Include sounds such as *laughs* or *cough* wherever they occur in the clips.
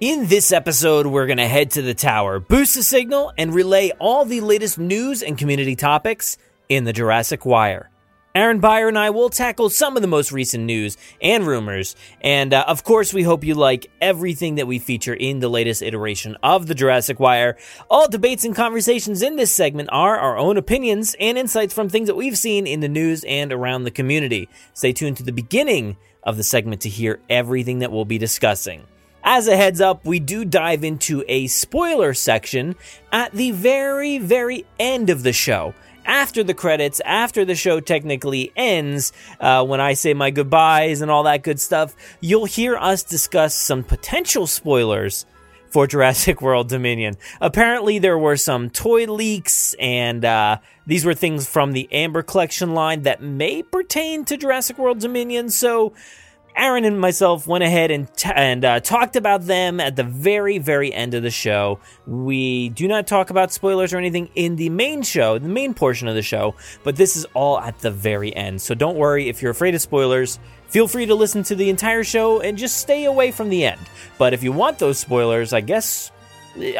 In this episode, we're going to head to the tower, boost the signal, and relay all the latest news and community topics in the Jurassic Wire. Aaron Beyer and I will tackle some of the most recent news and rumors. And uh, of course, we hope you like everything that we feature in the latest iteration of the Jurassic Wire. All debates and conversations in this segment are our own opinions and insights from things that we've seen in the news and around the community. Stay tuned to the beginning of the segment to hear everything that we'll be discussing. As a heads up, we do dive into a spoiler section at the very, very end of the show. After the credits, after the show technically ends, uh, when I say my goodbyes and all that good stuff, you'll hear us discuss some potential spoilers for Jurassic *laughs* World Dominion. Apparently, there were some toy leaks, and uh, these were things from the Amber Collection line that may pertain to Jurassic World Dominion. So, Aaron and myself went ahead and t- and uh, talked about them at the very very end of the show. We do not talk about spoilers or anything in the main show, the main portion of the show, but this is all at the very end. So don't worry if you're afraid of spoilers. Feel free to listen to the entire show and just stay away from the end. But if you want those spoilers, I guess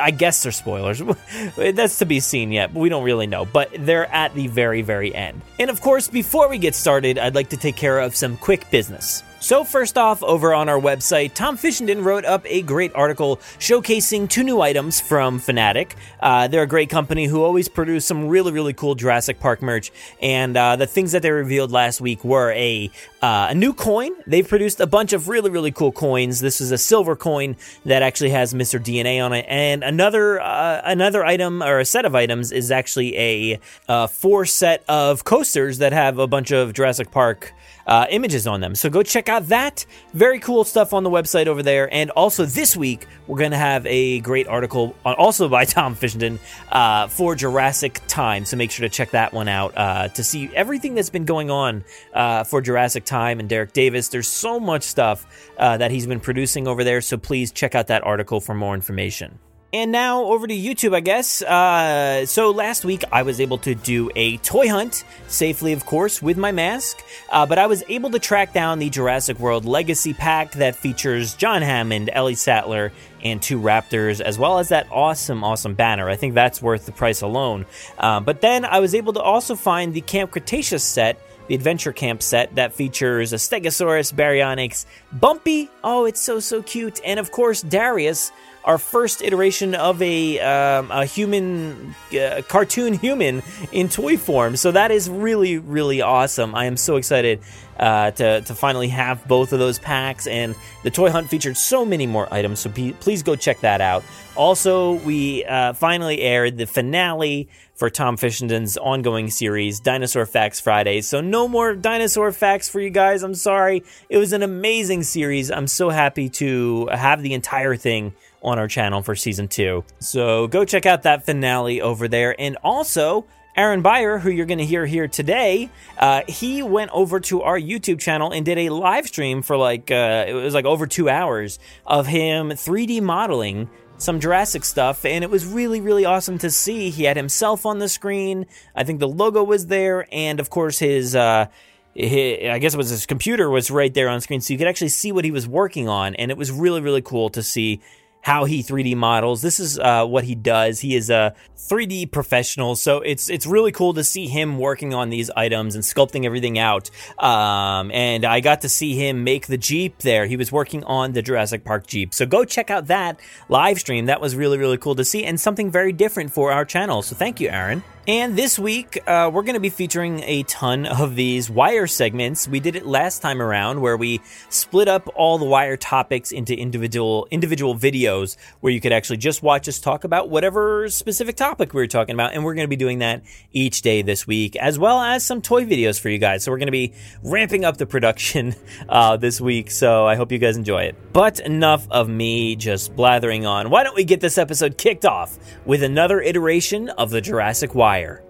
I guess they're spoilers. *laughs* That's to be seen yet, but we don't really know. But they're at the very, very end. And of course, before we get started, I'd like to take care of some quick business. So, first off, over on our website, Tom Fishenden wrote up a great article showcasing two new items from Fanattik. Uh, they're a great company who always produce some really, really cool Jurassic Park merch. And uh, the things that they revealed last week were a uh, a new coin. They've produced a bunch of really, really cool coins. This is a silver coin that actually has Mr. DNA on it, and another uh, another item or a set of items is actually a uh, four set of coasters that have a bunch of Jurassic Park uh, images on them. So go check out that. Very cool stuff on the website over there. And also this week, we're going to have a great article on, also by Tom Fishenden uh, for Jurassic Time. So make sure to check that one out uh, to see everything that's been going on uh, for Jurassic Time and Derek Davis. There's so much stuff uh, that he's been producing over there. So please check out that article for more information. And now over to YouTube, I guess. Uh, so last week I was able to do a toy hunt, safely, of course, with my mask. Uh, but I was able to track down the Jurassic World Legacy Pack that features John Hammond, Ellie Sattler, and two Raptors, as well as that awesome, awesome banner. I think that's worth the price alone. Uh, but then I was able to also find the Camp Cretaceous set the Adventure Camp set that features a Stegosaurus, Baryonyx, Bumpy, oh, it's so, so cute, and of course, Darius, our first iteration of a, um, a human, uh, cartoon human in toy form. So that is really, really awesome. I am so excited uh, to, to finally have both of those packs. And the toy hunt featured so many more items, so please go check that out. Also, we uh, finally aired the finale for Tom Fishenden's ongoing series, Dinosaur Facts Fridays. So, no more dinosaur facts for you guys. I'm sorry. It was an amazing series. I'm so happy to have the entire thing on our channel for season two. So, go check out that finale over there. And also, Aaron Beyer, who you're going to hear here today, uh, he went over to our YouTube channel and did a live stream for like, uh, it was like over two hours of him 3D modeling some Jurassic stuff, and it was really, really awesome to see. He had himself on the screen. I think the logo was there, and of course his, uh, his, I guess it was his computer was right there on screen, so you could actually see what he was working on, and it was really, really cool to see how he 3D models. This is uh, what he does. He is a 3D professional, so it's it's really cool to see him working on these items and sculpting everything out. Um, and I got to see him make the Jeep there. He was working on the Jurassic Park Jeep. So go check out that live stream. That was really really cool to see and something very different for our channel. So thank you, Aaron. And this week, uh, we're going to be featuring a ton of these wire segments. We did it last time around where we split up all the wire topics into individual individual videos where you could actually just watch us talk about whatever specific topic we were talking about. And we're going to be doing that each day this week, as well as some toy videos for you guys. So we're going to be ramping up the production *laughs* uh, this week. So I hope you guys enjoy it. But enough of me just blathering on. Why don't we get this episode kicked off with another iteration of the Jurassic Wire? The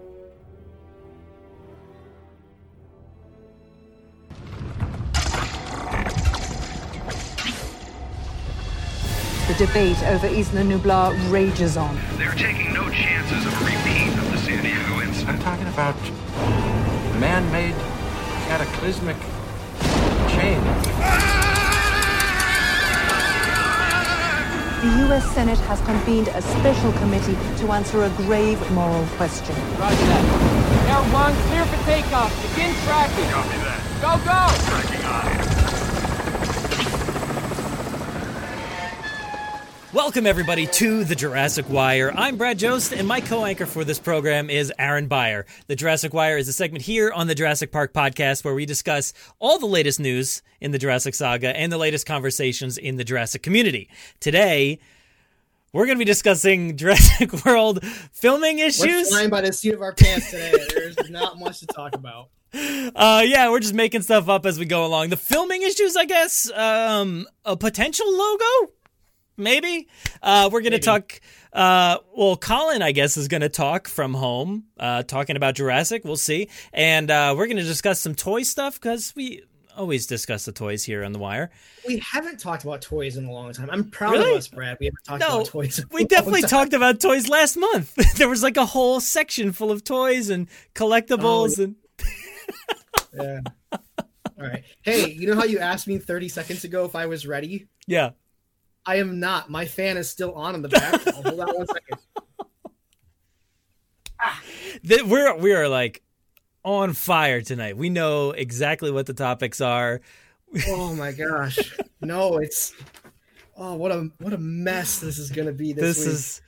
debate over Isla Nublar rages on. They're taking no chances of a repeat of the San Diego incident. I'm talking about man-made cataclysmic change. The U.S. Senate has convened a special committee to answer a grave moral question. Roger that. Air one, clear for takeoff. Begin tracking. Copy that. Go, go! Tracking on. Welcome, everybody, to the Jurassic Wire. I'm Brad Jost, and my co anchor for this program is Aaron Beyer. The Jurassic Wire is a segment here on the Jurassic Park podcast where we discuss all the latest news in the Jurassic saga and the latest conversations in the Jurassic community. Today, we're going to be discussing *laughs* Jurassic World filming issues. We're flying by the seat of our pants today. There's not much to talk about. *laughs* Uh, yeah, we're just making stuff up as we go along. The filming issues, I guess. Um, a potential logo, maybe. Uh, we're gonna talk. Uh, well, Colin, I guess, is gonna talk from home, uh, talking about Jurassic. We'll see, and uh, we're gonna discuss some toy stuff because we always discuss the toys here on the wire. We haven't talked about toys in a long time. I'm proud Really? of us, Brad. We haven't talked No, about toys. in a we definitely talked about toys last month. *laughs* there was like a whole section full of toys and collectibles Oh, and *laughs* Yeah. All right. Hey, you know how you asked me 30 seconds ago if I was ready? yeah. I am not. My fan is still on in the background. *laughs* Hold on one second. Th- we're we are like on fire tonight. We know exactly what the topics are. Oh my gosh. *laughs* No, it's oh what a what a mess this is gonna be this, This is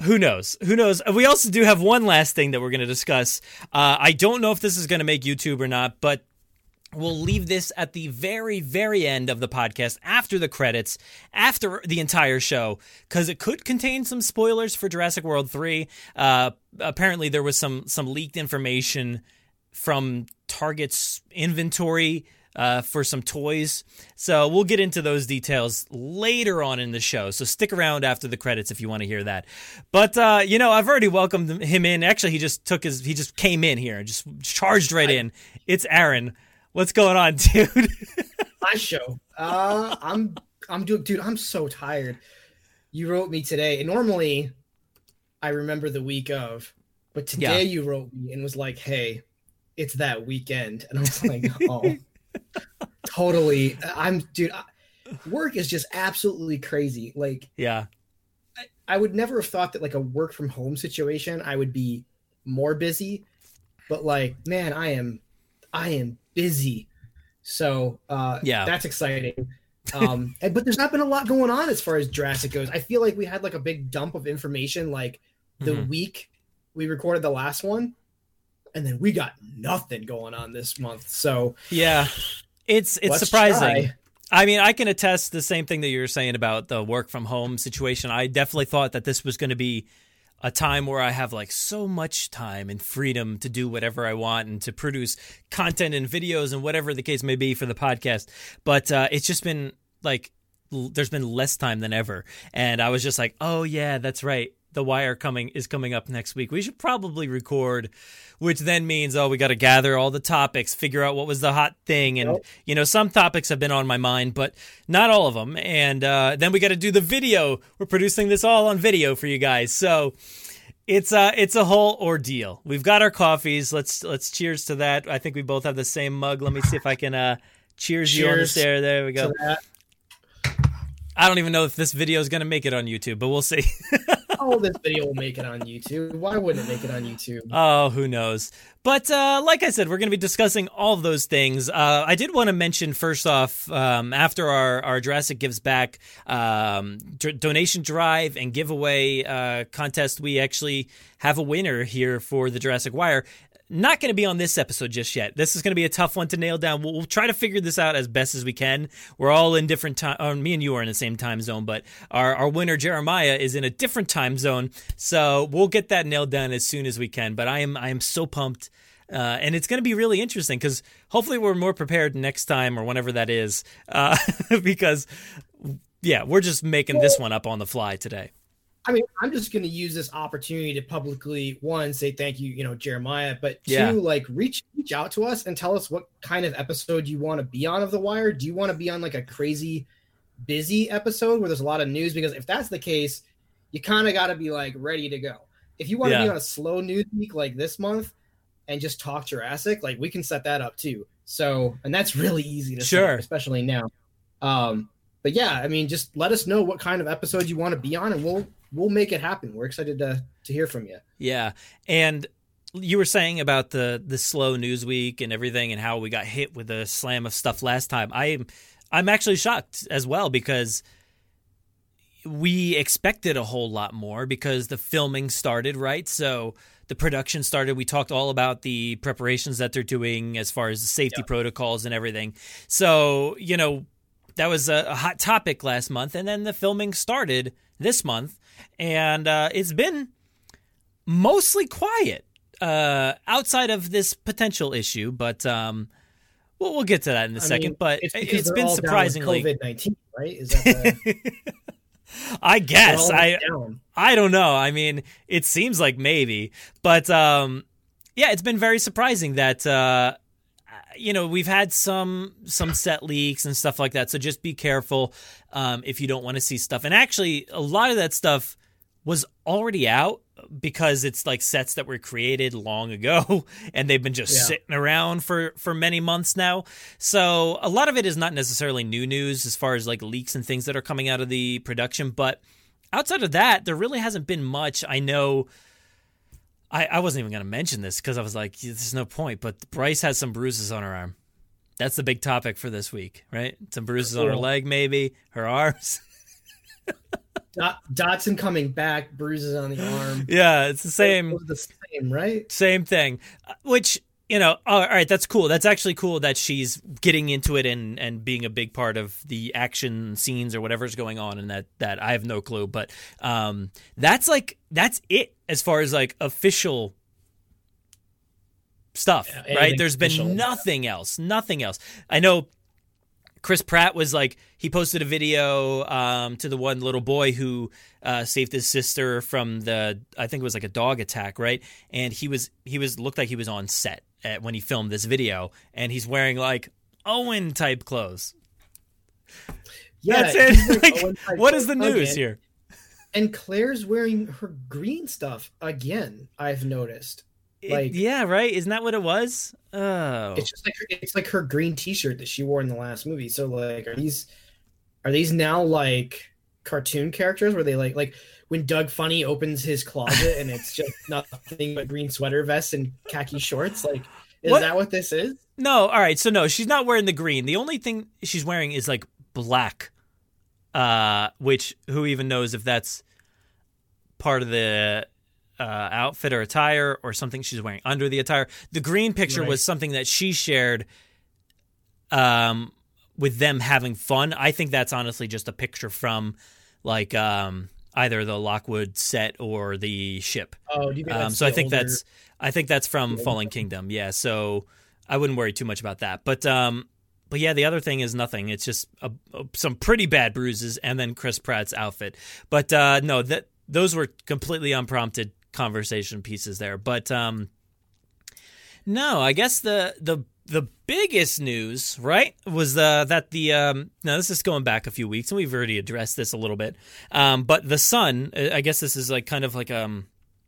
who knows who knows we also do have one last thing that we're going to discuss uh, i don't know if this is going to make youtube or not but we'll leave this at the very very end of the podcast after the credits after the entire show because it could contain some spoilers for jurassic world 3 uh, apparently there was some some leaked information from target's inventory uh, for some toys. So we'll get into those details later on in the show. So stick around after the credits if you want to hear that. But uh, you know, I've already welcomed him in. Actually, he just took his he just came in here and just charged right in. It's Aaron. What's going on, *laughs* dude? my show. Uh I'm I'm doing dude, I'm so tired. You wrote me today. And normally I remember the week of, but today Yeah. you wrote me and was like, hey, it's that weekend. And I was like, oh *laughs* totally. I'm dude, I, work is just absolutely crazy. Like yeah. I would never have thought that like a work from home situation I would be more busy, but like man, I am I am busy. So uh Yeah. that's exciting. Um *laughs* and- but there's not been a lot going on as far as Jurassic goes. I feel like we had like a big dump of information like the Mhm. week we recorded the last one and then we got nothing going on this month. So Yeah. It's it's surprising. try. I mean, I can attest the same thing that you were saying about the work from home situation. I definitely thought that this was going to be a time where I have like so much time and freedom to do whatever I want and to produce content and videos and whatever the case may be for the podcast. But uh, it's just been like l- there's been less time than ever, and I was just like, oh yeah, that's right. The Wire coming is coming up next week. We should probably record, which then means oh we got to gather all the topics, figure out what was the hot thing, and Yep. you know some topics have been on my mind, but not all of them. And uh, then we got to do the video. We're producing this all on video for you guys, so it's a it's a whole ordeal. We've got our coffees. Let's let's cheers to that. I think we both have the same mug. Let me see if I can uh cheers, you on the Cheers stair. There we go. I don't even know if this video is going to make it on YouTube, but we'll see. *laughs* this video will make it on YouTube. Why wouldn't it make it on YouTube? Oh, who knows? But uh, like I said, we're going to be discussing all of those things. Uh, I did want to mention first off, um, after our, our Jurassic Gives Back um, d- donation drive and giveaway uh, contest, we actually have a winner here for the Jurassic Wire. Not going to be on this episode just yet. This is going to be a tough one to nail down. We'll, we'll, try to figure this out as best as we can. We're all in different time. Uh, me and you are in the same time zone, but our, our winner Jeremiah is in a different time zone. So we'll get that nailed down as soon as we can. But I am I am so pumped. Uh, and it's going to be really interesting because hopefully we're more prepared next time or whenever that is. Uh, *laughs* because, yeah, we're just making this one up on the fly today. I mean, I'm just going to use this opportunity to publicly one say thank you, you know, Jeremiah, but two, like reach reach out to us and tell us what kind of episode you want to be on of The Wire. Do you want to be on like a crazy busy episode where there's a lot of news? Because if that's the case, you kind of got to be like ready to go. If you want to be on a slow news week like this month and just talk Jurassic, like we can set that up too. So, and that's really easy to Sure. especially now. Um, but yeah, I mean, just let us know what kind of episode you want to be on, and we'll we'll make it happen. We're excited to to hear from you. Yeah, and you were saying about the the slow news week and everything, and how we got hit with a slam of stuff last time. I'm I'm actually shocked as well because we expected a whole lot more because the filming started right, so the production started. We talked all about the preparations that they're doing as far as the safety protocols and everything. So you know that was a, a hot topic last month, and then the filming started this month, and uh, it's been mostly quiet uh, outside of this potential issue, but um, we'll, we'll get to that in a I second. mean, but it's it's been surprisingly. COVID nineteen, right? Is that the, *laughs* I guess I down? I don't know. I mean, it seems like maybe, but um, yeah, it's been very surprising that uh, you know we've had some some set leaks and stuff like that. So just be careful um, if you don't want to see stuff. And actually, a lot of that stuff was already out because it's like sets that were created long ago *laughs* and they've been just Yeah. sitting around for for many months now. So a lot of it is not necessarily new news as far as like leaks and things that are coming out of the production, but outside of that, there really hasn't been much. I know I, I wasn't even going to mention this because I was like, there's no point. But Bryce has some bruises on her arm. That's the big topic for this week, right? Some bruises on her leg, maybe her arms. *laughs* Dot, Dotson coming back, bruises on the arm. yeah, it's the same. Those are the same, right? Same thing. Uh, Which you know, all right, that's cool. That's actually cool that she's getting into it and and being a big part of the action scenes or whatever's going on. And that that I have no clue, but um, that's like that's it as far as like official stuff, Yeah, right? There's been nothing else, nothing else. I know Chris Pratt was like he posted a video um, to the one little boy who uh, saved his sister from the I think it was like a dog attack, right? And he was he was looked like he was on set at, when he filmed this video, and he's wearing like Owen type clothes. Yeah, That's it. *laughs* like Like, what is the news again. here? And Claire's wearing her green stuff again. I've noticed. It- Like yeah, right. Isn't that what it was? Oh, it's just like her, it's like her green T-shirt that she wore in the last movie. So like, are these are these now like cartoon characters? Where they like like when Doug Funnie opens his closet and it's just *laughs* nothing but green sweater vests and khaki shorts? Like, is What? that what this is? No, all right. So no, she's not wearing the green. The only thing she's wearing is like black. Uh, which who even knows if that's part of the uh, outfit or attire or something she's wearing under the attire. The green picture Right. was something that she shared um with them having fun. I think that's honestly just a picture from like um either the Lockwood set or the ship. Oh, do you think Um, so I think older- that's I think that's from older Fallen Kingdom. Yeah, so I wouldn't worry too much about that. But um, but yeah, the other thing is nothing. It's just a, a- some pretty bad bruises, and then Chris Pratt's outfit. But uh, no, that those were completely unprompted conversation pieces there. But um, no, I guess the the the biggest news, right, was uh, that the um, now this is going back a few weeks, and we've already addressed this a little bit. Um, but the Sun, uh, I guess this is like kind of like um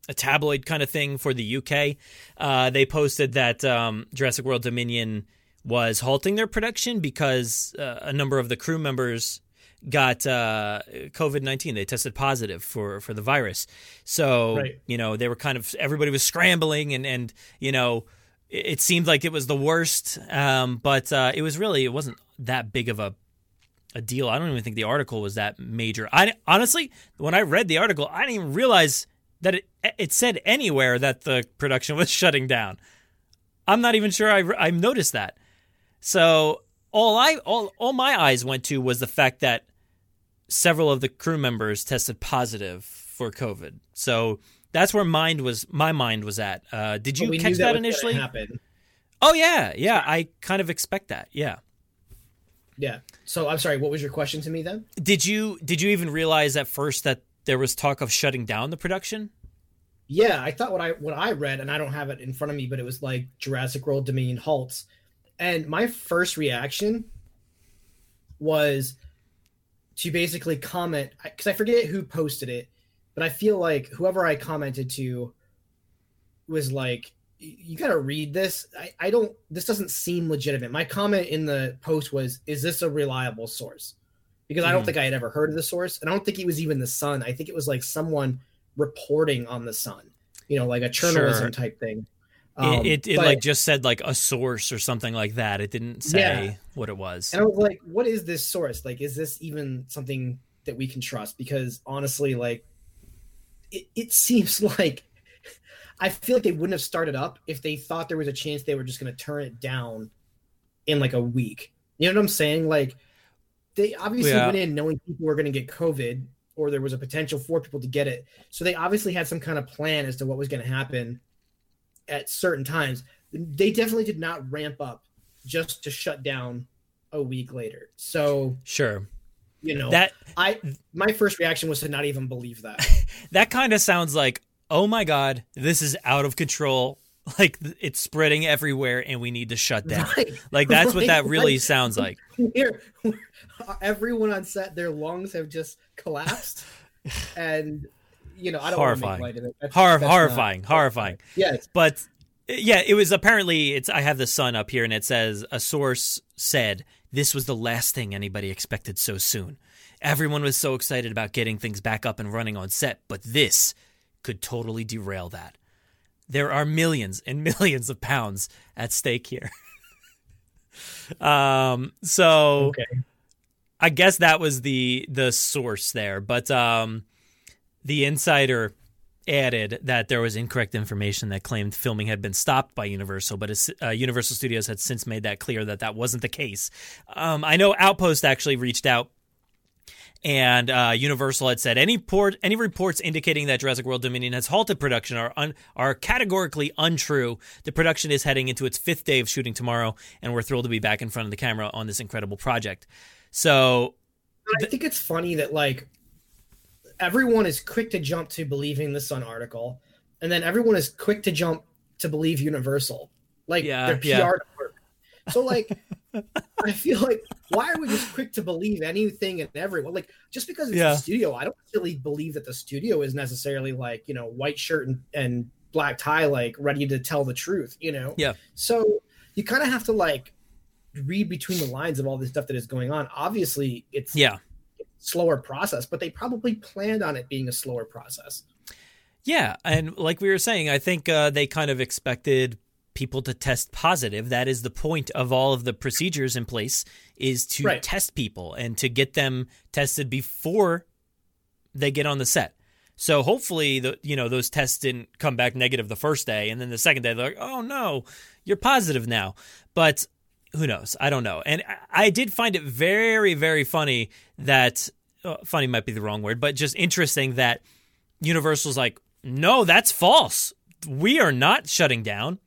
a tabloid kind of thing for the UK. Uh, they posted that um, Jurassic World Dominion was halting their production because uh, a number of the crew members got uh, COVID nineteen. They tested positive for for the virus. So Right. you know they were kind of everybody was scrambling and and you know it, seemed like it was the worst. Um, but uh, it was really it wasn't that big of a a deal. I don't even think the article was that major. I honestly, when I read the article, I didn't even realize that it it said anywhere that the production *laughs* was shutting down. I'm not even sure I I noticed that. So all I all all my eyes went to was the fact that several of the crew members tested positive for COVID. So that's where mind was my mind was at. Uh, did you catch that, was initially? Oh yeah, yeah. I kind of expect that. Yeah. Yeah. So I'm sorry. What was your question to me then? Did you did you even realize at first that there was talk of shutting down the production? Yeah, I thought what I what I read, and I don't have it in front of me, but it was like Jurassic World Dominion halts, and my first reaction was to basically comment because I forget who posted it, but I feel like whoever I commented to was like, "You got to read this." I, I don't. This doesn't seem legitimate. My comment in the post was, "Is this a reliable source?" Because I don't Mhm. think I had ever heard of the source, and I don't think it was even the Sun. I think it was like someone reporting on the Sun, you know, like a journalism Sure. type thing. It, Um, it, it but- like just said like a source or something like that. It didn't say Yeah. what it was. And I was like, what is this source? Like, is this even something that we can trust? Because honestly, like, it, it seems *laughs* like I feel like they wouldn't have started up if they thought there was a chance they were just going to turn it down in like a week. You know what I'm saying? Like, they obviously Yeah. went in knowing people were going to get COVID or there was a potential for people to get it. So they obviously had some kind of plan as to what was going to happen at certain times. They definitely did not ramp up just to shut down a week later. So, Sure. You know, That I my first reaction was to not even believe that. *laughs* that kind of sounds like, oh my god, this is out of control. *laughs* Like it's spreading everywhere, and we need to shut down. Right. Like that's what that really sounds like. *laughs* Here, everyone on set, their lungs have just collapsed, and you know, I don't want to make Horrifying. light of it. That's- Hor- that's not- horrifying, horrifying. Yes. But yeah, it was apparently it's I have the sun up here and it says a source said this was the last thing anybody expected so soon. Everyone was so excited about getting things back up and running on set, but this could totally derail that. There are millions and *laughs* millions of pounds at stake here. *laughs* um so Okay. I guess that was the the source there, but um, the insider added that there was incorrect information that claimed filming had been stopped by Universal, but uh, Universal Studios had since made that clear that that wasn't the case. Um, I know Outpost actually reached out. And uh, Universal had said any port, any reports indicating that Jurassic World Dominion has halted production are un, are categorically untrue. The production is heading into its fifth day of shooting tomorrow, and we're thrilled to be back in front of the camera on this incredible project. So I think it's funny that like everyone is quick to jump to believing the Sun article, and then everyone is quick to jump to believe Universal, like Yeah, their PR yeah. So like, *laughs* I feel like why are we just quick to believe anything and everyone? Like just because it's Yeah. the studio, I don't really believe that the studio is necessarily like you know white shirt and, and black tie, like ready to tell the truth. You know. Yeah. So you kind of have to like read between the lines of all this stuff that is going on. Obviously, it's yeah, slower process, but they probably planned on it being a slower process. Yeah, and like we were saying, I think uh, they kind of expected people to test positive. That is the point of all of the procedures in place is to Right. test people and to get them tested before they get on the set. So hopefully the you know those tests didn't come back negative the first day and then the second day they're like, "Oh no, you're positive now." But who knows? I don't know. And I- did find it very very funny that uh, funny might be the wrong word, but just interesting that Universal's like, no, that's false. We are not shutting down,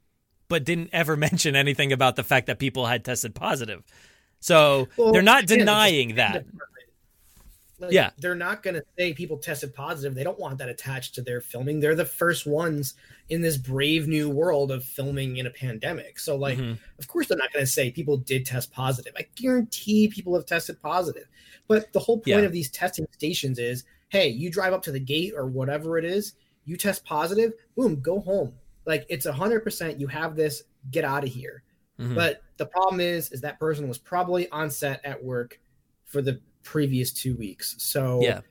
but didn't ever *laughs* mention anything about the fact that people had tested positive. So Well, they're not denying that. Like, Yeah. they're not going to say people tested positive. They don't want that attached to their filming. They're the first ones in this brave new world of filming in a pandemic. So, like, Mhm. of course, they're not going to say people did test positive. I guarantee people have tested positive. But the whole point Yeah. of these testing stations is hey, you drive up to the gate or whatever it is, you test positive, boom, go home. Like, it's a 100% you have this, get out of here. Mhm. But the problem is, is that person was probably on set at work for the previous two weeks. So Yeah.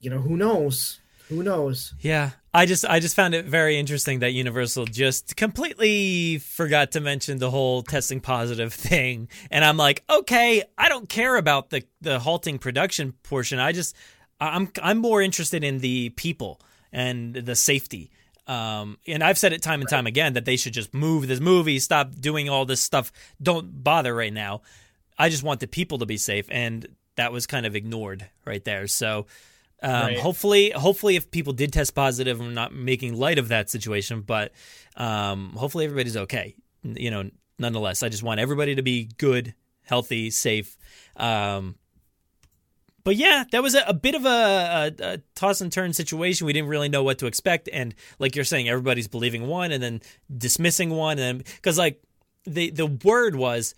you know who knows? Who knows? Yeah, I just I just found it very interesting that Universal just completely forgot to mention the whole testing positive *laughs* thing, and I'm like, okay, I don't care about the the halting production portion. I just I'm I'm more interested in the people and the safety. Um, and I've said it time and time again that they should just move this movie, stop doing all this stuff. Don't bother right now. I just want the people to be safe, and that was kind of ignored right there. So. Um, Right. Hopefully, hopefully, if people did test positive, I'm not making light of that situation, but um, hopefully everybody's okay. You know, nonetheless, I just want everybody to be good, healthy, safe. Um, but yeah, that was a, a bit of a, a, a toss and turn situation. We didn't really know what to expect, and like you're saying, everybody's believing one and then dismissing one, and because like the the word was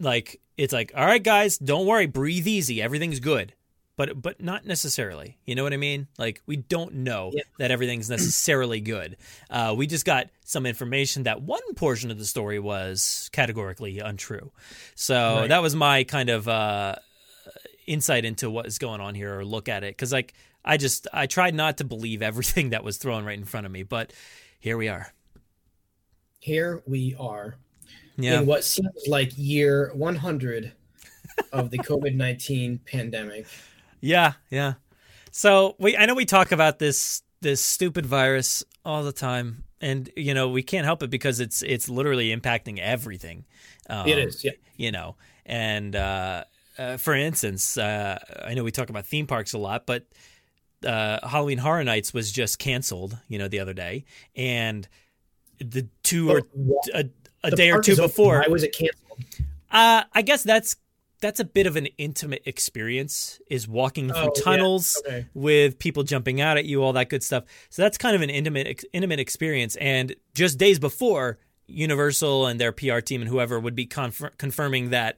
like it's like all right, guys, don't worry, breathe easy, everything's good but but not necessarily. You know what I mean? Like we don't know Yeah. that everything's necessarily good. Uh, we just got some information that one portion of the story was categorically untrue. So Right. that was my kind of uh, insight into what is going on here, or look at it, because like I just I tried not to believe everything *laughs* that was thrown right in front of me, but here we are. Here we are Yeah. in what seems like year 100 of the *laughs* COVID 19 pandemic. Yeah, yeah. So we I know we talk about this this stupid virus all the time and you know, we can't help it because it's it's literally impacting everything. Um, it is, yeah. You know, and uh, uh, for instance, uh, I know we talk about theme parks a lot, but uh, Halloween Horror Nights was just canceled, you know, the other day, and the two or wha- a, a the day or two before, Why was it canceled? uh, I guess that's that's a bit of an intimate experience. Is walking through Oh, yeah. tunnels Okay. with people jumping out at you, all that good stuff. So that's kind of an intimate intimate experience. And just days before, Universal and their PR team and whoever would be conf- confirming that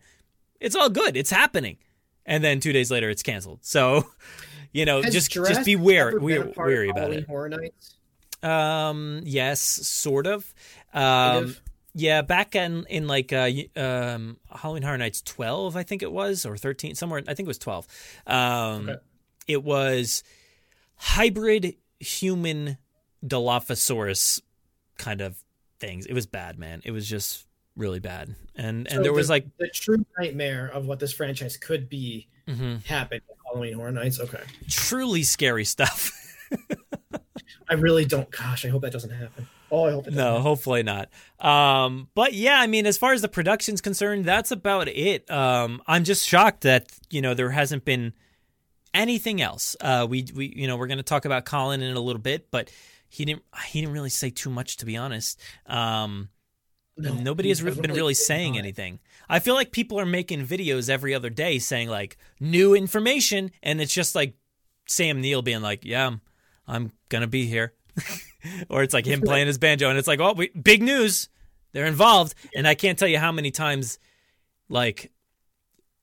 it's all good, it's happening, and then two days later, it's canceled. So. *laughs* You know, Has just just be wary, ever been weary, a part of about it. Horror Nights? Um, yes, sort of. Um, of? Yeah, back in in like uh, um, Halloween Horror Nights twelve, I think it was, or thirteen, somewhere. I think it was twelve. Um, Okay. it was hybrid human Dilophosaurus kind of things. It was bad, man. It was just really bad, and and So there was like the true nightmare of what this franchise could be mhm, happened Halloween Horror Nights. Okay. truly scary stuff. *laughs* I really don't. Gosh, I hope that doesn't happen. Oh, I hope. No, hopefully not. Um, but yeah, I mean, as far as the production's concerned, that's about it. Um, I'm just shocked that you know there hasn't been anything else. Uh, we we you know we're going to talk about Colin in a little bit, but he didn't he didn't really say too much to be honest. Um, No, nobody has been really saying anything. I feel like people are making videos every other day saying like new information, and it's just like Sam Neill being like, "Yeah, I'm, I'm gonna be here," *laughs* *laughs* or it's like him playing his banjo, and it's like, "Oh, we, big news! They're involved." And I can't tell you how many times, like,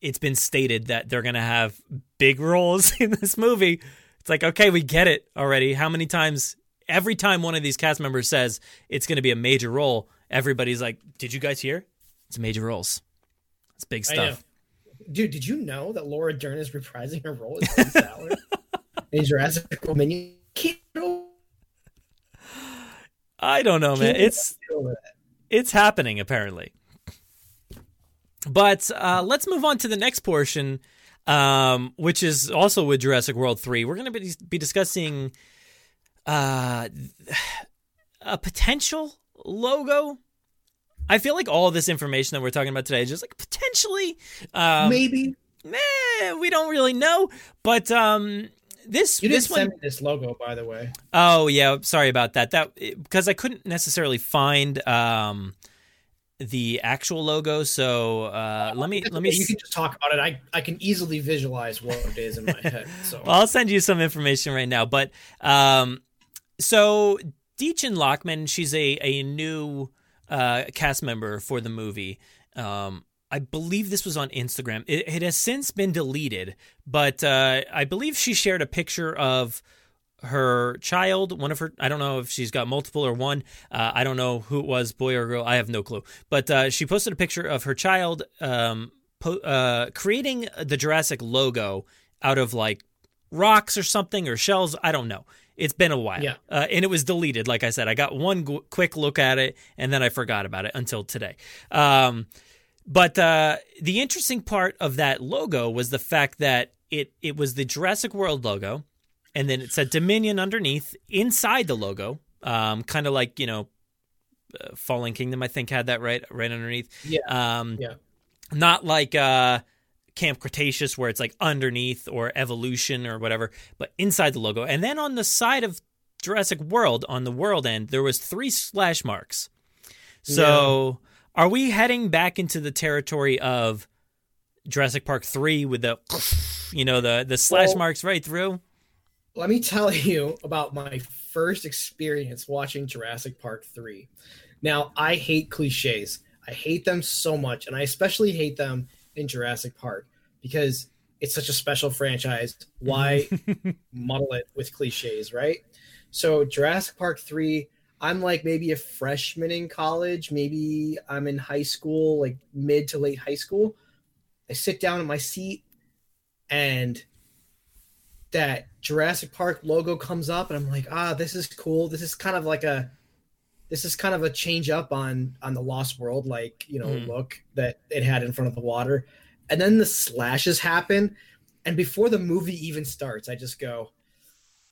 it's been stated that they're gonna have big roles *laughs* in this movie. It's like, okay, we get it already. How many times? Every time one of these cast members says it's going to be a major role, everybody's like, "Did you guys hear? It's major roles. It's big stuff." Dude, did you know that Laura Dern is reprising her role as Sattler in Jurassic World Minion? I don't know, man. It's get over that. it's happening apparently. But uh, let's move on to the next portion, um, which is also with Jurassic World three. We're going to be, be discussing uh, a potential logo. I feel like all this information that we're talking about today is just like potentially. Um, Maybe meh, we don't really know, but um, this you this didn't one. send me this logo, by the way. Oh yeah, sorry about that. That because I couldn't necessarily find um the actual logo. So uh, let me let me. You can just talk about it. I I can easily visualize what it is in my *laughs* head. So Well, I'll send you some information right now. But um, so Dichen Lachman, she's a a new uh, cast member for the movie. Um, I believe this was on Instagram. It, it has since been deleted, but uh, I believe she shared a picture of her child. One of her, I don't know if she's got multiple or one. Uh, I don't know who it was, boy or girl. I have no clue. But uh, she posted a picture of her child um, po- uh, creating the Jurassic logo out of like rocks or something or shells. I don't know. It's been a while. Yeah. Uh, and it was deleted. Like I said, I got one g- quick look at it and then I forgot about it until today. Um, but uh, the interesting part of that logo was the fact that it it was the Jurassic World logo, and then it said Dominion underneath inside the logo, um, kind of like you know, uh, Fallen Kingdom. I think had that right right underneath. Yeah. Um, Yeah. Not like uh, Camp Cretaceous where it's like underneath or Evolution or whatever, but inside the logo. And then on the side of Jurassic World, on the world end, there was three slash marks. So are we heading back into the territory of Jurassic Park three with the you know the the slash Well- marks right through? let me tell *laughs* you about my first experience watching Jurassic Park 3. Now, I hate cliches. I hate them so much, and I especially hate them in Jurassic Park because it's such a special franchise. Why *laughs* muddle it with cliches, right? So, Jurassic Park 3, I'm like maybe a freshman in college, maybe I'm in high school, like mid to late high school. I sit down in my seat and that Jurassic Park logo comes up, and I'm like, ah, this is cool. This is kind of like a, this is kind of a change up on on the Lost World, like you know, Mhm. look that it had in front of the water, and then the slashes happen, and before the movie even starts, I just go,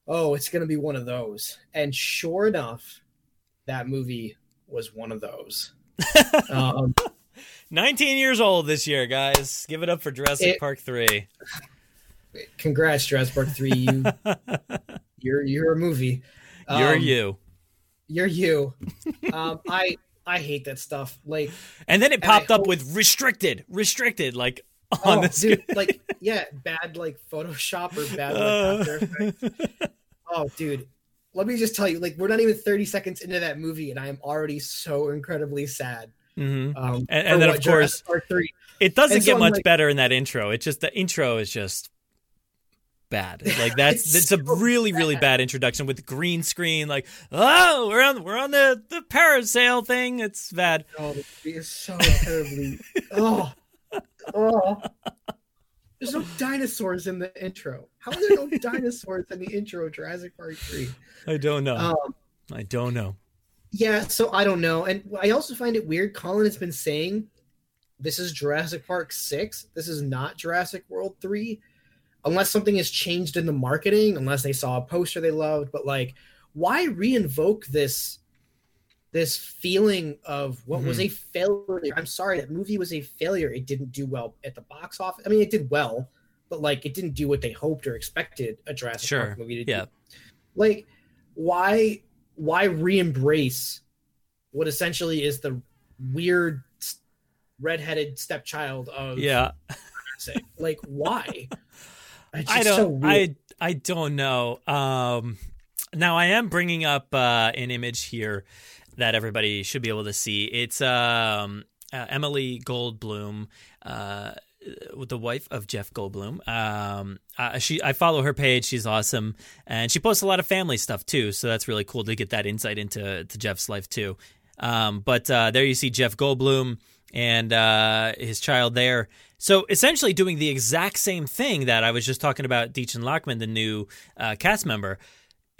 oh, it's gonna be one of those, and sure enough, that movie was one of those. *laughs* um, 19 years old this year, guys. Give it up for Jurassic It- Park 3. congrats, Jurassic Park three. You, *laughs* you're you're a movie. You're Um, you. You're you. Um, I I hate that stuff. Like, And then it popped up hope- with restricted, restricted, like on oh, the dude, *laughs* like yeah, bad like Photoshop or bad Uh. like After Effects. Oh, dude, let me just tell you, like, we're not even thirty seconds into that movie, and I am already so incredibly sad. Mhm. Um, And- and then, of course. It doesn't And get much like- better in that intro. It's just the intro is just bad. *laughs* Like that's It's a so really really bad. bad introduction with green screen. Like oh we're on we're on the the parasail thing. It's bad. Oh, movie is so terribly. oh, oh. There's no dinosaurs in the intro. How are there no *laughs* dinosaurs in the intro of Jurassic Park three? I don't know. Um, I don't know. Yeah, so I don't know. And I also find it weird. Colin has been saying this is Jurassic Park 6. This is not Jurassic World 3. Unless something has changed in the marketing, unless they saw a poster they loved. But like, why reinvoke this this feeling of what was a failure? I'm sorry, that movie was a failure. It didn't do well at the box office. I mean, it did well, but like it didn't do what they hoped or expected a Jurassic Sure. Park movie to do like why why re-embrace what essentially is the weird redheaded stepchild of Yeah. Like why *laughs* I don't so. I I don't know. Um now I am bringing up uh an image here that everybody should be able to see. It's um uh, Emilie Goldblum uh the wife of Jeff Goldblum. Um uh, she I follow her page. She's awesome and she posts a lot of family stuff too, so that's really cool to get that insight into to Jeff's life too. Um but uh there you see Jeff Goldblum and uh, his child there. So essentially, doing the exact same thing that I was just talking about. Dichen Lachman, the new uh, cast member.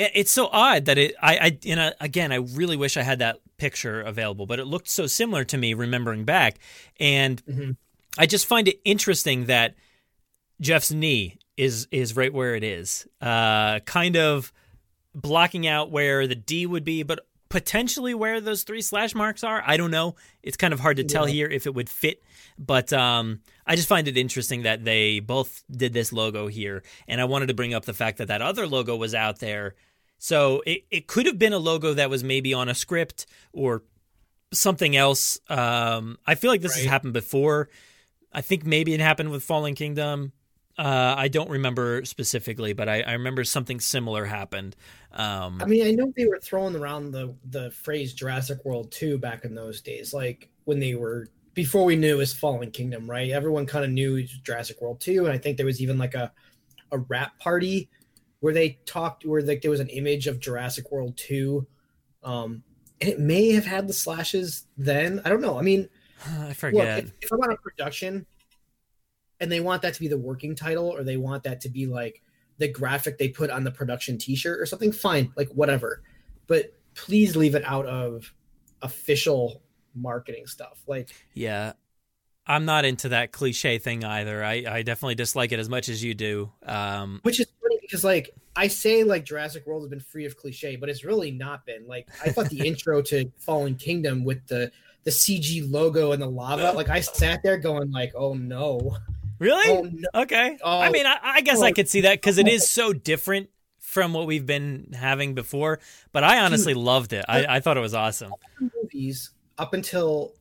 It, it's so odd that it. I. I. You know, again, I really wish I had that picture available, but it looked so similar to me, remembering back, and I just find it interesting that Jeff's knee is is right where it is, uh, kind of blocking out where the D would be, but potentially where those three slash marks are. I don't know. It's kind of hard to tell here if it would fit, but um, I just find it interesting that they both did this logo here, and I wanted to bring up the fact that that other logo was out there. So it, it could have been a logo that was maybe on a script or something else. Um, I feel like this has happened before. I think maybe it happened with Fallen Kingdom. Uh, I don't remember specifically, but I, I remember something similar happened. Um, I mean, I know they were throwing around the the phrase Jurassic World 2 back in those days, like when they were before we knew it was Fallen Kingdom, right? Everyone kind of knew Jurassic World 2, and I think there was even like a a wrap party where they talked where like there was an image of Jurassic World 2. Um and it may have had the slashes then. I don't know. I mean, *sighs* I look, forget. if, if I'm on a production and they want that to be the working title or they want that to be like the graphic they put on the production t-shirt or something fine like whatever but please leave it out of official marketing stuff like Yeah. I'm not into that cliche thing either. I, I definitely dislike it as much as you do. Um, which is funny because like i say like jurassic world has been free of cliche but it's really not been like i thought the *laughs* intro to fallen kingdom with the the cg logo and the lava like i sat there going like oh no really? oh no Okay. Oh. I mean, I, I guess I Oh. could see that because it is *laughs* so different from what we've been having before. But I honestly loved it. I, I thought it was awesome. movies up until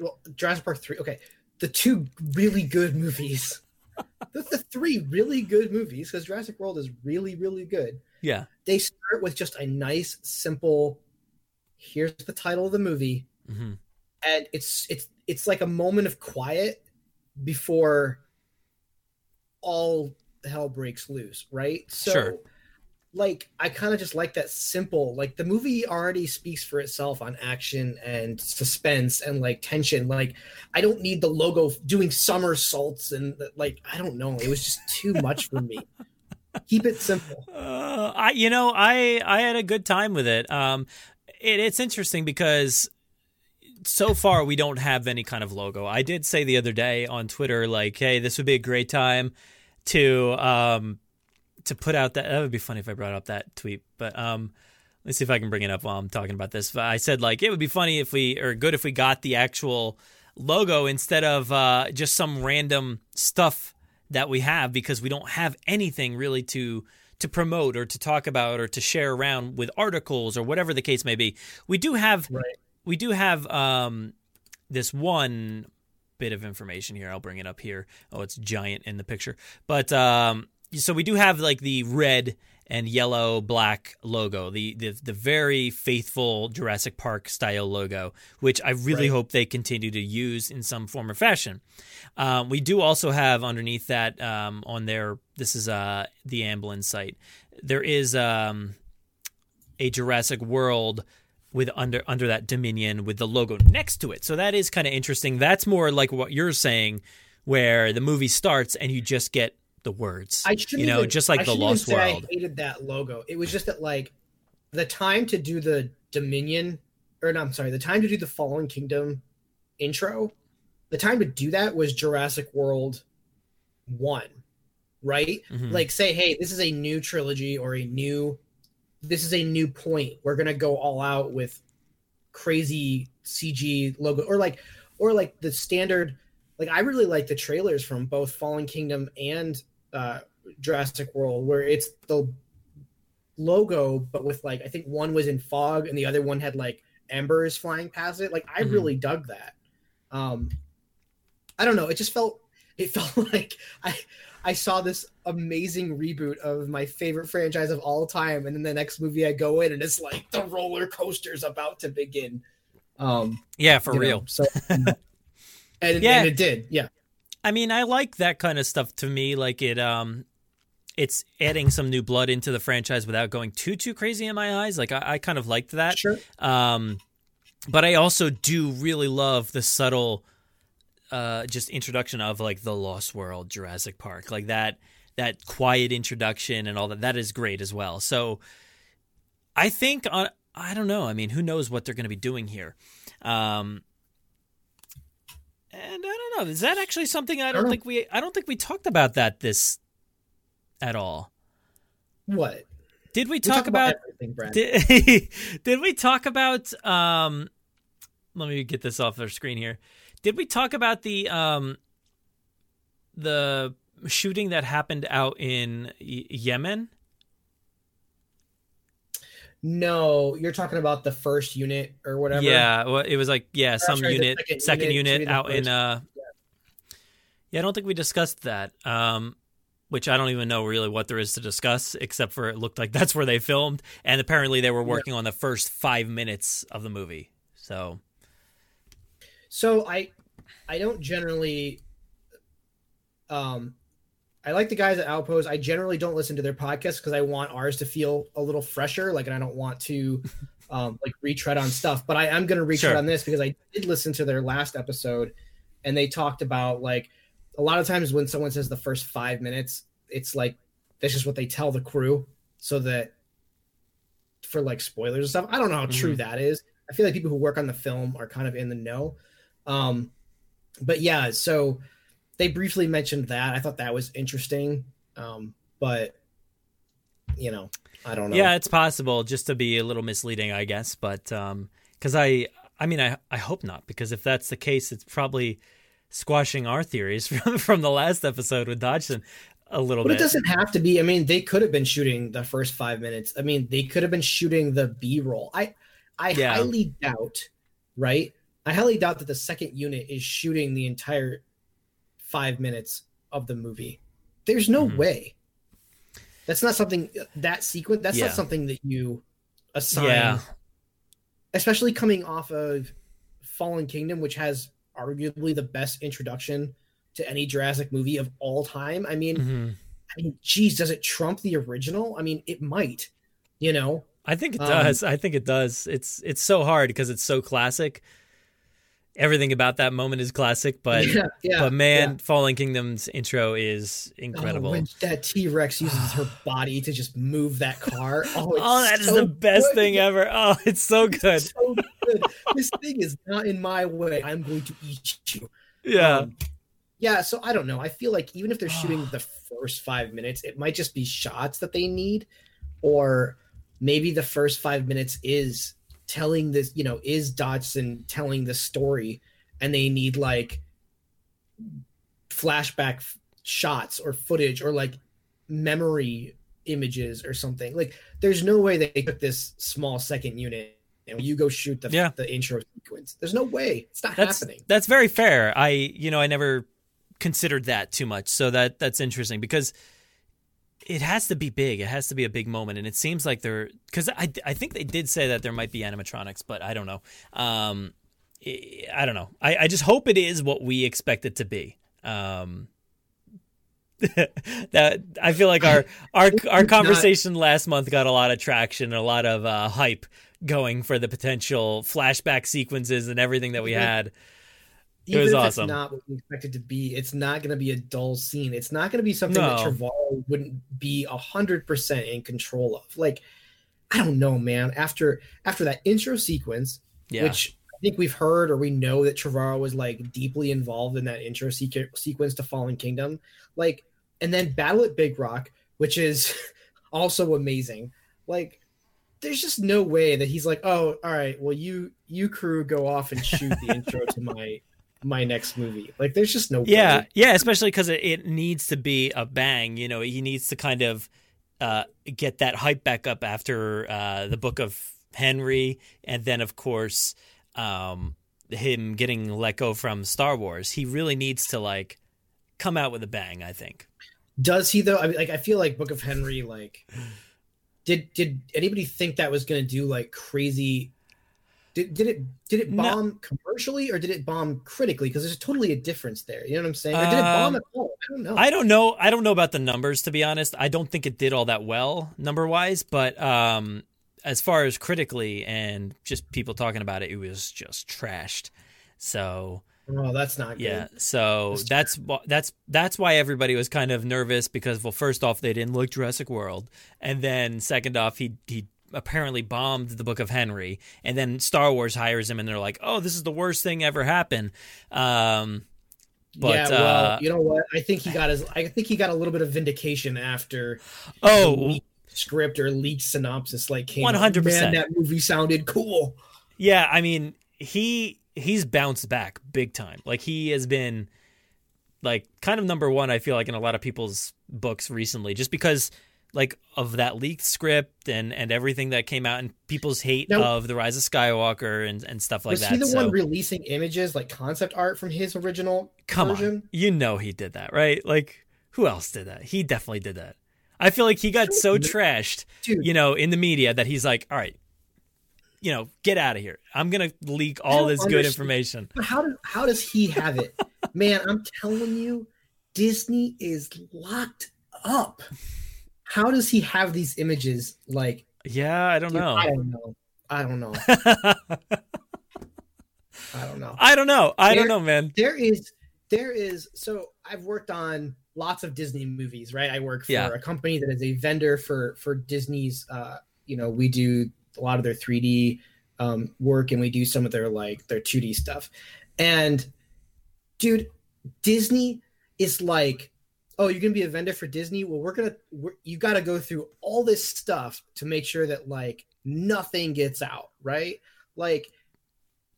well, Jurassic Park three. Okay, the two really good movies. *laughs* the, the three really good movies because Jurassic World is really really good. Yeah. They start with just a nice simple. Here's the title of the movie, hmm and it's it's it's like a moment of quiet before all hell breaks loose, right? So Sure. Like I kind of just like that simple like the movie already speaks for itself on action and suspense and like tension like I don't need the logo doing somersaults and like I don't know it was just too much for me keep it simple *laughs* Uh, I, you know, I I had a good time with it. Um, it, it's interesting because so far we don't have any kind of logo. I did say the other day on Twitter, like, "Hey, this would be a great time to um to put out that." That would be funny if I brought up that tweet, but um. Let's see if I can bring it up while I'm talking about this. But I said like it would be funny if we or good if we got the actual logo instead of uh, just some random stuff that we have because we don't have anything really to to promote or to talk about or to share around with articles or whatever the case may be. We do have right we do have um, this one bit of information here. I'll bring it up here. Oh, it's giant in the picture. But um, so we do have like the red and yellow black logo, the the, the very faithful Jurassic Park style logo, which I really Right. hope they continue to use in some form or fashion. Um, we do also have underneath that um, on their this is uh, the Amblin site. There is um, a Jurassic World with under under that Dominion with the logo next to it. So that is kind of interesting. That's more like what you're saying, where the movie starts and you just get the words. I you know, even- just like I the Lost World. I hated that logo. It was just that like the time to do the Dominion, or no, I'm sorry, the time to do the Fallen Kingdom intro, the time to do that was Jurassic World one, right? Mhm. Like say, hey, this is a new trilogy or a new, this is a new point. We're gonna go all out with crazy CG logo, or like, or like the standard. Like I really like the trailers from both Fallen Kingdom and uh, Jurassic World, where it's the logo, but with like I think one was in fog and the other one had like embers flying past it. Like I Mhm. really dug that. Um, I don't know. It just felt it *laughs* felt like I I saw this amazing reboot of my favorite franchise of all time, and then the next movie I go in and it's like the roller coaster's about to begin. Um, yeah, for you know, real. so *laughs* and, it- Yeah. and it did. Yeah. I mean, I like that kind of stuff to me. Like it, um, it's adding some new blood into the franchise without going too too crazy in my eyes. Like I, I kind of liked that. Sure. Um, but I also do really love the subtle, uh, just introduction of like the Lost World, Jurassic Park, like that that quiet introduction and all that. That is great as well. So I think on. I don't know. I mean, who knows what they're going to be doing here? Um, and I don't know. Is that actually something I don't Sure. think we? I don't think we talked about that this at all. What? Did we We talk, about? everything, Brad. Did, *laughs* did we talk about um let me get this off our screen here. Did we talk about the um the shooting that happened out in y- Yemen? No, you're talking about the first unit or whatever. Yeah, well, it was like yeah, some sorry, unit, second second, unit unit, out in uh Yeah, I don't think we discussed that. Um which I don't even know really what there is to discuss except for it looked like *laughs* that's where they filmed and apparently they were working on the first 5 minutes of the movie. So, So I I don't generally um I like the guys at Outpost. I generally don't listen to their podcasts because I want ours to feel a little fresher. Like, and I don't want to *laughs* um, like retread on stuff. But I am going to retread Sure. on this because I did listen to their last episode, and they talked about like a lot of times when someone says the first five minutes, it's like that's just what they tell the crew so that for like spoilers and stuff. I don't know how true Mhm. that is. I feel like people who work on the film are kind of in the know. Um, but yeah, so they briefly mentioned that. I thought that was interesting. Um, but you know, I don't know. Yeah, it's possible just to be a little misleading, I guess. But um, because I, I mean, I, I hope not. Because if that's the case, it's probably squashing our theories *laughs* from from the last episode with Dodgson a little But bit. But it doesn't have to be. I mean, they could have been shooting the first five minutes. I mean, they could have been shooting the B roll. I, I Yeah. highly doubt, right? I highly doubt that the second unit is shooting the entire five minutes of the movie. There's no Mhm. way. That's not something that sequence. That's Yeah. not something that you assign. Yeah. Especially coming off of Fallen Kingdom, which has arguably the best introduction to any Jurassic movie of all time. I mean, Mhm. I mean, geez, does it trump the original? I mean, it might. You know, I think it Um, does. I think it does. It's it's so hard because it's so classic. Everything about that moment is classic, but yeah, yeah. but man, yeah. Fallen Kingdom's intro is incredible. Oh, when that T Rex uses her *sighs* body to just move that car. Oh, it's Oh, that is so the best good. thing ever. Oh, it's so good. It's so good. this thing is not in my way. I'm going to eat you. Yeah. Um, yeah, so I don't know. I feel like even if they're shooting *sighs* the first five minutes, it might just be shots that they need, or maybe the first five minutes is telling this, you know, is Dodgson telling the story, and they need like flashback f- shots or footage or like memory images or something. Like, there's no way they took this small second unit and you go shoot the Yeah. the intro sequence. There's no way. It's not that's happening. that's very fair. I you know I never considered that too much, so that that's interesting because it has to be big. It has to be a big moment, and it seems like they're because I I think they did say that there might be animatronics, but I don't know. Um, I, don't know. I I just hope it is what we expect it to be. Um. *laughs* that I feel like our our *laughs* our It's not- conversation last month got a lot of traction, a lot of uh, hype going for the potential flashback sequences and everything that we Even- It was if awesome. it's not what we expected to be, it's not going to be a dull scene. It's not going to be something that No. Wouldn't be a hundred percent in control of. Like, I don't know, man. After after that intro sequence, Yeah. which I think we've heard or we know that Trevorrow was like deeply involved in that intro sequ- sequence to Fallen Kingdom, like, and then Battle at Big Rock, which is *laughs* also amazing. Like, there's just no way that he's like, oh, all right, well, you you crew go off and shoot the *laughs* intro to my my next movie. Like, there's just no Yeah, way. yeah, especially because it, it needs to be a bang. You know, he needs to kind of uh, get that hype back up after uh, the book of Henry, and then of course um, him getting let go from Star Wars. He really needs to like come out with a bang. I think. Does he though? I mean, like, I feel like Book of Henry, like, did did anybody think that was going to do like crazy? Did, did it did it No. bomb commercially or did it bomb critically? Because there's totally a difference there. You know what I'm saying? Or did it bomb Um, at all? I don't know. I don't know. I don't know about the numbers to be honest. I don't think it did all that well number wise, but um, as far as critically and just people talking about it, it was just trashed. So oh, that's not good. yeah, so That's that's that's that's why everybody was kind of nervous because well, first off, they didn't look Jurassic World, and then second off, he he apparently bombed the Book of Henry, and then Star Wars hires him, and they're like, oh, this is the worst thing ever happened. Um, but yeah, well, uh, you know what? I think he got his. I think he got a little bit of vindication after oh, script or leaked synopsis like came. 100%. That movie sounded cool. Yeah, I mean, he he's bounced back big time. Like he has been like kind of number 1 I feel like in a lot of people's books recently just because like of that leaked script and and everything that came out and people's hate Now- of the rise of Skywalker and and stuff like was that. he the so one releasing images like concept art from his original come version? on. You know he did that, right? Like who else did that? He definitely did that. I feel like he got so trashed, Dude. you know, in the media that he's like, "All right, you know, get out of here. I'm going to leak all this good information." But how do, how does he have it? *laughs* Man, I'm telling you, Disney is locked up. How does he have these images? Like, Yeah, I don't dude, know. I don't know. I don't know. *laughs* I don't know. I don't know. I don't know, man. There is there is so I've worked on lots of Disney movies, right? I work for Yeah. a company that is a vendor for for Disney's. Uh, you know, we do a lot of their 3D um, work, and we do some of their like their 2D stuff. And dude, Disney is like, oh, you're gonna be a vendor for Disney. Well, we're gonna we're, you got to go through all this stuff to make sure that like nothing gets out, right? Like,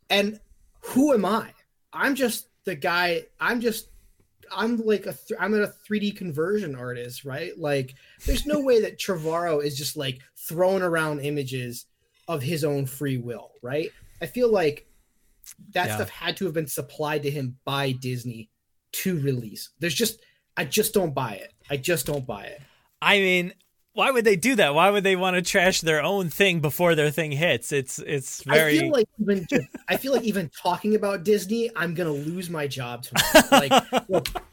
and who am I? I'm just the guy. I'm just I'm like a th- I'm a 3D conversion artist, right? Like, there's no way that Trevorrow is just like throwing around images of his own free will, right? I feel like that Yeah. stuff had to have been supplied to him by Disney to release. There's just I just don't buy it. I just don't buy it. I mean, why would they do that? Why would they want to trash their own thing before their thing hits? It's it's very I feel like even just, I feel like even talking about Disney, I'm gonna lose my job tomorrow. *laughs* Like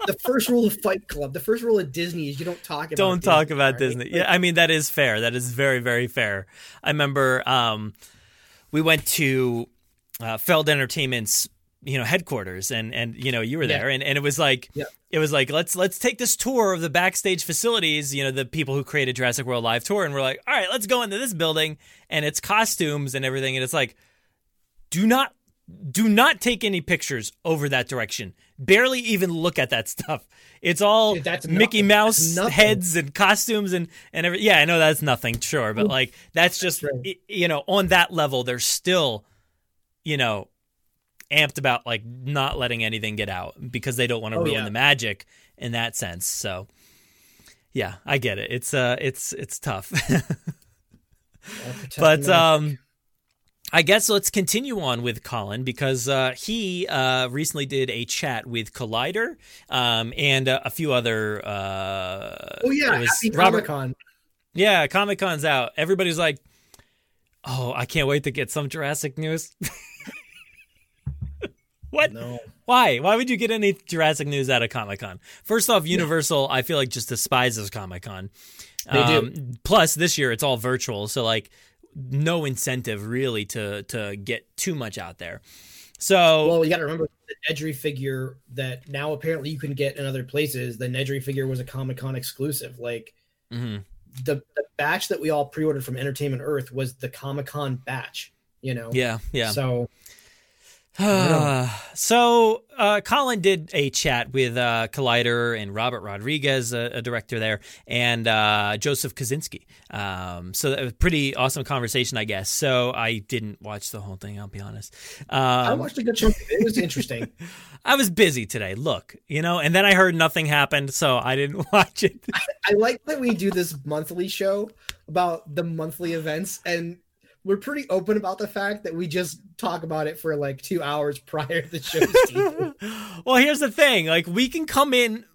the first rule of Fight Club, the first rule of Disney is you don't talk about don't talk Disney, about right? Disney. Yeah, I mean that is fair. That is very very fair. I remember um, we went to uh, Feld Entertainment's you know headquarters, and and you know you were Yeah. there, and, and it was like Yeah. It was like let's let's take this tour of the backstage facilities. You know the people who created Jurassic World live tour, and we're like, all right, let's go into this building, and it's costumes and everything, and it's like, do not do not take any pictures over that direction. Barely even look at that stuff. It's all Dude, that's Mickey nothing. Mouse That's heads and costumes and and every yeah, I know that's nothing, sure, but like that's just right. you know on that level, they're still you know amped about like not letting anything get out because they don't want to Oh, ruin yeah. the magic in that sense. So yeah, I get it. It's uh it's it's tough. *laughs* But um I guess let's continue on with Colin because uh, he uh, recently did a chat with Collider um, and uh, a few other. Uh, oh yeah, it was happy Robert- Con. Yeah, Comic Con's out. Everybody's like, "Oh, I can't wait to get some Jurassic news." *laughs* what? No, Why? Why would you get any Jurassic news out of Comic Con? First off, Universal, I feel like just despises Comic Con. They do. Plus, this year it's all virtual, so like no incentive really to to get too much out there. So well, you got to remember the Nedry figure that now apparently you can get in other places. The Nedry figure was a Comic Con exclusive. Like mhm. the the batch that we all pre-ordered from Entertainment Earth was the Comic Con batch. You know. yeah, yeah. So *sighs* so uh, Colin did a chat with uh, Collider and Robert Rodriguez, a, a director there, and uh, Joseph Kosinski. Um, so that was a pretty awesome conversation, I guess. So I didn't watch the whole thing. I'll be honest. I Um, watched a good chunk of it. It was *laughs* interesting. I was busy today. Look, you know, and then I heard nothing happened, so I didn't *laughs* watch it. I like that we do this monthly show about the monthly events, and we're pretty open about the fact that we just talk about it for like two hours *laughs* prior to the show. *laughs* well, here's the thing: like we can come in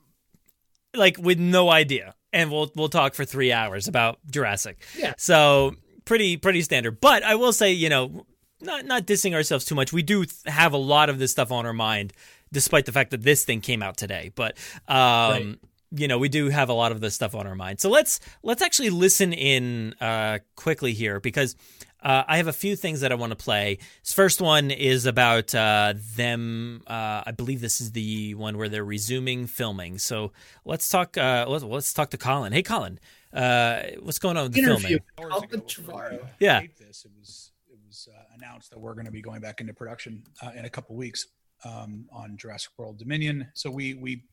like with no idea, and we'll we'll talk for three hours about Jurassic. Yeah. So pretty pretty standard. But I will say, you know, not not dissing ourselves too much. We do th- have a lot of this stuff on our mind, despite the fact that this thing came out today. But um. Right. You know, we do have a lot of this stuff on our mind. So let's let's actually listen in uh, quickly here because uh, I have a few things that I want to play. This first one is about uh, them. Uh, I believe this is the one where they're resuming filming. So let's talk. Uh, let's, let's talk to Colin. Hey, Colin, uh, what's going on with the Interview. filming? hours Colin ago before I Trevorrow. Yeah. this, it was it was uh, announced that we're going to be going back into production uh, in a couple weeks um, on Jurassic World Dominion. So we we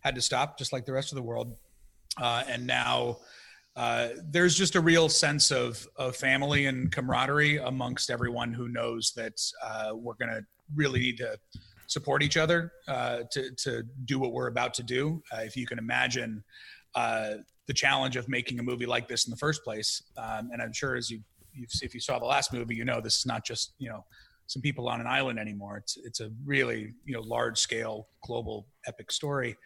had to stop, just like the rest of the world, uh, and now. Uh, there's just a real sense of, of family and camaraderie amongst everyone who knows that uh, we're going to really need to support each other uh, to, to do what we're about to do. Uh, if you can imagine uh, the challenge of making a movie like this in the first place, um, and I'm sure as you if you saw the last movie, you know this is not just you know some people on an island anymore. It's it's a really you know large scale global epic story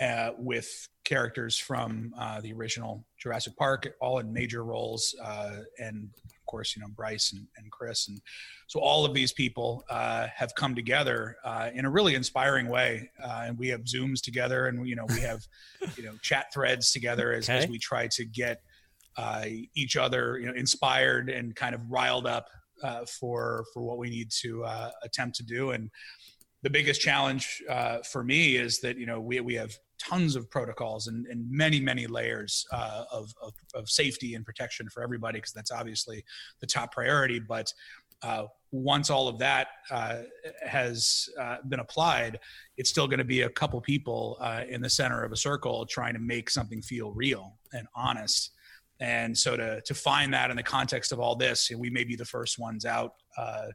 uh, with characters from uh, the original Jurassic Park, all in major roles, uh, and of course, you know Bryce and, and Chris, and so all of these people uh, have come together uh, in a really inspiring way, uh, and we have Zooms together, and you know we have *laughs* you know chat threads together as, as we try to get uh, each other you know inspired and kind of riled up uh, for for what we need to uh, attempt to do. And the biggest challenge uh, for me is that you know we we have tons of protocols and, and many many layers uh, of, of, of safety and protection for everybody because that's obviously the top priority. But uh, once all of that uh, has uh, been applied, it's still going to be a couple people uh, in the center of a circle trying to make something feel real and honest. And so to to find that in the context of all this, we may be the first ones out uh,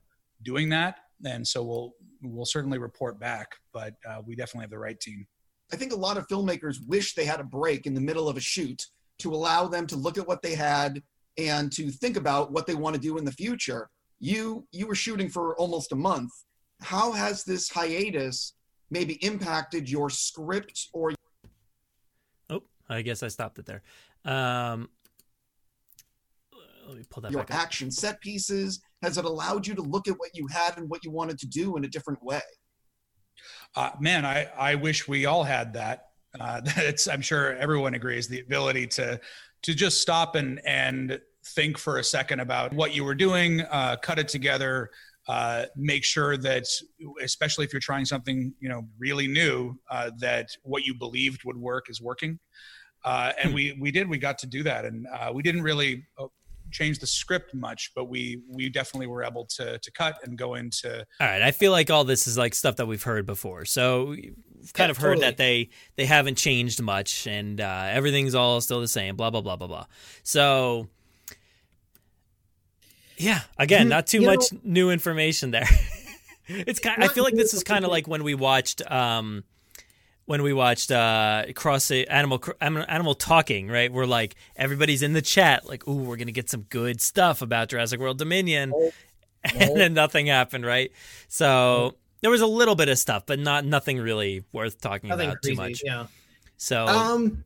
doing that. And so we'll we'll certainly report back, but uh, we definitely have the right team. I think a lot of filmmakers wish they had a break in the middle of a shoot to allow them to look at what they had and to think about what they want to do in the future. You you were shooting for almost a month. How has this hiatus maybe impacted your script or Oh, I guess I stopped it there. Um, let me pull that your back up. action set pieces? Has it allowed you to look at what you had and what you wanted to do in a different way? Uh, man, I, I wish we all had that. Uh, *laughs* that's I'm sure everyone agrees the ability to to just stop and and think for a second about what you were doing, uh, cut it together, uh, make sure that, especially if you're trying something you know really new, uh, that what you believed would work is working. Uh, and we we did we got to do that, and uh, we didn't really uh, change the script much, but we we definitely were able to to cut and go into. All right, I feel like all this is like stuff that we've heard before. So we've kind Yeah, of heard totally. that they they haven't changed much and uh, everything's all still the same. Blah blah blah blah blah. So yeah, again, You- not too you much know- new information there. *laughs* it's kind. I feel like this is kind of like when we watched. um when we watched uh cross animal Animal animal talking right? We're like everybody's in the chat like ooh we're gonna get some good stuff about Jurassic World Dominion. *laughs* And then nothing happened right? So there was a little bit of stuff but not nothing really worth talking Nothing about crazy, too much. yeah. so Um,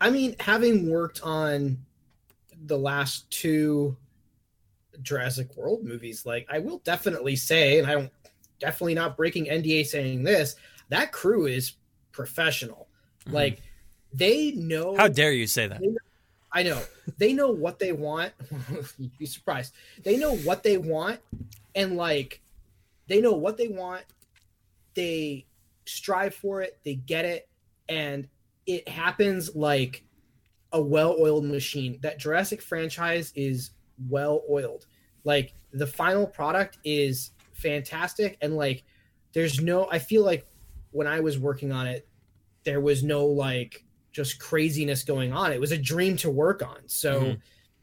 I mean, having worked on the last two Jurassic World movies, like I will definitely say, and I don't definitely not breaking NDA saying this, that crew is professional. Mhm. Like they know how dare you say that I know. They know what they want. *laughs* You'd be surprised. They know what they want and like they know what they want. They strive for it, they get it, and it happens like a well-oiled machine. That Jurassic franchise is well-oiled. Like the final product is fantastic and like there's no I feel like when I was working on it there was no like just craziness going on. It was a dream to work on. So, Mhm.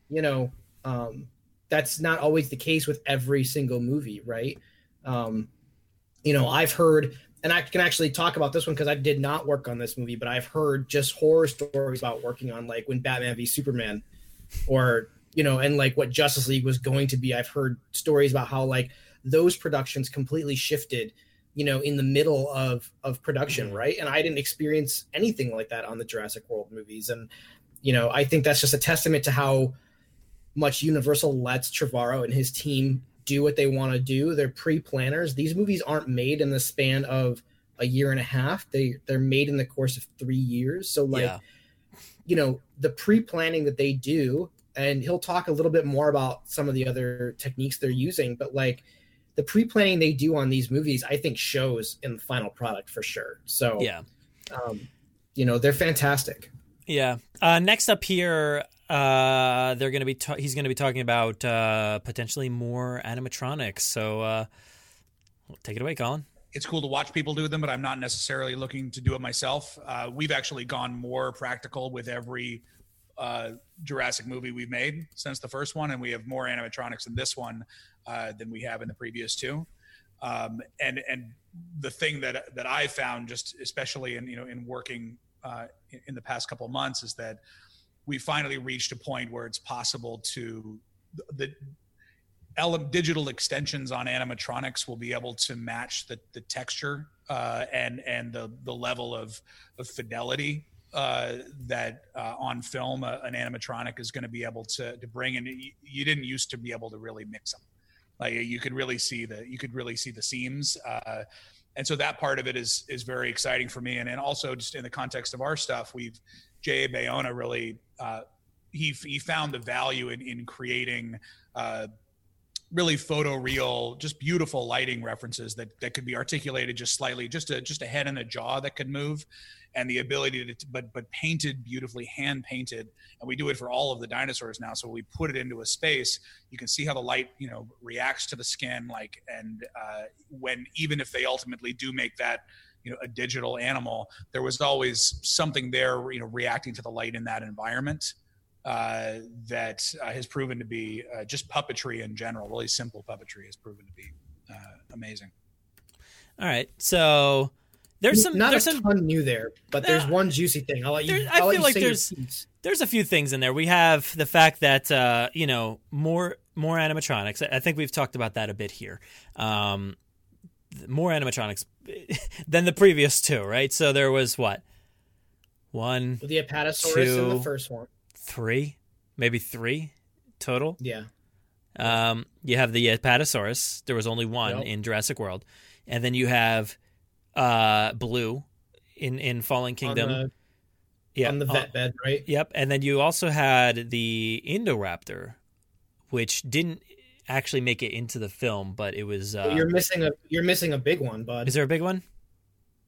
you know, um, that's not always the case with every single movie, right? Um, you know, I've heard, and I can actually talk about this one because I did not work on this movie, but I've heard just horror stories about working on like when Batman v Superman, or you know, and like what Justice League was going to be. I've heard stories about how like those productions completely shifted you know in the middle of of production mm-hmm. right? And i didn't experience anything like that on the jurassic world movies. And you know i think that's just a testament to how much universal lets trevorrow and his team do what they want to do. They're pre-planners. These movies aren't made in the span of a year and a half. They they're made in the course of three years. So like Yeah. you know the pre-planning that they do and he'll talk a little bit more about some of the other techniques they're using but like the pre-planning they do on these movies i think shows in the final product for sure so yeah um, you know they're fantastic Yeah. Uh, next up here, uh, they're gonna be ta- he's gonna be talking about uh, potentially more animatronics. So uh, take it away, Colin. it's cool to watch people do them, but I'm not necessarily looking to do it myself. Uh, we've actually gone more practical with every uh, Jurassic movie we've made since the first one, and we have more animatronics in this one uh, than we have in the previous two. Um, and and the thing that that I found, just especially in you know in working uh, in, in the past couple of months, is that we finally reached a point where it's possible to the ele- digital extensions on animatronics will be able to match the, the texture uh, and and the the level of, of fidelity uh, that uh, on film uh, an animatronic is going to be able to to bring. And you, you didn't used to be able to really mix them. Like you could really see the you could really see the seams. Uh, and so that part of it is is very exciting for me. And and also just in the context of our stuff, we've J.A. Bayona really uh, he he found the value in in creating uh, really photo real, just beautiful lighting references that that could be articulated just slightly, just a just a head and a jaw that could move, and the ability to but but painted beautifully, hand painted, and we do it for all of the dinosaurs now. So we put it into a space. You can see how the light you know reacts to the skin, like and uh, when even if they ultimately do make that you know a digital animal, there was always something there you know reacting to the light in that environment uh, that uh, has proven to be uh, just puppetry in general. Really simple puppetry has proven to be uh, amazing. All right, so there's some not there's a some ton new there, but there's one juicy thing. I'll let you. I I'll let feel you like there's there's a few things in there. We have the fact that uh, you know more more animatronics. I I think we've talked about that a bit here. Um, more animatronics *laughs* than the previous two, right? So there was what one, the Apatosaurus in the first one. three, maybe three total. Yeah. Um, you have the Apatosaurus. There was only one Yep. in Jurassic World, and then you have uh, Blue in in Fallen Kingdom. On the, yeah, on the uh, vet bed, right? Yep, and then you also had the Indoraptor, which didn't actually make it into the film, but it was. Uh, you're missing a you're missing a big one, bud. is there a big one?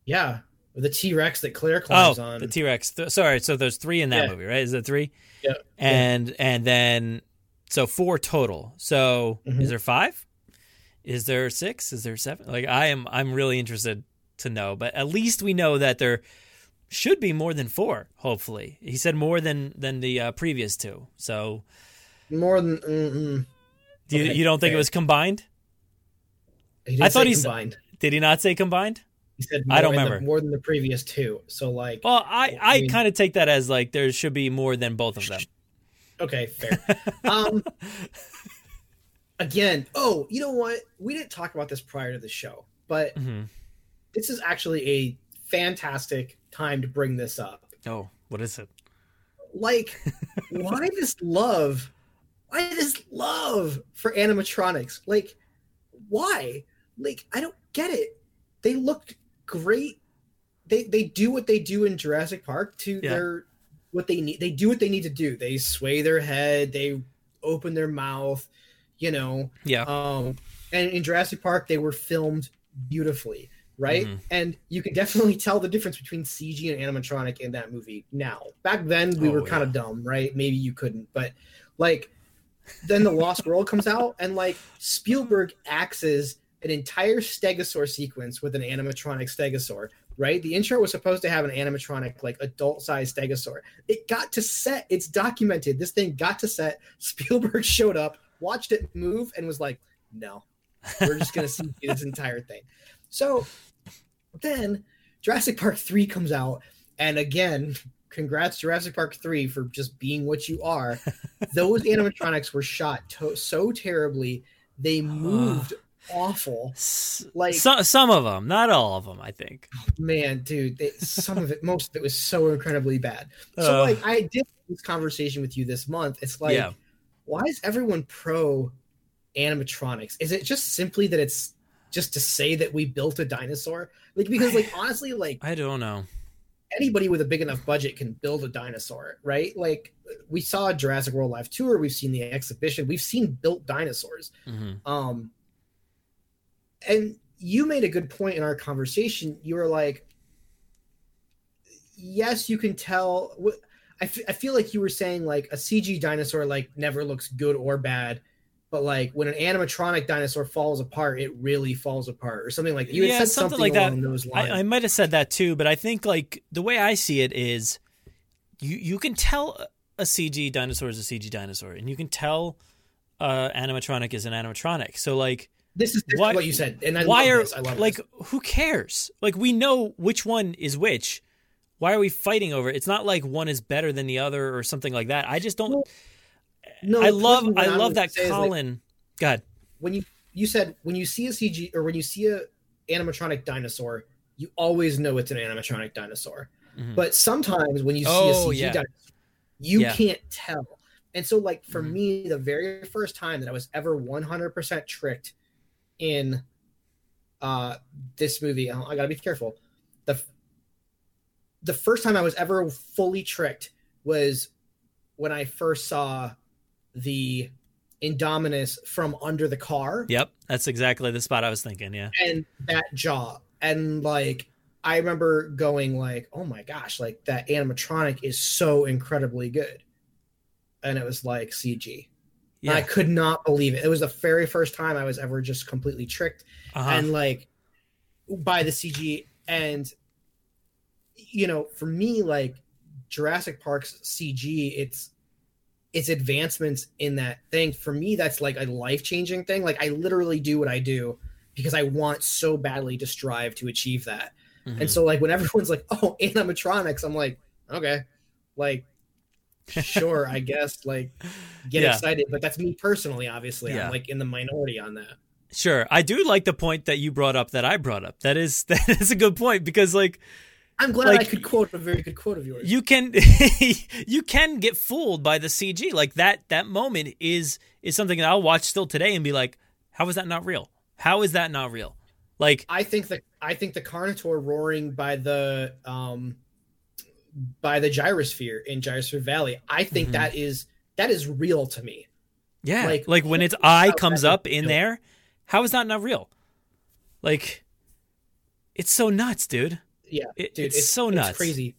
Yeah, the T Rex that Claire climbs oh, on. the T Rex. Th- sorry, so there's three in that Yeah. movie, right? Is it three? Yeah. And and then so four total. So Mhm. is there five? Is there six? Is there seven? Like I am I'm really interested to know, but at least we know that there should be more than four. Hopefully, he said more than than the uh, previous two. So More than. Mm-mm. do you, Okay, you don't think it was combined? I thought he combined. Did he not say combined? He said I don't more in the- remember. more than the previous two. So like, Well, I I mean- kind of take that as like there should be more than both of them. okay, fair. *laughs* um, again, oh, you know what? We didn't talk about this prior to the show, but Mhm. This is actually a fantastic time to bring this up. Oh, what is it? Like, *laughs* why this love? Why this love for animatronics? Like, why? Like, I don't get it. They looked great. They they do what they do in Jurassic Park to Yeah. their what they need. They do what they need to do. They sway their head. They open their mouth. You know. Yeah. Um, and in Jurassic Park, they were filmed beautifully, right? Mhm. And you can definitely tell the difference between CG and animatronic in that movie. Now, back then, we Oh, were kind of dumb, right? Maybe you couldn't, but like, then the Lost World comes out, and like Spielberg axes an entire Stegosaur sequence with an animatronic Stegosaur. Right, the intro was supposed to have an animatronic, like adult-sized Stegosaur. It got to set. It's documented. This thing got to set. Spielberg *laughs* showed up, watched it move, and was like, "No, we're just gonna *laughs* see this entire thing." So then Jurassic Park 3 comes out, and again, *laughs* congrats Jurassic Park 3 for just being what you are. *laughs* Those animatronics were shot to- so terribly, they moved awful. Like So, some of them, not all of them, I think. man, dude, they, some of it, *laughs* most of it was so incredibly bad. So Uh. like I did this conversation with you this month. It's like Yeah. why is everyone pro animatronics? Is it just simply that it's just to say that we built a dinosaur? Like because like *sighs* honestly, like I don't know. anybody with a big enough budget can build a dinosaur, right? Like we saw Jurassic World Live Tour, we've seen the exhibition, we've seen built dinosaurs. hmm Um and you made a good point in our conversation. You were like, yes, you can tell. I, f- I feel like you were saying like a CG dinosaur like never looks good or bad, but like when an animatronic dinosaur falls apart, it really falls apart or something like you Yeah, said something something, like that. those lines. I, I might have said that too, but I think like the way I see it is, you you can tell a CG dinosaur is a CG dinosaur, and you can tell uh, animatronic is an animatronic. So like, this is, why- what you said, and I why love are this. I love like this. who cares? Like we know which one is which. Why are we fighting over it? It's not like one is better than the other or something like that. I just don't. No, I love I love that is, like, Colin. God, when you you said when you see a CG or when you see a animatronic dinosaur, you always know it's an animatronic dinosaur. Mhm. But sometimes when you see Oh, a CG yeah. dinosaur, you Yeah. can't tell. And so, like for Mhm. me, the very first time that I was ever 100% tricked in uh this movie, I I gotta be careful. The the first time I was ever fully tricked was when I first saw the Indominus from under the car. Yep, that's exactly the spot I was thinking. Yeah, and that jaw, and like I remember going like, "Oh my gosh!" Like that animatronic is so incredibly good, and it was like CG. Yeah. I could not believe it. It was the very first time I was ever just completely tricked, uh-huh. and like by the CG. And you know, for me, like Jurassic Park's CG, it's it's advancements in that thing. For me, that's like a life changing thing. Like I literally do what I do because I want so badly to strive to achieve that. Mm-hmm. And so like when *laughs* everyone's like, "Oh, animatronics," I'm like, "Okay." Like sure, I *laughs* guess like get yeah. excited, but that's me personally obviously. Yeah. I'm like in the minority on that. Sure. I do like the point that you brought up that I brought up. That is *laughs* that is a good point because like I'm glad like, I could quote a very good quote of yours. You can *laughs* you can get fooled by the CG. Like that that moment is is something that I'll watch still today and be like, how is that not real? How is that not real? Like I think the I think the Carnotaur roaring by the um by the gyrosphere in Gyrosphere Valley, I think mm-hmm. that is that is real to me. Yeah. Like like when its eye comes up in there, how is that not real? Like it's so nuts, dude. Yeah, it, dude, it's, it's, so nuts. It's crazy.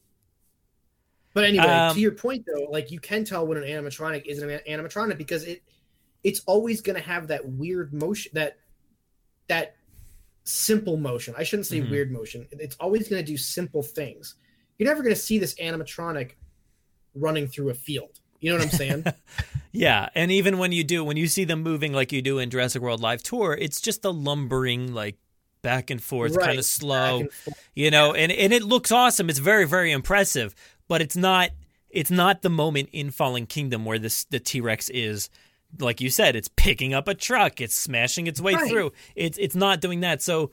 But anyway, um, to your point though, like you can tell when an animatronic is an animatronic because it it's always going to have that weird motion that that simple motion. I shouldn't say mm-hmm. weird motion. It's always going to do simple things. You're never going to see this animatronic running through a field. You know what I'm saying? *laughs* yeah, and even when you do, when you see them moving like you do in Jurassic World Live Tour, it's just the lumbering like back and forth, right. kind of slow, you know, and and it looks awesome. It's very very impressive, but it's not it's not the moment in Fallen Kingdom where this the T Rex is like you said, it's picking up a truck, it's smashing its way right. through. It's it's not doing that. So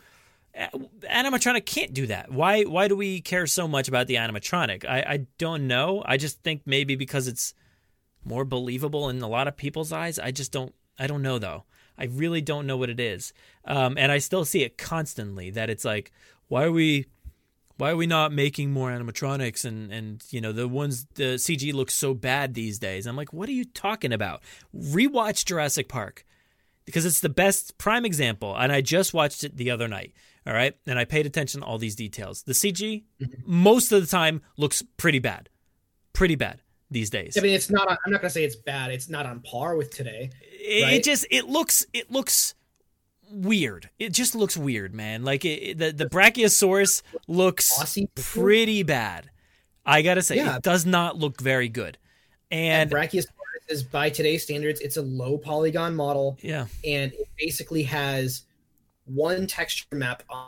animatronic can't do that. Why why do we care so much about the animatronic? I, I don't know. I just think maybe because it's more believable in a lot of people's eyes. I just don't I don't know though. I really don't know what it is. Um, and I still see it constantly that it's like, why are we why are we not making more animatronics and and you know the ones the CG looks so bad these days. I'm like, what are you talking about? Rewatch Jurassic Park because it's the best prime example and I just watched it the other night. All right? And I paid attention to all these details. The CG mm-hmm. most of the time looks pretty bad. Pretty bad these days. I mean, it's not. I'm not gonna say it's bad. It's not on par with today. It, right? it just it looks it looks weird. It just looks weird, man. Like it, the the Brachiosaurus looks pretty bad. I gotta say, yeah. it does not look very good. And, and Brachiosaurus is by today's standards, it's a low polygon model. Yeah, and it basically has one texture map. On,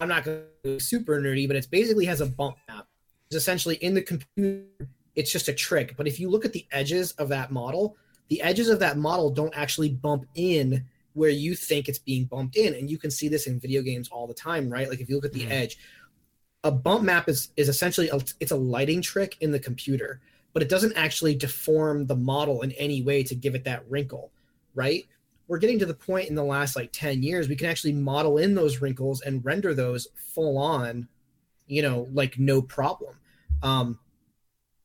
I'm not going to go super nerdy, but it basically has a bump map essentially in the computer, it's just a trick. But if you look at the edges of that model, the edges of that model don't actually bump in where you think it's being bumped in. And you can see this in video games all the time, right? Like if you look at the mm. edge, a bump map is is essentially a, it's a lighting trick in the computer, but it doesn't actually deform the model in any way to give it that wrinkle, right? We're getting to the point in the last like 10 years we can actually model in those wrinkles and render those full on you know, like no problem. Um,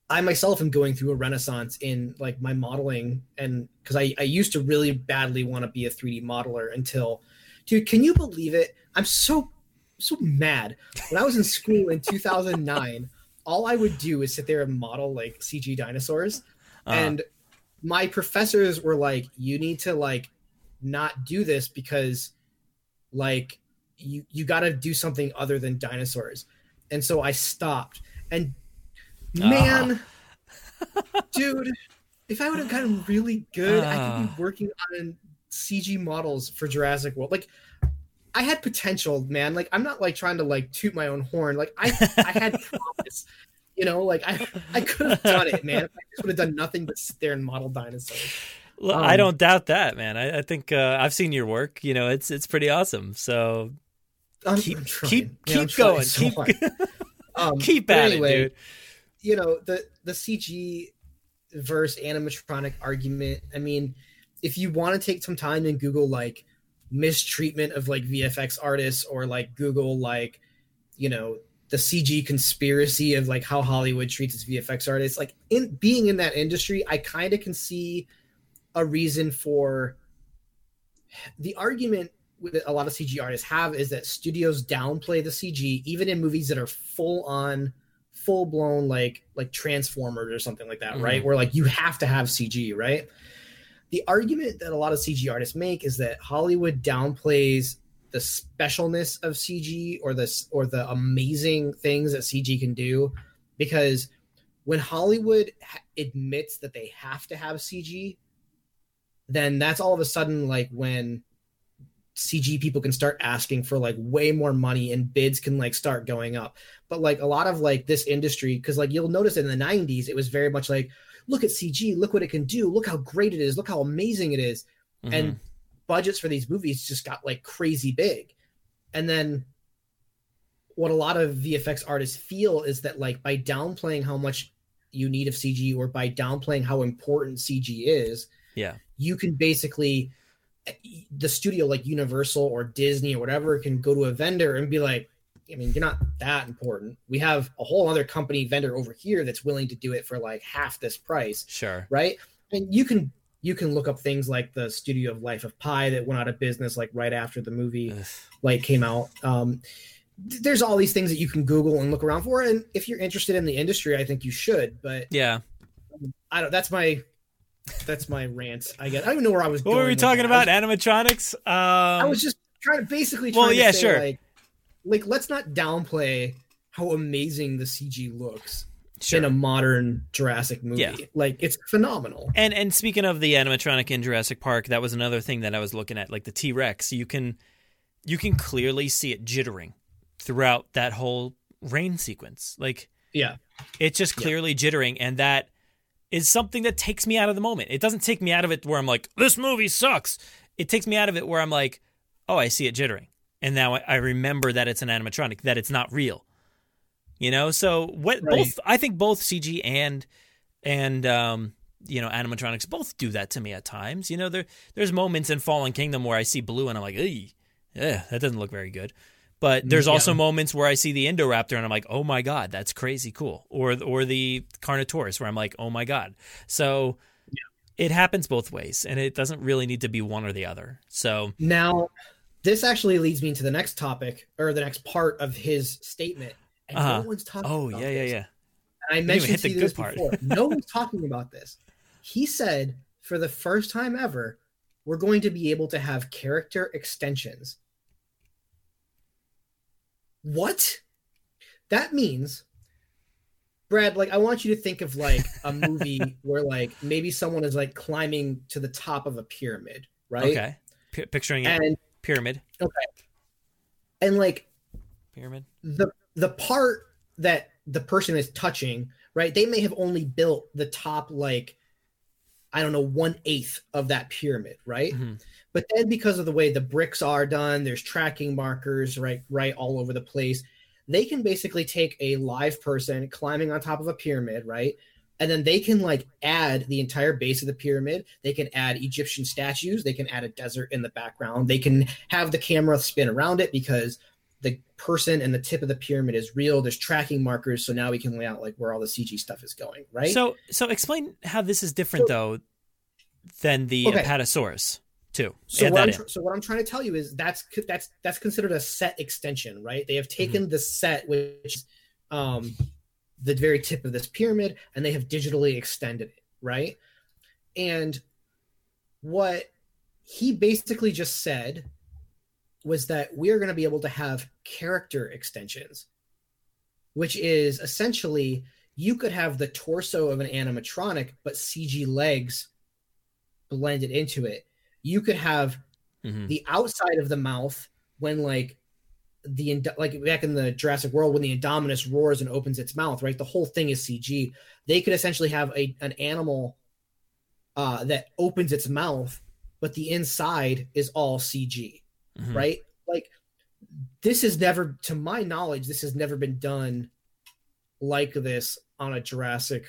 I myself am going through a renaissance in like my modeling and because I, I used to really badly want to be a 3D modeler until dude, can you believe it? I'm so so mad. When I was in school in 2009, all I would do is sit there and model like CG dinosaurs. Uh-huh. And my professors were like, you need to like not do this because like you you got to do something other than dinosaurs and so I stopped. And man, dude, if I would have gotten really good, I could be ah. working on CG models for Jurassic World. Like, I had potential, man. Like, I'm not like trying to like toot my own horn. Like, I I had *laughs* promise. You know, like I I could have done it, man. I just would have done nothing but sit there and model dinosaurs. Well, um, I don't doubt that, man. I, I think uh, I've seen your work. You know, it's it's pretty awesome. So I'm, keep I'm keep yeah, keep going. So keep *laughs* um, keep at anyway, it, dude. You know the the CG versus animatronic argument. I mean, if you want to take some time and Google like mistreatment of like VFX artists or like Google like you know the CG conspiracy of like how Hollywood treats its VFX artists, like in being in that industry, I kind of can see a reason for the argument a lot of CG artists have is that studios downplay the CG even in movies that are full on full blown like like Transformers or something like that, Mhm. right? Where like you have to have CG, right? The argument that a lot of CG artists make is that Hollywood downplays the specialness of CG or the or the amazing things that CG can do because when Hollywood ha- admits that they have to have CG, then that's all of a sudden like when CG people can start asking for like way more money and bids can like start going up. But like a lot of like this industry, because like you'll notice in the 90s, it was very much like, look at CG, look what it can do, look how great it is, look how amazing it is. Mm-hmm. And budgets for these movies just got like crazy big. And then what a lot of VFX artists feel is that like by downplaying how much you need of CG or by downplaying how important CG is, yeah. you can basically the studio like Universal or Disney or whatever can go to a vendor and be like, I mean, you're not that important. We have a whole other company vendor over here that's willing to do it for like half this price. Sure. Right. And you can you can look up things like the studio of Life of Pi that went out of business like right after the movie like came out. Um th- there's all these things that you can Google and look around for. And if you're interested in the industry, I think you should. But Yeah. I don't that's my that's my rant. I guess I don't even know where I was What going. were we talking about? was- Animatronics? Um, I was just trying to basically trying Well, to yeah, say, sure. like like let's not downplay how amazing the CG looks Sure. in a modern Jurassic movie. Yeah. Like it's phenomenal. And and speaking of the animatronic in Jurassic Park, that was another thing that I was looking at, like the T Rex. You can you can clearly see it jittering throughout that whole rain sequence. Like Yeah. it's just Yeah. clearly jittering, and that is something that takes me out of the moment. It doesn't take me out of it where I'm like, this movie sucks. It takes me out of it where I'm like, oh, I see it jittering, and now I, remember that it's an animatronic, that it's not real. You know, so what Right. both I think both CG and and um you know animatronics both do that to me at times. You know, there there's moments in Fallen Kingdom where I see blue and I'm like, yeah, that doesn't look very good. But there's Yeah. also moments where I see the Indoraptor and I'm like, oh my god, that's crazy cool. Or or the Carnotaurus where I'm like, oh my god. So it happens both ways, and it doesn't really need to be one or the other. So Now this actually leads me into the next topic or the next part of his statement. And uh no one's talking oh yeah yeah yeah. And I mentioned hit to the you good this part. before. no one's talking about this. He said for the first time ever, we're going to be able to have character extensions. What? That means, Brad, like I want you to think of like a movie *laughs* where like maybe someone is like climbing to the top of a pyramid, right? Okay, P- picturing it. And pyramid. okay. And like Pyramid. the the part that the person is touching, right? They may have only built the top like I don't know one eighth of that pyramid, right? Mhm. But then because of the way the bricks are done, there's tracking markers right right all over the place. They can basically take a live person climbing on top of a pyramid, right? And then they can like add the entire base of the pyramid. They can add Egyptian statues. They can add a desert in the background. They can have the camera spin around it because the person and the tip of the pyramid is real. There's tracking markers, so now we can lay out like where all the CG stuff is going, right? So so explain how this is different though than the Okay. Apatosaurus too. So Add what, I'm so what I'm trying to tell you is that's that's that's considered a set extension, right? They have taken the set, which is um, the very tip of this pyramid, and they have digitally extended it, right? And what he basically just said was that we are going to be able to have character extensions, which is essentially you could have the torso of an animatronic, but CG legs blended into it. You could have Mhm. the outside of the mouth when like the like back in the Jurassic World when the Indominus roars and opens its mouth, right? The whole thing is CG. They could essentially have a an animal uh, that opens its mouth, but the inside is all CG, Mhm. right? Like this has never, to my knowledge, this has never been done like this on a Jurassic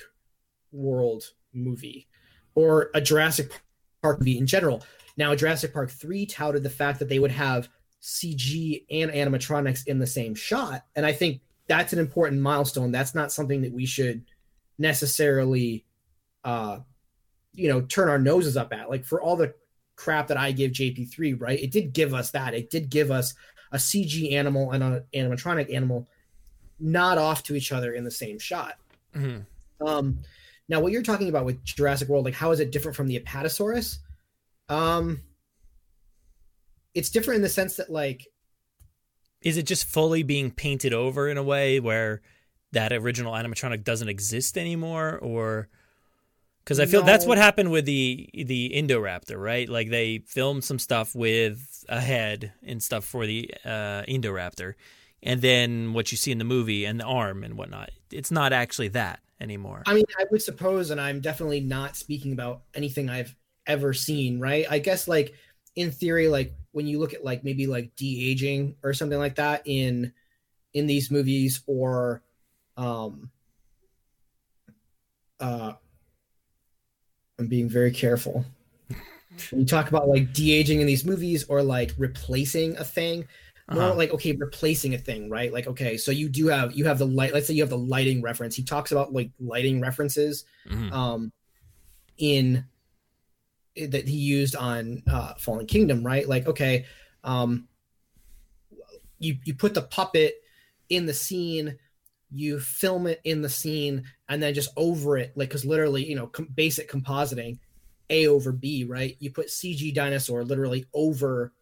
World movie or a Jurassic Park movie in general. Now, Jurassic Park 3 touted the fact that they would have CG and animatronics in the same shot. And I think that's an important milestone. That's not something that we should necessarily uh, you know turn our noses up at. Like for all the crap that I give JP3, right? It did give us that. It did give us a CG animal and an animatronic animal not off to each other in the same shot. Mm-hmm. Um, now, what you're talking about with Jurassic World, like how is it different from the Apatosaurus? Um, it's different in the sense that like is it just fully being painted over in a way where that original animatronic doesn't exist anymore or because i feel no. that's what happened with the the indoraptor right like they filmed some stuff with a head and stuff for the uh, indoraptor and then what you see in the movie and the arm and whatnot it's not actually that anymore. I mean i would suppose and i'm definitely not speaking about anything i've ever seen right? I guess like in theory like when you look at like maybe like de-aging or something like that in in these movies or um uh i'm being very careful. *laughs* When you talk about like de-aging in these movies or like replacing a thing more uh-huh. like okay replacing a thing right like okay so you do have you have the light let's say you have the lighting reference he talks about like lighting references mm-hmm. um in that he used on uh, Fallen Kingdom, right? Like, okay, um, you you put the puppet in the scene, you film it in the scene, and then just over it, like, because literally, you know, com- basic compositing, A over B, right? You put CG dinosaur literally over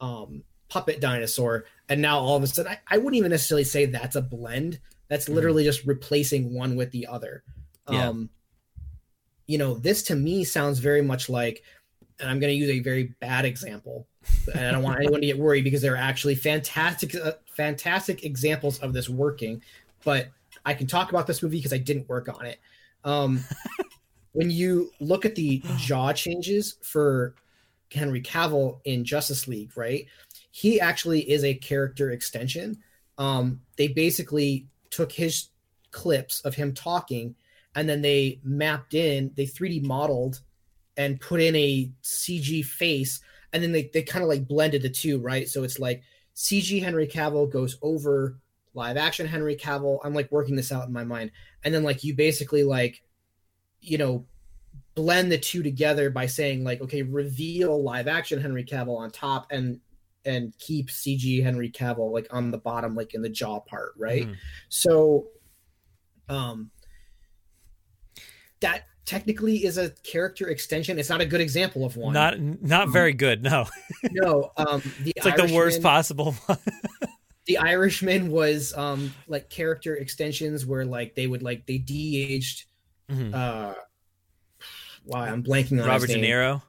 um, puppet dinosaur, and now all of a sudden, I, I wouldn't even necessarily say that's a blend. That's mm-hmm. literally mm-hmm. just replacing one with the other. Yeah. Um, you know, this to me sounds very much like, and I'm going to use a very bad example, and I don't want anyone to get worried because there are actually fantastic, uh, fantastic examples of this working. But I can talk about this movie because I didn't work on it. Um, *laughs* when you look at the *sighs* jaw changes for Henry Cavill in Justice League, right? He actually is a character extension. Um, they basically took his clips of him talking and then they mapped in, they 3D modeled and put in a CG face, and then they, they kind of like blended the two, right? So it's like CG Henry Cavill goes over live action Henry Cavill. I'm like working this out in my mind. And then like you basically like, you know, blend the two together by saying like, okay, reveal live action Henry Cavill on top and and keep CG Henry Cavill like on the bottom, like in the jaw part, right? Mm. So um that technically is a character extension. It's not a good example of one. Not not um, very good. No. *laughs* no. Um, *laughs* the it's like the worst possible. *laughs* the Irishman was um like character extensions where like they would like they de-aged. Mm-hmm. Uh, why I'm blanking on Robert De Niro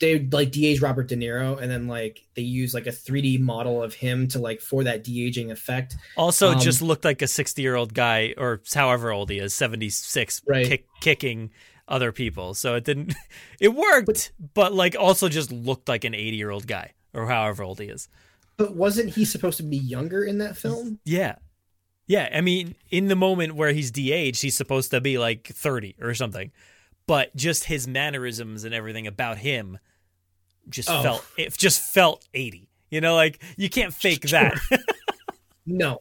they like de-age Robert De Niro and then like they use like a 3D model of him to like for that de-aging effect. Also, um, just looked like a 60 year old guy or however old he is, 76, right. kick, kicking other people. So it didn't, *laughs* it worked, but, but like also just looked like an 80 year old guy or however old he is. But wasn't he supposed to be younger in that film? Yeah. Yeah. I mean, in the moment where he's de-aged, he's supposed to be like 30 or something. But just his mannerisms and everything about him just oh. felt it just felt 80 you know like you can't fake that. *laughs* No.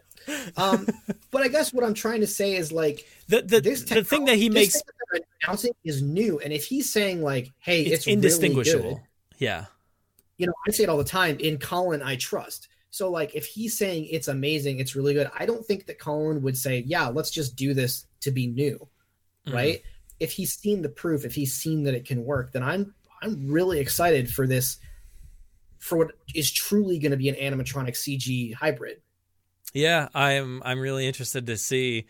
Um but i guess what i'm trying to say is like the the, the thing that he makes that announcing is new and if he's saying like hey it's, it's indistinguishable really good, yeah. you know i say it all the time in colin i trust. So like if he's saying it's amazing it's really good i don't think that colin would say yeah let's just do this to be new mm-hmm. right? If he's seen the proof if he's seen that it can work then i'm I'm really excited for this for what is truly going to be an animatronic CG hybrid. Yeah, I'm I'm really interested to see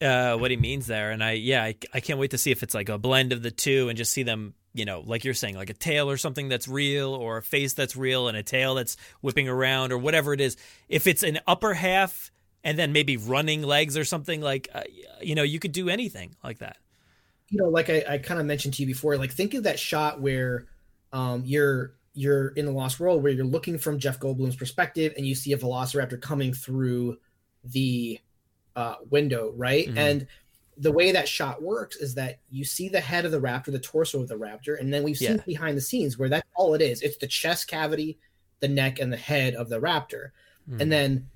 uh, what he means there, and I yeah I, I can't wait to see if it's like a blend of the two and just see them you know like you're saying like a tail or something that's real or a face that's real and a tail that's whipping around or whatever it is. If it's an upper half and then maybe running legs or something like uh, you know you could do anything like that you know, like I, I kind of mentioned to you before, like think of that shot where um, you're you're in the Lost World where you're looking from Jeff Goldblum's perspective and you see a Velociraptor coming through the uh, window, right? Mm-hmm. And the way that shot works is that you see the head of the raptor, the torso of the raptor, and then we've seen yeah. behind the scenes where that's all it is. It's the chest cavity, the neck, and the head of the raptor. Mm-hmm. And then,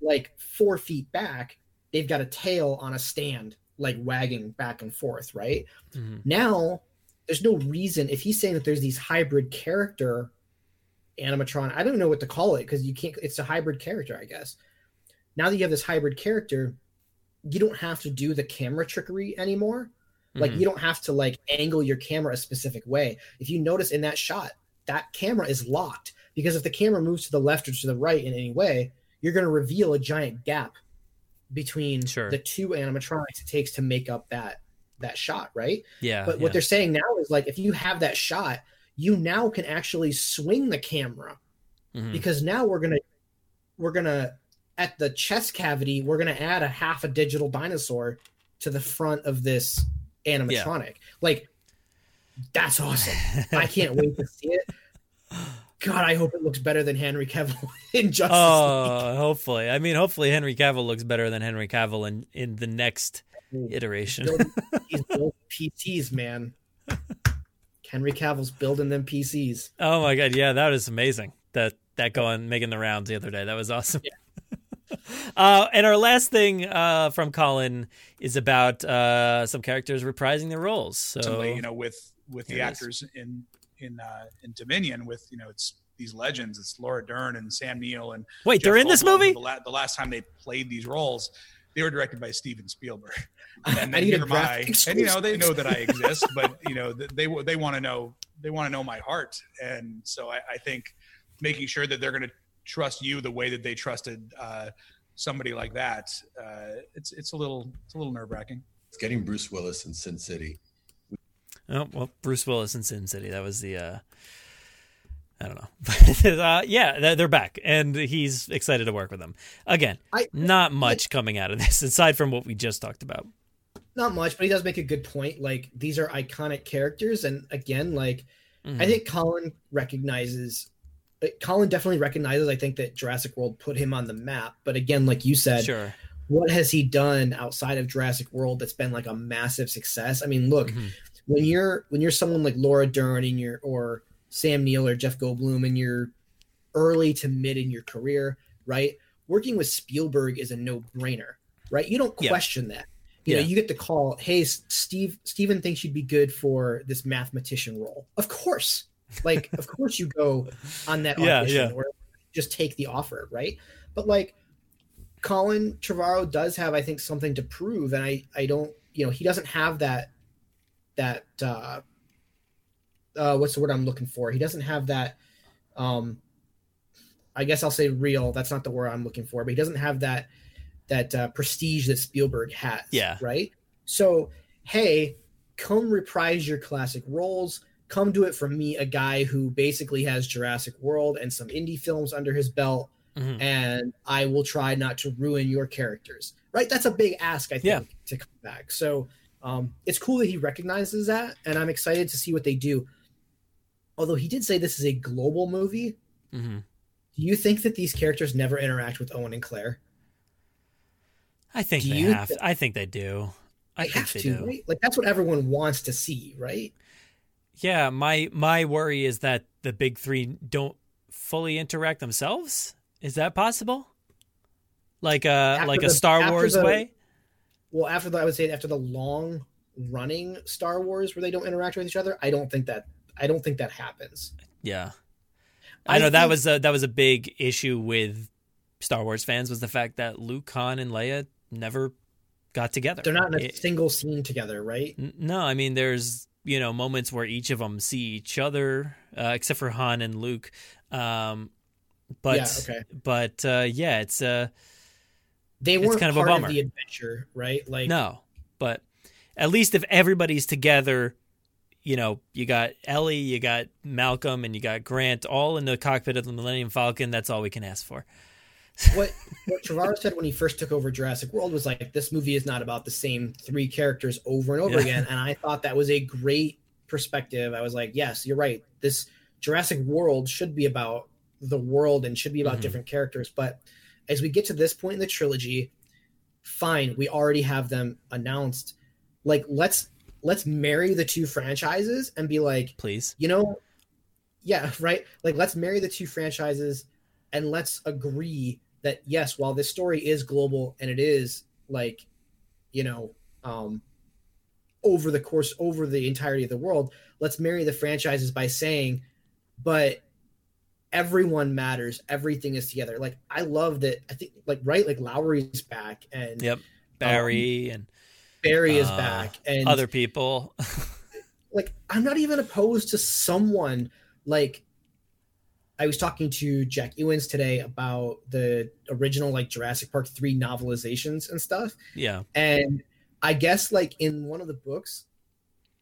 like four feet back, they've got a tail on a stand like wagging back and forth, right? Mm-hmm. Now there's no reason if he's saying that there's these hybrid character animatron. I don't know what to call it because you can't. It's a hybrid character, I guess. Now that you have this hybrid character, you don't have to do the camera trickery anymore. Like Mhm. you don't have to like angle your camera a specific way. If you notice in that shot, that camera is locked because if the camera moves to the left or to the right in any way, you're going to reveal a giant gap between Sure. the two animatronics it takes to make up that that shot, right? Yeah. But yeah. what they're saying now is like if you have that shot, you now can actually swing the camera Mhm. because now we're gonna we're gonna at the chest cavity we're gonna add a half a digital dinosaur to the front of this animatronic. Like that's awesome. I can't wait to see it. *laughs* God, I hope it looks better than Henry Cavill *laughs* in Justice League. Oh, hopefully. I mean, hopefully Henry Cavill looks better than Henry Cavill in in the next iteration. Building- *laughs* He's building PCs, man. Henry Cavill's building them PCs. Oh my god, yeah, that was amazing. That that going making the rounds the other day. That was awesome. *laughs* uh, and our last thing uh, from Colin is about uh, some characters reprising their roles. So you know, with with the Here it is. actors in in uh, in Dominion, with you know, it's these legends. It's Laura Dern and Sam Neill and Wait, Jeff they're in this movie? The, la- the last time they played these roles, they were directed by Steven Spielberg. *laughs* And I then need here am I, and you know, they know that I exist, *laughs* but you know, th- they they want to know they want to know my heart, and so I, I think making sure that they're going to trust you the way that they trusted uh, somebody like that, uh, it's it's a little it's a little nerve wracking. It's getting Bruce Willis in Sin City. Oh well, Bruce Willis in Sin City. That was the. Uh, I don't know. *laughs* uh, yeah, they're- back, and he's excited to work with them again. I- not much coming out of this *laughs* aside from what we just talked about. Not much, but he does make a good point. Like these are iconic characters, and again, like Mhm. I think Colin recognizes. Colin definitely recognizes. I think that Jurassic World put him on the map, but again, like you said, Sure. what has he done outside of Jurassic World that's been like a massive success? I mean, look, Mhm. When you're when you're someone like Laura Dern and you're or Sam Neill or Jeff Goldblum and you're early to mid in your career, right? Working with Spielberg is a no brainer, right? You don't Yeah. question that. You Yeah. know, you get the call, hey, Steve, Steven thinks you'd be good for this mathematician role. Of course. Like, of course you go on that *laughs* Yeah, audition yeah. or just take the offer, right? But like Colin Trevorrow does have, I think, something to prove, and I, I don't, you know, he doesn't have that, that, uh, uh, what's the word I'm looking for? He doesn't have that, um, I guess I'll say real. That's not the word I'm looking for, but he doesn't have that, that uh, prestige that Spielberg has. Yeah. Right. So, hey, come reprise your classic roles. Come do it from me, a guy who basically has Jurassic World and some indie films under his belt Mhm. and I will try not to ruin your characters. Right? That's a big ask, I think, Yeah. to come back. So um, it's cool that he recognizes that, and I'm excited to see what they do. Although he did say this is a global movie, Mhm. do you think that these characters never interact with Owen and Claire? I think Do they have. thi- I think they do. I They have they to, do. right? Like that's what everyone wants to see, right? Yeah, my my worry is that the big three don't fully interact themselves. Is that possible? Like a like a Star after Wars the- way? Well, after the, I would say after the long running Star Wars where they don't interact with each other, I don't think that I don't think that happens. Yeah. I, I know that was a, that was a big issue with Star Wars fans was the fact that Luke, Han, and Leia never got together. They're not in a It- single scene together, right? No, I mean there's you know moments where each of them see each other, uh, except for Han and Luke. Um, but Yeah, okay. but uh, yeah, it's uh, They It's weren't kind of a part of, the adventure, right? Like no, but at least if everybody's together, you know, you got Ellie, you got Malcolm, and you got Grant all in the cockpit of the Millennium Falcon. That's all we can ask for. *laughs* what what Trevorrow said when he first took over Jurassic World was like, this movie is not about the same three characters over and over Yeah. again. And I thought that was a great perspective. I was like, yes, you're right. This Jurassic World should be about the world and should be about Mhm. different characters. But as we get to this point in the trilogy, fine, we already have them announced. Like, let's let's marry the two franchises and be like, Please, you know, yeah, *laughs* right. Like, let's marry the two franchises and let's agree that yes, while this story is global and it is like, you know, um, over the course over the entirety of the world. Let's marry the franchises by saying, but everyone matters. Everything is together. Like I love that. I think like right, like Lowery's back and yep, Barry um, and Barry is uh, back and other people. *laughs* like I'm not even opposed to someone like I was talking to Jack Ewens today about the original like Jurassic Park 3 novelizations and stuff. Yeah. And I guess like in one of the books,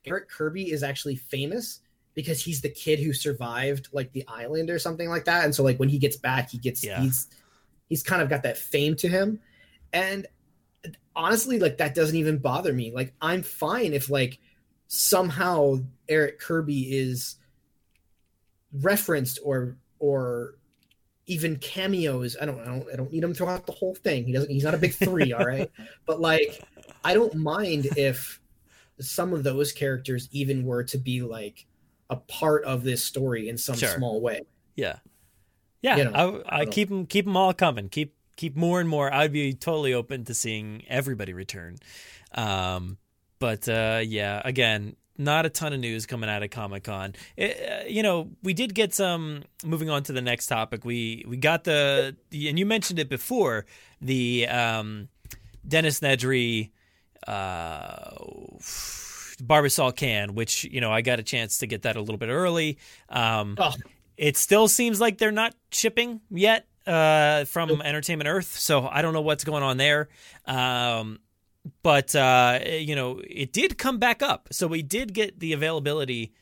Eric Kirby is actually famous because he's the kid who survived like the island or something like that. And so like when he gets back, he gets yeah. he's he's kind of got that fame to him. And honestly, like that doesn't even bother me. Like I'm fine if like somehow Eric Kirby is referenced or or even cameos. I don't, I don't, I don't need him throughout the whole thing. He doesn't. He's not a big three, all right. *laughs* But like, I don't mind if some of those characters even were to be like a part of this story in some sure. small way. Yeah, yeah. You know, I, I, I keep them, keep them all coming. Keep keep more and more. I'd be totally open to seeing everybody return. Um, but uh, yeah, again, not a ton of news coming out of Comic Con. Uh, you know, we did get some. Moving on to the next topic, we we got the, the and you mentioned it before the um, Dennis Nedry uh, Barbasol can, which you know I got a chance to get that a little bit early. Um, oh. It still seems like they're not shipping yet uh, from Entertainment Earth, so I don't know what's going on there. Um, but uh, you know, it did come back up, so we did get the availability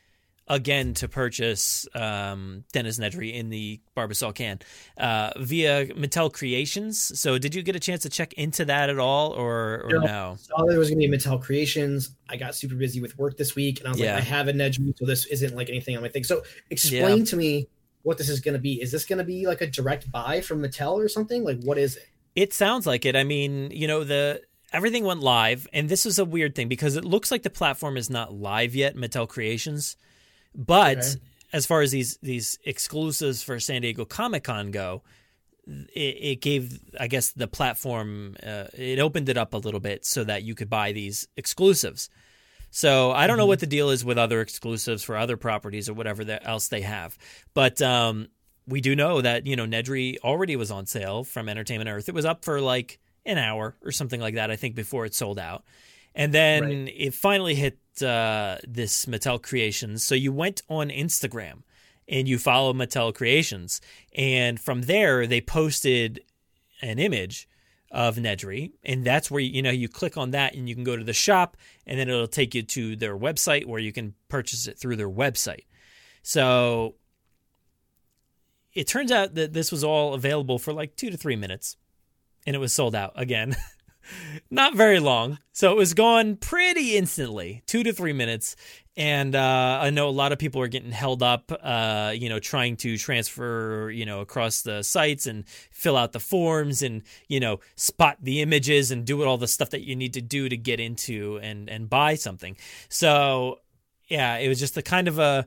again to purchase um, Dennis Nedry in the Barbasol can uh, via Mattel Creations. So, did you get a chance to check into that at all, or, or no? no? Saw there was going to be Mattel Creations. I got super busy with work this week, and I was yeah. like, I have a Nedry, so this isn't like anything on my thing. So, explain yeah. to me what this is going to be. Is this going to be like a direct buy from Mattel or something? Like, what is it? It sounds like it. I mean, you know the everything went live, and this is a weird thing because it looks like the platform is not live yet, Mattel Creations. But okay. as far as these these exclusives for San Diego Comic Con go, it, it, gave I guess the platform uh, it opened it up a little bit so that you could buy these exclusives. So I don't mm-hmm. know what the deal is with other exclusives for other properties or whatever else they have, but um, we do know that you know Nedry already was on sale from Entertainment Earth. It was up for like an hour or something like that, I think, before it sold out. And then right. it finally hit uh, this Mattel Creations. So you went on Instagram and you follow Mattel Creations. And from there, they posted an image of Nedry. And that's where, you know, you click on that and you can go to the shop and then it'll take you to their website where you can purchase it through their website. So it turns out that this was all available for like two to three minutes and it was sold out again. *laughs* *laughs* Not very long. So it was gone pretty instantly, two to three minutes. And uh, I know a lot of people are getting held up, uh, you know, trying to transfer, you know, across the sites and fill out the forms and, you know, spot the images and do all the stuff that you need to do to get into and, and buy something. So, yeah, it was just a kind of a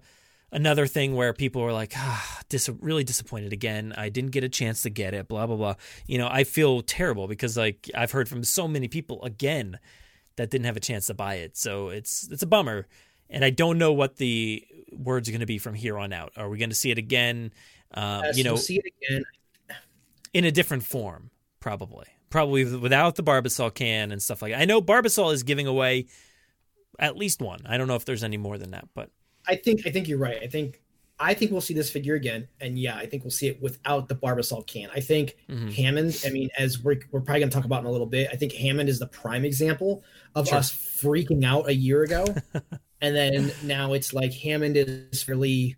another thing where people were like, ah, dis- really disappointed again. I didn't get a chance to get it, blah, blah, blah. You know, I feel terrible because like I've heard from so many people again that didn't have a chance to buy it. So it's, it's a bummer. And I don't know what the words are going to be from here on out. Are we going to see it again? Um, yes, you know, we'll see it again in a different form, probably, probably without the Barbasol can and stuff like that. I know Barbasol is giving away at least one. I don't know if there's any more than that, but I think I think you're right. I think I think we'll see this figure again, and yeah, I think we'll see it without the Barbasol can. I think mm-hmm. Hammond. I mean, as we're we're probably going to talk about in a little bit, I think Hammond is the prime example of sure. us freaking out a year ago, *laughs* and then now it's like Hammond is really,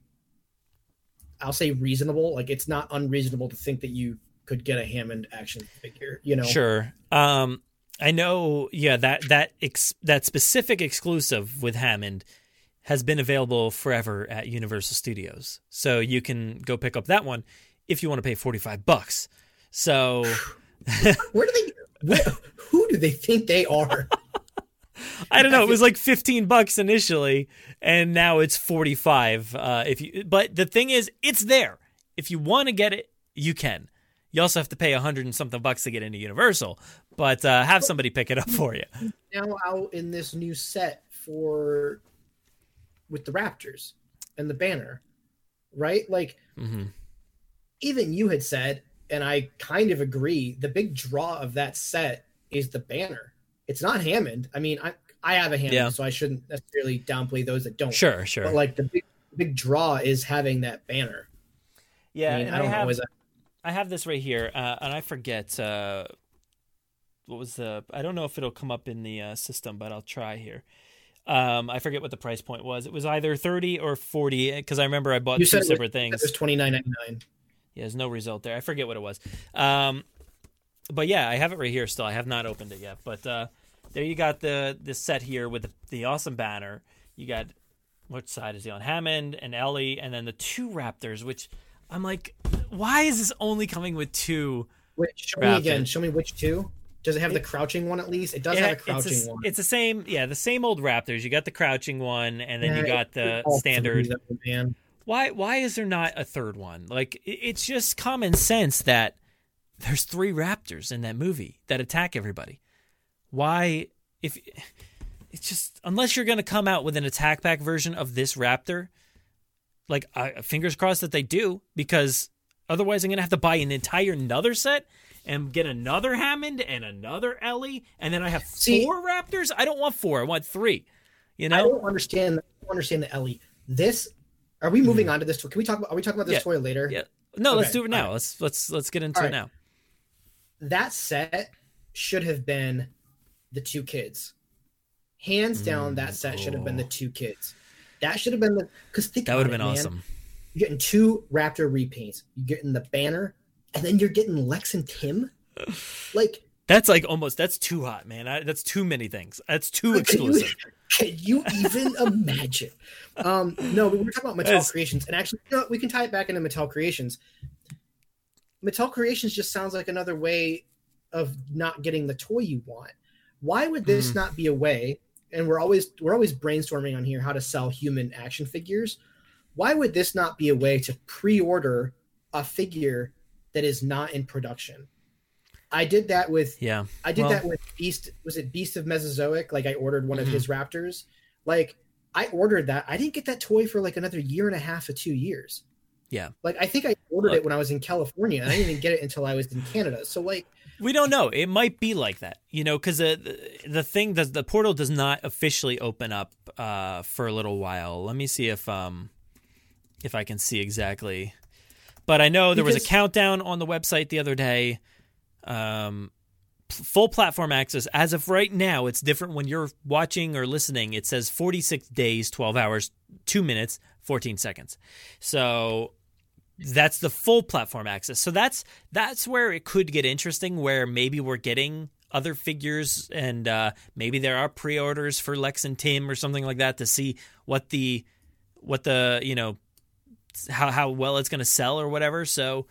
I'll say reasonable. Like it's not unreasonable to think that you could get a Hammond action figure. You know, sure. Um, I know. Yeah, that that ex- that specific exclusive with Hammond has been available forever at Universal Studios. So you can go pick up that one if you want to pay 45 bucks. So *sighs* where do they where, who do they think they are? *laughs* I don't know. It was like 15 bucks initially and now it's 45 uh, if you but the thing is it's there. If you want to get it, you can. You also have to pay a hundred and something bucks to get into Universal, but uh, have somebody pick it up for you. Now out in this new set for with the Raptors and the banner, right? Like mm-hmm. even you had said, and I kind of agree, the big draw of that set is the banner. It's not Hammond. I mean, I I have a Hammond, Yeah. so I shouldn't necessarily downplay those that don't. Sure, sure. But like the big big draw is having that banner. Yeah, I mean, and I I, don't know, have is that- I have this right here, uh, and I forget uh, what was the. I don't know if it'll come up in the uh, system, but I'll try here. Um, I forget what the price point was. It was either thirty or forty because I remember I bought You two it was- separate It things. was twenty nine ninety nine. Yeah, there's no result there. I forget what it was. Um, but yeah, I have it right here still. I have not opened it yet. But uh, there you got the the set here with the, the awesome banner. You got which side is he on? Hammond and Ellie, and then the two Raptors. Which I'm like, why is this only coming with two? Wait, show me again. Show me which two. Does it have the crouching one at least? It does Yeah, have a crouching the- one. It's the same, yeah, the same old Raptors. You got the crouching one, and then Yeah, you got the standard. Why why is there not a third one? Like it's just common sense that there's three raptors in that movie that attack everybody. Why if it's just unless you're going to come out with an attack back version of this raptor, like I, fingers crossed that they do because otherwise I'm going to have to buy an entire another set and get another Hammond and another Ellie and then I have See- four raptors. I don't want four. I want 3. You know? I don't understand. I don't understand the Ellie. This. Are we moving on to this? Toy? Can we talk about? Are we talking about this. Yeah. toy later? Yeah. No, let's do it now. right. Let's let's let's get into All it now. That set should have been the two kids. Hands down, that set should have been the two kids. That should have been the because think Mm. That would have been man. awesome. You're getting two Raptor repaints. You're getting the banner, and then you're getting Lex and Tim. Like, That's like almost that's too hot, man. I, that's too many things. That's too Can you- exclusive. *laughs* Can you even imagine? Um, no, we were talking about Mattel Yes. Creations, and actually, you know, we can tie it back into Mattel Creations. Mattel Creations just sounds like another way of not getting the toy you want. Why would this Mm. not be a way? And we're always we're always brainstorming on here how to sell human action figures. Why would this not be a way to pre-order a figure that is not in production? I did that with Yeah. I did Well- that with Beast. Was it Beast of Mesozoic? Like I ordered one Mhm. of his Raptors. Like I ordered that. I didn't get that toy for like another year and a half or two years. Yeah. Like I think I ordered Look. it when I was in California. And I didn't even get it until I was in Canada. So like We don't know. It might be like that, you know, because the, the thing does the portal does not officially open up uh, for a little while. Let me see if um if I can see exactly. But I know there was a countdown on the website the other day. Um, full platform access as of right now. It's different when you're watching or listening. It says 46 days, 12 hours, two minutes, 14 seconds. So that's the full platform access. So that's that's where it could get interesting. Where maybe we're getting other figures, and uh, maybe there are pre-orders for Lex and Tim or something like that to see what the what the you know how how well it's going to sell or whatever. So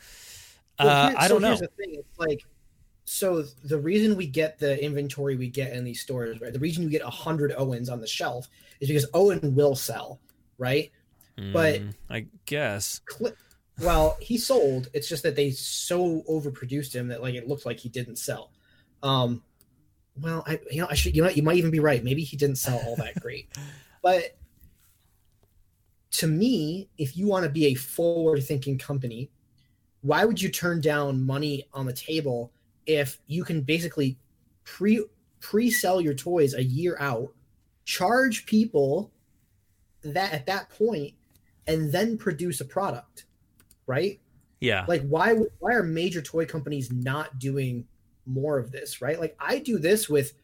uh, Well, I don't know. Here's the thing. It's like, so the reason we get the inventory we get in these stores, right? The reason you get a hundred Owens on the shelf is because Owen will sell, right? but- Mm, I guess Cl- well, he sold. It's just that they so overproduced him that like it looked like he didn't sell. Um, well, I you know I should you know you might even be right. Maybe he didn't sell all that great, *laughs* but to me, if you want to be a forward-thinking company, why would you turn down money on the table if you can basically pre pre-sell your toys a year out, charge people that at that point, and then produce a product, right? yeah. Like why why are major toy companies not doing more of this, right? Like I do this with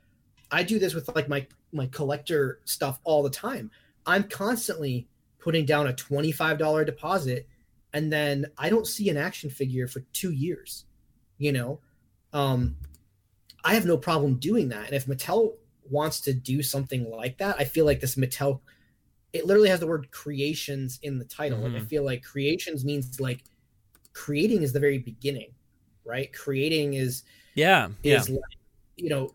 I do this with like my my collector stuff all the time. I'm constantly putting down a $25 deposit and then I don't see an action figure for 2 years. You know? Um I have no problem doing that. And if Mattel wants to do something like that, I feel like this Mattel it literally has the word creations in the title. Like I Mhm. feel like creations means like creating is the very beginning, right? Creating is yeah. Yeah. is like, you know,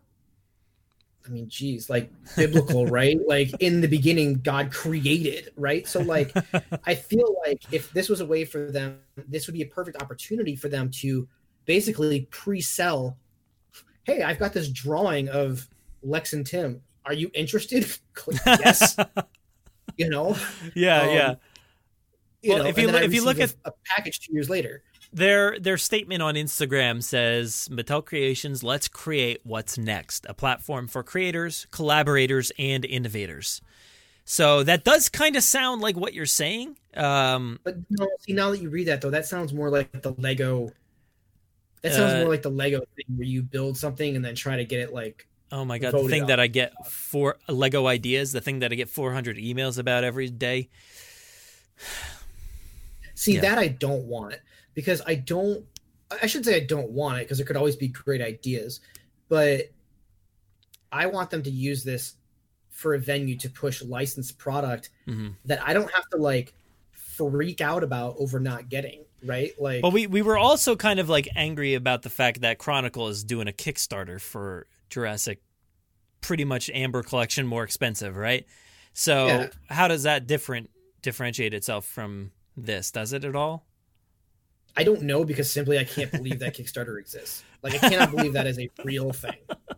I mean, geez, like biblical, *laughs* right? Like in the beginning, God created, right? So, like, *laughs* I feel like if this was a way for them, this would be a perfect opportunity for them to basically pre-sell. Hey, I've got this drawing of Lex and Tim. are you interested? *laughs* Yes. you know. Yeah, Um, yeah. You Well, know, if you then I look- if you look receive a, a package two years later. Their their statement on Instagram says Mattel Creations let's create what's next, a platform for creators, collaborators and innovators. So that does kind of sound like what you're saying. Um But no, see now that you read that though, that sounds more like the Lego. That sounds Uh, more like the Lego thing where you build something and then try to get it like. oh my god, the thing that I get for Lego ideas, the thing that I get 400 emails about every day. *sighs* See Yeah. that I don't want because I don't. I should say I don't want it because there could always be great ideas, but I want them to use this for a venue to push licensed product Mhm. that I don't have to like freak out about over not getting right. Like, But we we were also kind of like angry about the fact that Chronicle is doing a Kickstarter for Jurassic pretty much Amber collection more expensive, right? So Yeah. how does that different differentiate itself from this? Does it at all? I don't know because simply I can't believe that Kickstarter exists. Like, I cannot believe that is a real thing. *laughs*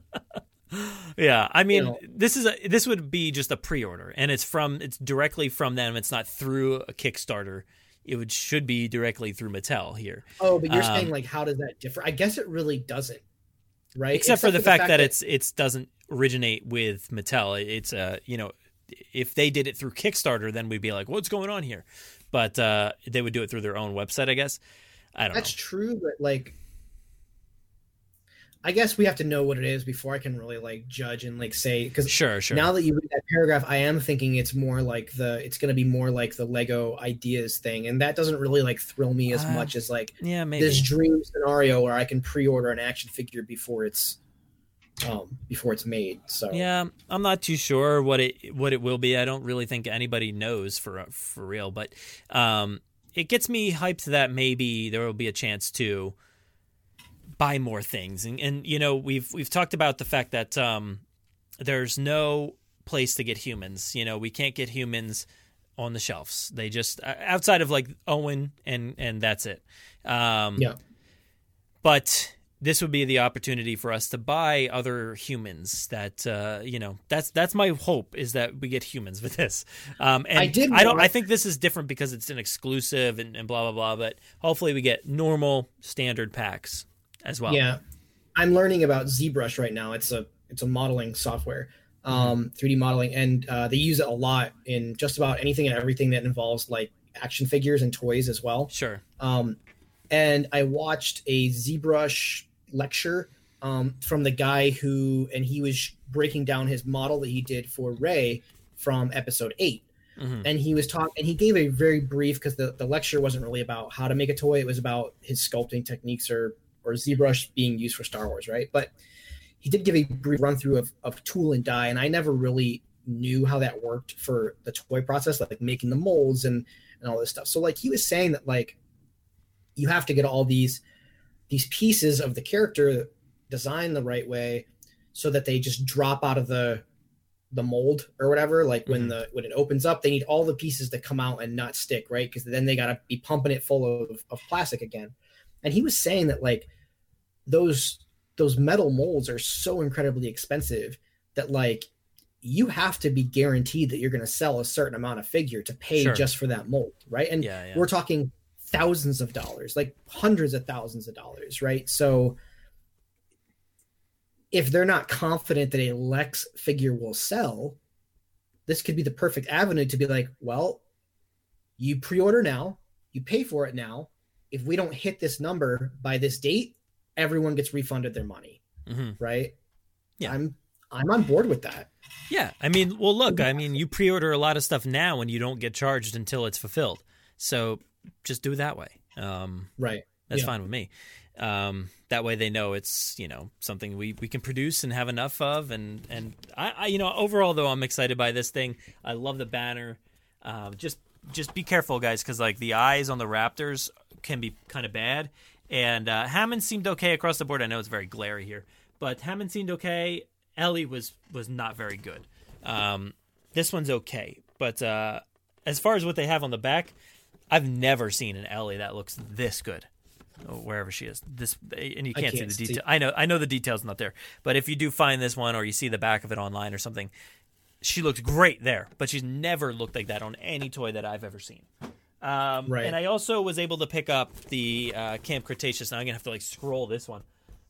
Yeah, I mean, know. this is a this would be just a pre-order, and it's from it's directly from them. It's not through a Kickstarter. It would should be directly through Mattel here. Oh, but you're Um, saying like, how does that differ? I guess it really doesn't, right? except, for the fact, that, it's it's doesn't originate with Mattel. It's uh you know if they did it through Kickstarter, then we'd be like, what's going on here? But uh, they would do it through their own website, I guess. I don't that's know. true, but like, I guess we have to know what it is before I can really like judge and like say because Sure, sure. now that you read that paragraph, I am thinking it's more like the it's going to be more like the Lego ideas thing, and that doesn't really like thrill me as Uh, much as like yeah, maybe. this dream scenario where I can pre-order an action figure before it's um before it's made. So Yeah, I'm not too sure what it what it will be. I don't really think anybody knows for for real, but um, it gets me hyped that maybe there will be a chance to buy more things. And, and you know, we've we've talked about the fact that um, there's no place to get humans. You know, we can't get humans on the shelves. They just outside of like Owen and and that's it. Um, Yeah. but this would be the opportunity for us to buy other humans that uh, you know that's that's my hope is that we get humans with this. Um, and I did I don't I think this is different because it's an exclusive and, and blah blah blah but hopefully we get normal standard packs as well. Yeah, I'm learning about ZBrush right now. It's a it's a modeling software, um, 3D modeling, and uh, they use it a lot in just about anything and everything that involves like action figures and toys as well. sure. Um, and I watched a ZBrush lecture um, from the guy who, and he was breaking down his model that he did for Rey from episode 8 Mhm. and he was talking and he gave a very brief because the, the lecture wasn't really about how to make a toy it was about his sculpting techniques or or ZBrush being used for Star Wars, right? But he did give a brief run through of, of tool and die, and I never really knew how that worked for the toy process, like making the molds and and all this stuff. So like he was saying that like you have to get all these these pieces of the character designed the right way so that they just drop out of the the mold or whatever. Like when mm-hmm. the when it opens up they need all the pieces to come out and not stick right? Because then they got to be pumping it full of, of plastic again. And he was saying that like those those metal molds are so incredibly expensive that like you have to be guaranteed that you're going to sell a certain amount of figure to pay Sure. just for that mold right? And Yeah, yeah. we're talking thousands of dollars like hundreds of thousands of dollars right so if they're not confident that a lex figure will sell this could be the perfect avenue to be like well you pre-order now you pay for it now if we don't hit this number by this date everyone gets refunded their money Mhm. right Yeah. i'm i'm on board with that Yeah, I mean, well, look, I mean, you pre-order a lot of stuff now, and you don't get charged until it's fulfilled. So just do it that way. Um, right that's Yeah. fine with me. Um, that way, they know it's you know something we, we can produce and have enough of, and and I, I you know overall though I'm excited by this thing. I love the banner. Um, just just be careful, guys, because like the eyes on the Raptors can be kind of bad. And uh, Hammond seemed okay across the board. I know it's very glary here, but Hammond seemed okay. Ellie was was not very good. Um, this one's okay, but uh, as far as what they have on the back, I've never seen an Ellie that looks this good. wherever she is. This and you can't, can't see the detail. I know I know the details not there, but if you do find this one or you see the back of it online or something, she looks great there. But she's never looked like that on any toy that I've ever seen. Um, Right. And I also was able to pick up the uh, Camp Cretaceous. Now I'm gonna have to like scroll this one,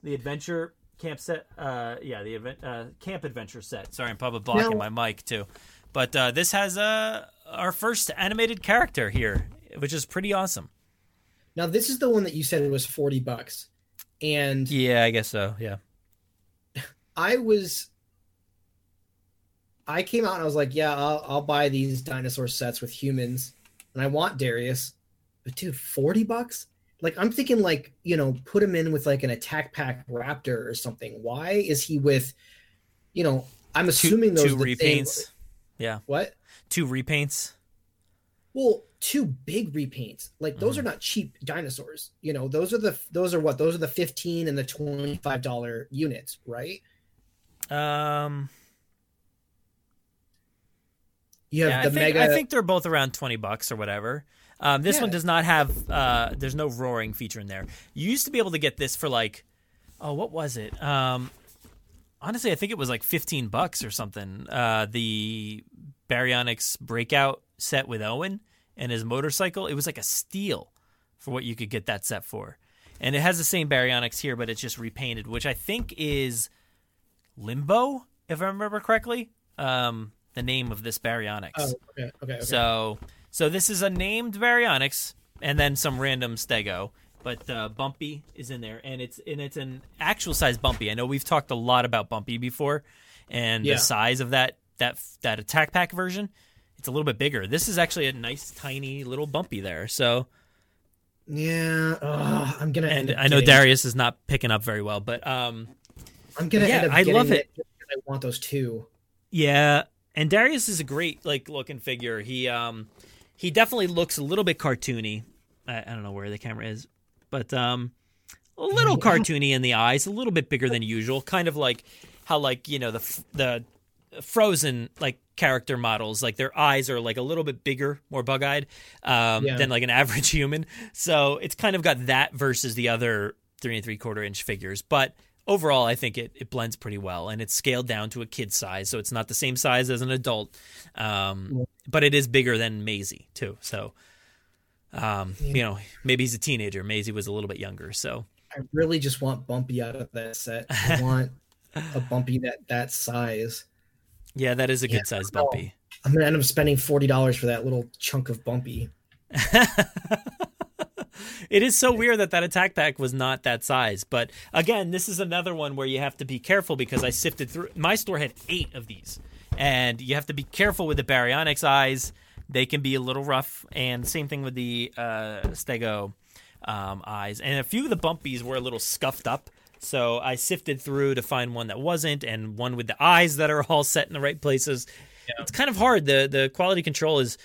the Adventure Camp set. Uh, yeah, the event uh, Camp Adventure set. Sorry, I'm probably blocking Now- my mic too. But uh, this has uh, our first animated character here, which is pretty awesome. Now this is the one that you said it was forty bucks, and Yeah, I guess so. Yeah. *laughs* I was. I came out and I was like, "Yeah, I'll, I'll buy these dinosaur sets with humans, and I want Darius." But dude, forty bucks? Like I'm thinking, like you know, put him in with like an attack pack raptor or something. Why is he with? You know, I'm assuming those two are the same- repaints. Yeah. What? Two repaints. Well, two big repaints. Like those Mm-hmm. are not cheap dinosaurs. You know, those are the those are what? Those are the fifteen and the twenty five dollar units, right? Um. You have yeah, the I think, mega. I think they're both around twenty bucks or whatever. Um, this one does not have. Uh, there's no roaring feature in there. You used to be able to get this for like, oh, what was it? Um, honestly, I think it was like fifteen bucks or something. Uh, the Baryonyx breakout set with Owen and his motorcycle. It was like a steal for what you could get that set for. And it has the same Baryonyx here, but it's just repainted, which I think is Limbo, if I remember correctly. Um, the name of this Baryonyx. Oh, okay, okay, okay. So, so this is a named Baryonyx, and then some random Stego. But uh, Bumpy is in there, and it's and it's an actual size Bumpy. I know we've talked a lot about Bumpy before, and Yeah. the size of that that that attack pack version. It's a little bit bigger. This is actually a nice, tiny little Bumpy there. So, Yeah, I'm gonna. and end I know getting- Darius is not picking up very well, but um, I'm gonna yeah, I love it. because I want those two. Yeah, and Darius is a great like looking figure. He um he definitely looks a little bit cartoony. I, I don't know where the camera is, but um a little cartoony in the eyes, a little bit bigger than usual. Kind of like how like you know the the Frozen like character models, like their eyes are like a little bit bigger, more bug eyed um, Yeah. than like an *laughs* average human. So it's kind of got that versus the other three and three quarter inch figures, but overall i think it, it blends pretty well and it's scaled down to a kid size so it's not the same size as an adult um, but it is bigger than Maisie too so um, you know maybe he's a teenager Maisie was a little bit younger so I really just want Bumpy out of that set. I *laughs* want a Bumpy that that size. Yeah that is a Yeah, good size bumpy. I'm gonna end up spending forty dollars for that little chunk of Bumpy. *laughs* it is so weird that that attack pack was not that size but again this is another one where you have to be careful because i sifted through my store had eight of these and you have to be careful with the baryonyx eyes. They can be a little rough and same thing with the uh, stego um, eyes. And a few of the bumpies were a little scuffed up so i sifted through to find one that wasn't and one with the eyes that are all set in the right places it's kind of hard the the quality control is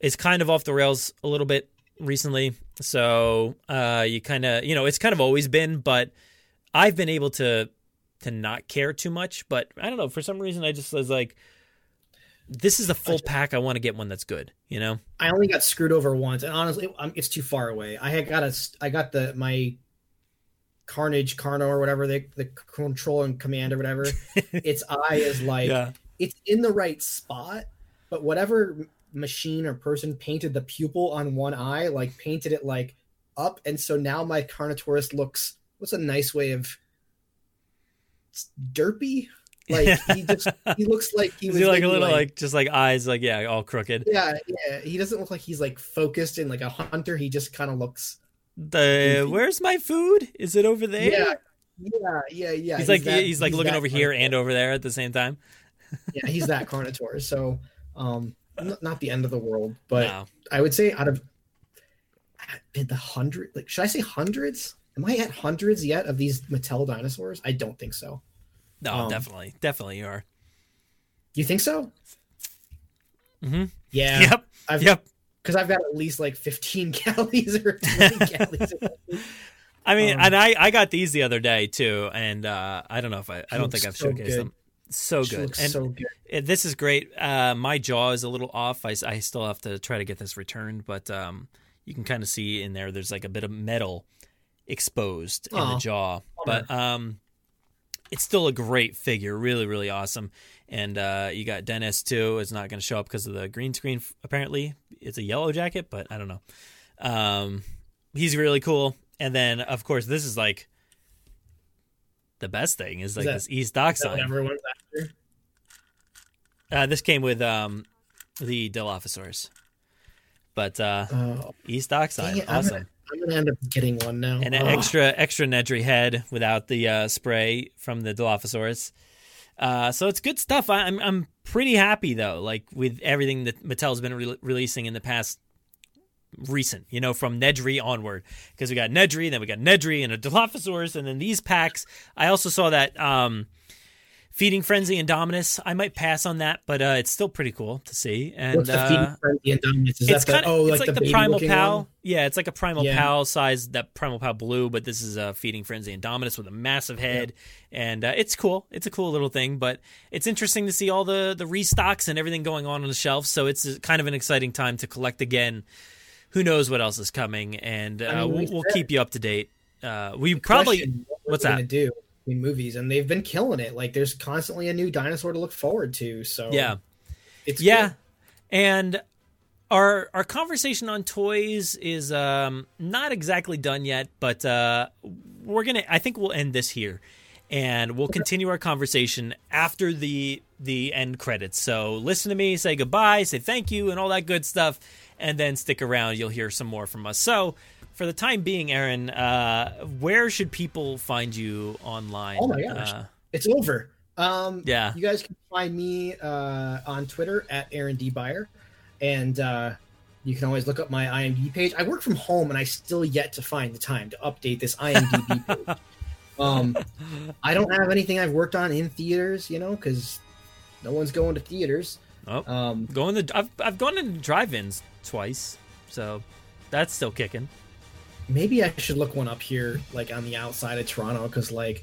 is kind of off the rails a little bit recently. So uh, you kind of, you know, it's kind of always been, but I've been able to to not care too much. But I don't know, for some reason, I just was like, this is a full pack. I want to get one that's good. You know? I only got screwed over once, and honestly, I'm, it's too far away. I had got a, I got the my Carnage Carno or whatever the the control and command or whatever. *laughs* its eye is like Yeah. it's in the right spot, but whatever machine or person painted the pupil on one eye, like painted it like up, and so now my Carnotaurus looks. What's a nice way of it's derpy? *laughs* Like he just he looks like he was he like a little like, just like eyes like yeah all crooked. yeah, yeah. He doesn't look like he's like focused and like a hunter. He just kind of looks. The where's my food? Is it over there? Yeah, yeah, yeah, yeah. He's like that- he's like looking over here and over there at the same time. *laughs* yeah, he's that Carnotaur. So, um, not the end of the world, but No. I would say out of in the hundred, like should I say hundreds? Am I at hundreds yet of these Mattel dinosaurs? I don't think so. No, Um, definitely, definitely you are. You think so? Mm-hmm. Yeah. *laughs* Yep. I've, Yep. Because I've got at least like fifteen *laughs* galleys or twenty *laughs* galleys. I mean, Um, and I I got these the other day too, and uh, I don't know if I I don't think I've so showcased good. them. So She good, and so good. it- this is great. Uh, my jaw is a little off. I, I still have to try to get this returned, but um, you can kind of see in there. There's like a bit of metal exposed in the jaw. But um, it's still a great figure, really, really awesome. And uh, you got Dennis too. Is not going to show up because of the green screen. Apparently, it's a yellow jacket, but I don't know. Um, he's really cool. And then, of course, this is like the best thing is like that- this East Dock Is sign. everyone's after? Uh, this came with um, the Dilophosaurus, but uh, Oh, East Dock sign, it, I'm awesome. gonna, I'm gonna end up getting one now. and an extra extra Nedry head without the uh, spray from the Dilophosaurus. Uh, so it's good stuff. I, I'm I'm pretty happy though, like with everything that Mattel's been re- releasing in the past recent, you know, from Nedry onward, because we got Nedry, then we got Nedry and a Dilophosaurus, and then these packs. I also saw that um, Feeding Frenzy Indominus. I might pass on that, but uh, it's still pretty cool to see. And What's the uh, feeding frenzy Indominus? Is it's that kind the, oh, it's like, like, the, the, primal pal. one? Yeah, it's like a primal Yeah. pal size, that primal pal blue, but this is a feeding frenzy Indominus with a massive head, and uh, it's cool. It's a cool little thing, but it's interesting to see all the the restocks and everything going on on the shelf. So it's kind of an exciting time to collect again. Who knows what else is coming, and uh, I mean, we we'll, we'll keep you up to date. Uh, we probably Question, what what's that? gonna do in movies, and they've been killing it. Like there's constantly a new dinosaur to look forward to. So Yeah. it's yeah good. and our our conversation on toys is um not exactly done yet but uh we're gonna i think we'll end this here and we'll continue our conversation after the the end credits so listen to me say goodbye say thank you and all that good stuff and then stick around you'll hear some more from us so for the time being aaron uh where should people find you online Oh my gosh, uh, it's over. Um, Yeah. you guys can find me uh, on Twitter at Aaron D Beyer, and uh, you can always look up my IMDb page. I work from home, and I still yet to find the time to update this IMDb *laughs* page. Um, I don't have anything I've worked on in theaters, you know, because no one's going to theaters. oh Um, going to I've I've gone to drive-ins twice, so that's still kicking. Maybe I should look one up here, like on the outside of Toronto, because like,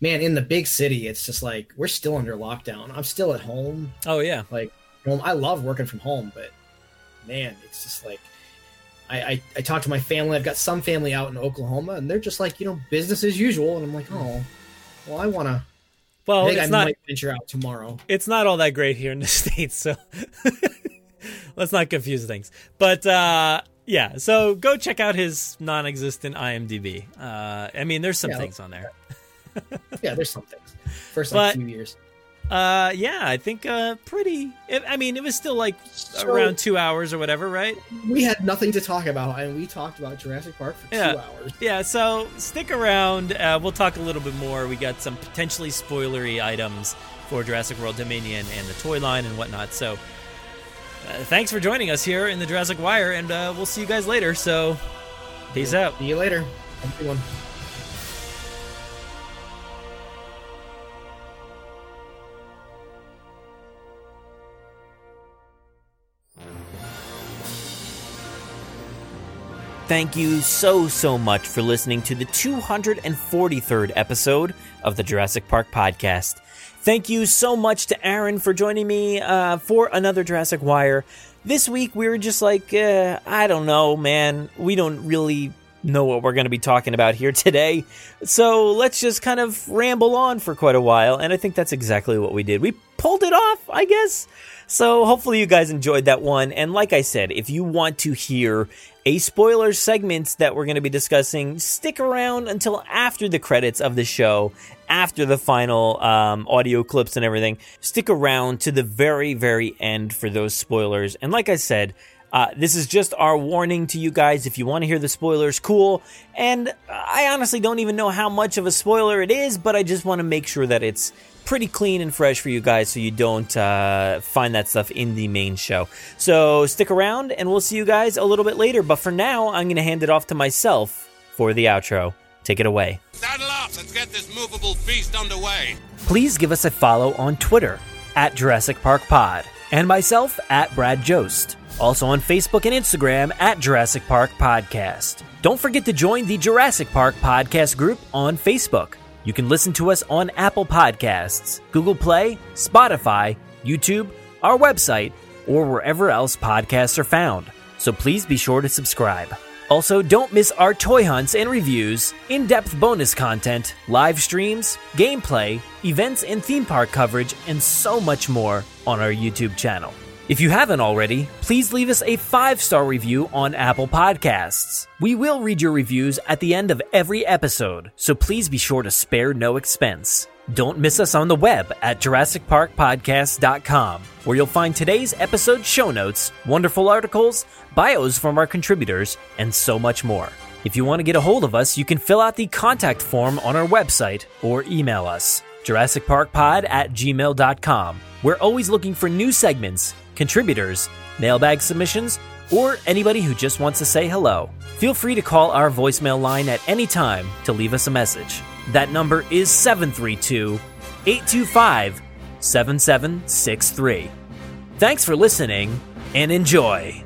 man, in the big city, it's just like we're still under lockdown. I'm still at home. Oh yeah, Like, home. I love working from home, but man, it's just like. I, I, I talk to my family. I've got some family out in Oklahoma, and they're just like, you know, business as usual. And I'm like, oh, well, I want to. well I think it's I not might venture out tomorrow. it's not all that great here in the *laughs* states, so *laughs* let's not confuse things. But uh, yeah, so go check out his non-existent IMDb. Uh, I mean, there's some Yeah. things on there. *laughs* Yeah, there's some things. First like But- few years. Uh, yeah, I think uh, pretty. It, I mean, it was still like So- around two hours or whatever, right? We had nothing to talk about, and we talked about Jurassic Park for Yeah. two hours. Yeah, so stick around. Uh, we'll talk a little bit more. We got some potentially spoilery items for Jurassic World Dominion and the toy line and whatnot. So uh, thanks for joining us here in the Jurassic Wire, and uh, we'll see you guys later. So peace out. See you later. Have a good one. Thank you so, so much for listening to the 243rd episode of the Jurassic Park podcast. Thank you so much to Aaron for joining me uh, for another Jurassic Wire. This week we were just like, uh, I don't know, man. We don't really know what we're going to be talking about here *laughs* today. So let's just kind of ramble on for quite a while. And I think that's exactly what we did. We pulled it off, I guess. So hopefully you guys enjoyed that one. And like I said, if you want to hear a spoiler segment that we're going to be discussing, stick around until after the credits of the show, after the final um, audio clips and everything. Stick around to the very, very end for those spoilers. And like I said, uh, this is just our warning to you guys. If you want to hear the spoilers, cool. And I honestly don't even know how much of a spoiler it is, but I just want to make sure that it's pretty clean and fresh for you guys so you don't uh, find that stuff in the main show. So stick around and we'll see you guys a little bit later. But for now, I'm going to hand it off to myself for the outro. Take it away. Saddle up! Let's get this movable feast underway. Please give us a follow on Twitter at Jurassic Park Pod and myself at Brad Jost. Also on Facebook and Instagram at Jurassic Park Podcast. Don't forget to join the Jurassic Park Podcast group on Facebook. You can listen to us on Apple Podcasts, Google Play, Spotify, YouTube, our website, or wherever else podcasts are found. So please be sure to subscribe. Also, don't miss our toy hunts and reviews, in depth bonus content, live streams, gameplay, events and theme park coverage, and so much more on our YouTube channel. If you haven't already, please leave us a five star review on Apple Podcasts. We will read your reviews at the end of every episode, so please be sure to spare no expense. Don't miss us on the web at JurassicParkPodcast.com, where you'll find today's episode show notes, wonderful articles, bios from our contributors, and so much more. If you want to get a hold of us, you can fill out the contact form on our website or email us, JurassicParkPod at gmail.com. We're always looking for new segments, contributors, mailbag submissions, or anybody who just wants to say hello. Feel free to call our voicemail line at any time to leave us a message. That number is 732 825 7763. Thanks for listening and enjoy.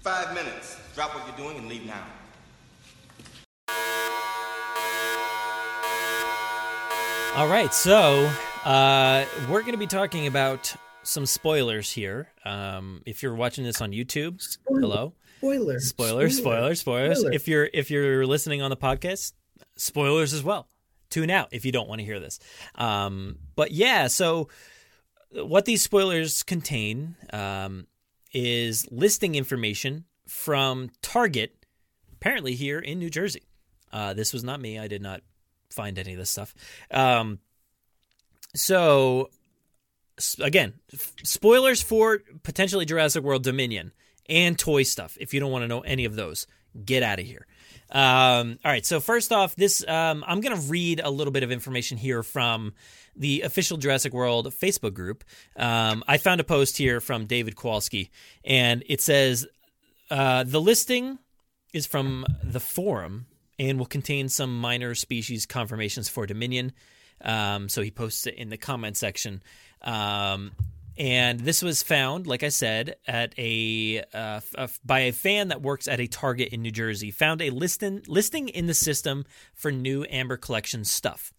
Five minutes. Drop what you're doing and leave now. All right, so uh, we're going to be talking about some spoilers here. Um, if you're watching this on YouTube, Spoiler. hello. Spoiler. Spoilers, spoilers, spoilers. Spoiler. If you're if you're listening on the podcast, spoilers as well. Tune out if you don't want to hear this. Um, but yeah, so what these spoilers contain um, is listing information from Target, apparently here in New Jersey. Uh, this was not me. I did not find any of this stuff. Um, so again, f- spoilers for potentially Jurassic World Dominion and toy stuff. If you don't want to know any of those, get out of here. Um, all right. So first off, this um, I'm going to read a little bit of information here from the official Jurassic World Facebook group. Um, I found a post here from David Kowalski, and it says uh, the listing is from the forum and will contain some minor species confirmations for Dominion. Um, so he posts it in the comment section. Um, and this was found, like I said, at a, uh, uh, by a fan that works at a Target in New Jersey. Found a listing listing in the system for new Amber Collection stuff.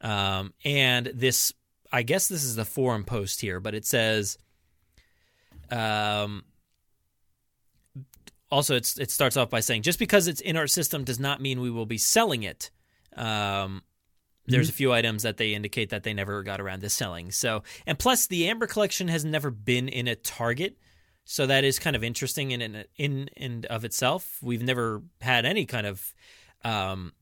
Um, and this, I guess, this is the forum post here, but it says, um, also it's, it starts off by saying just because it's in our system does not mean we will be selling it. Um, there's a few items that they indicate that they never got around to selling. So and plus the amber collection has never been in a target. So that is kind of interesting in in in and of itself. We've never had any kind of um,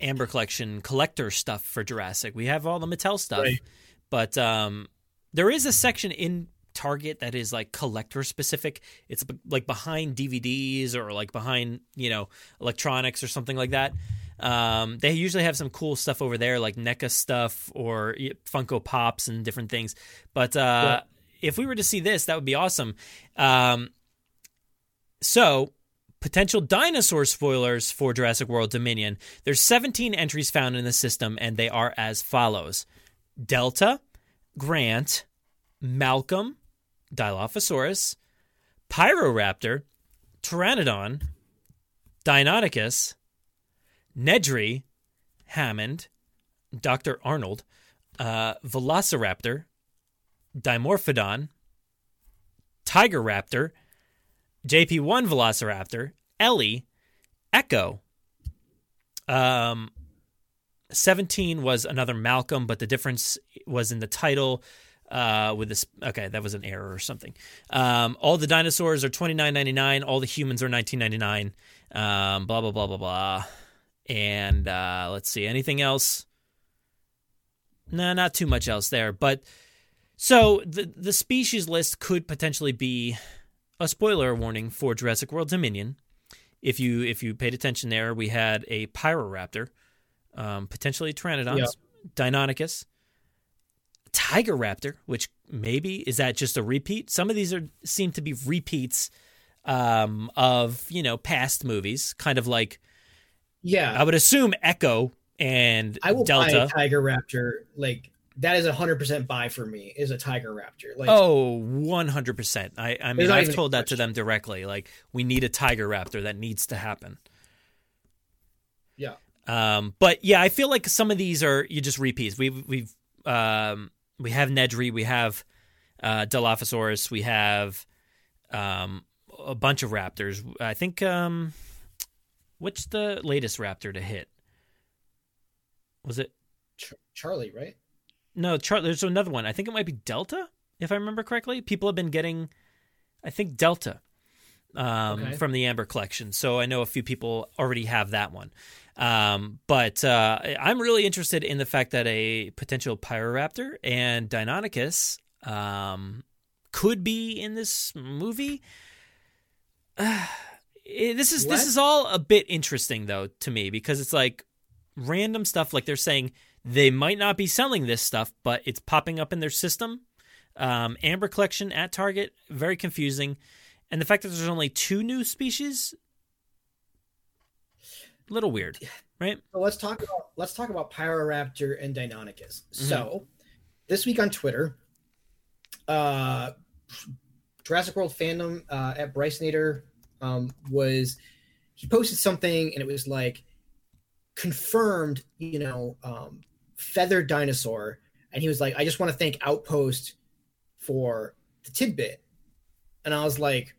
amber collection collector stuff for jurassic. We have all the mattel stuff. Right. but um, there is a section in Target that is like collector specific. It's like behind DVDs or like behind you know electronics or something like that. Um, they usually have some cool stuff over there, like NECA stuff or Funko Pops and different things. But uh, if we were to see this, that would be awesome. Um, so potential dinosaur spoilers for Jurassic World Dominion. There's 17 entries found in the system, and they are as follows: Delta, Grant, Malcolm, Dilophosaurus, Pyroraptor, Pteranodon, Deinonychus, Nedry, Hammond, Dr. Arnold, uh, Velociraptor, Dimorphodon, Tiger Raptor, JP1 Velociraptor, Ellie, Echo. Um, 17 was another Malcolm, but the difference was in the title. Uh, with this, okay, that was an error or something. Um, all the dinosaurs are twenty nine ninety nine. All the humans are nineteen ninety nine. Um, blah blah blah blah blah. And uh, let's see, anything else? No, not too much else there. But so the the species list could potentially be a spoiler warning for Jurassic World Dominion. If you if you paid attention there, we had a Pyroraptor, um, potentially Pteranodons, Yeah. Deinonychus, Tiger Raptor, which maybe is that just a repeat? Some of these are seem to be repeats um, of you know past movies, kind of like Yeah. I would assume Echo and I will buy a Tiger Raptor. Like that is a hundred percent buy for me. Is a Tiger Raptor. Like oh, 100%. I I mean I've told that to them directly. Like, we need a Tiger Raptor. That needs to happen. yeah. Um, but yeah, I feel like some of these are you just repeats. We've we've um, we have Nedry, we have uh, Dilophosaurus. We have um, a bunch of raptors. I think um, what's the latest raptor to hit? Was it Ch- Charlie? Right? No, Char- there's another one. I think it might be Delta, if I remember correctly. People have been getting, I think Delta um, Okay. from the Amber collection. So I know a few people already have that one. Um, but uh, I'm really interested in the fact that a potential Pyroraptor and Deinonychus um, could be in this movie. Uh, *sighs* eh, this is What? this is all a bit interesting though to me because it's like random stuff. Like they're saying they might not be selling this stuff, but it's popping up in their system. Um, Amber collection at Target, very confusing, and the fact that there's only two new species, little weird, right? So let's talk about let's talk about Pyroraptor and Deinonychus. So this week on Twitter, uh, Jurassic World fandom uh, at Bryce Nader um, was he posted something and it was like confirmed, you know, um, feathered dinosaur, and he was like, I just want to thank Outpost for the tidbit, and I was like,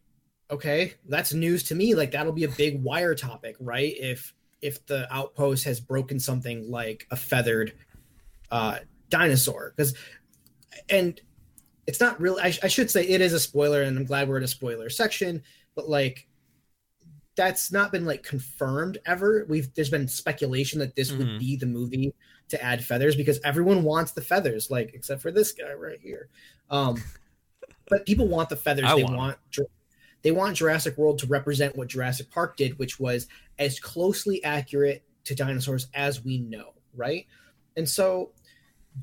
okay, that's news to me. Like that'll be a big wire topic, right? If if the outpost has broken something like a feathered uh, dinosaur, because and it's not really. I, I should say it is a spoiler, and I'm glad we're in a spoiler section. But like, that's not been like confirmed ever. We've there's been speculation that this Mhm. would be the movie to add feathers because everyone wants the feathers, like except for this guy right here. Um, but people want the feathers. I they want want they want Jurassic World to represent what Jurassic Park did, which was as closely accurate to dinosaurs as we know, right? And so,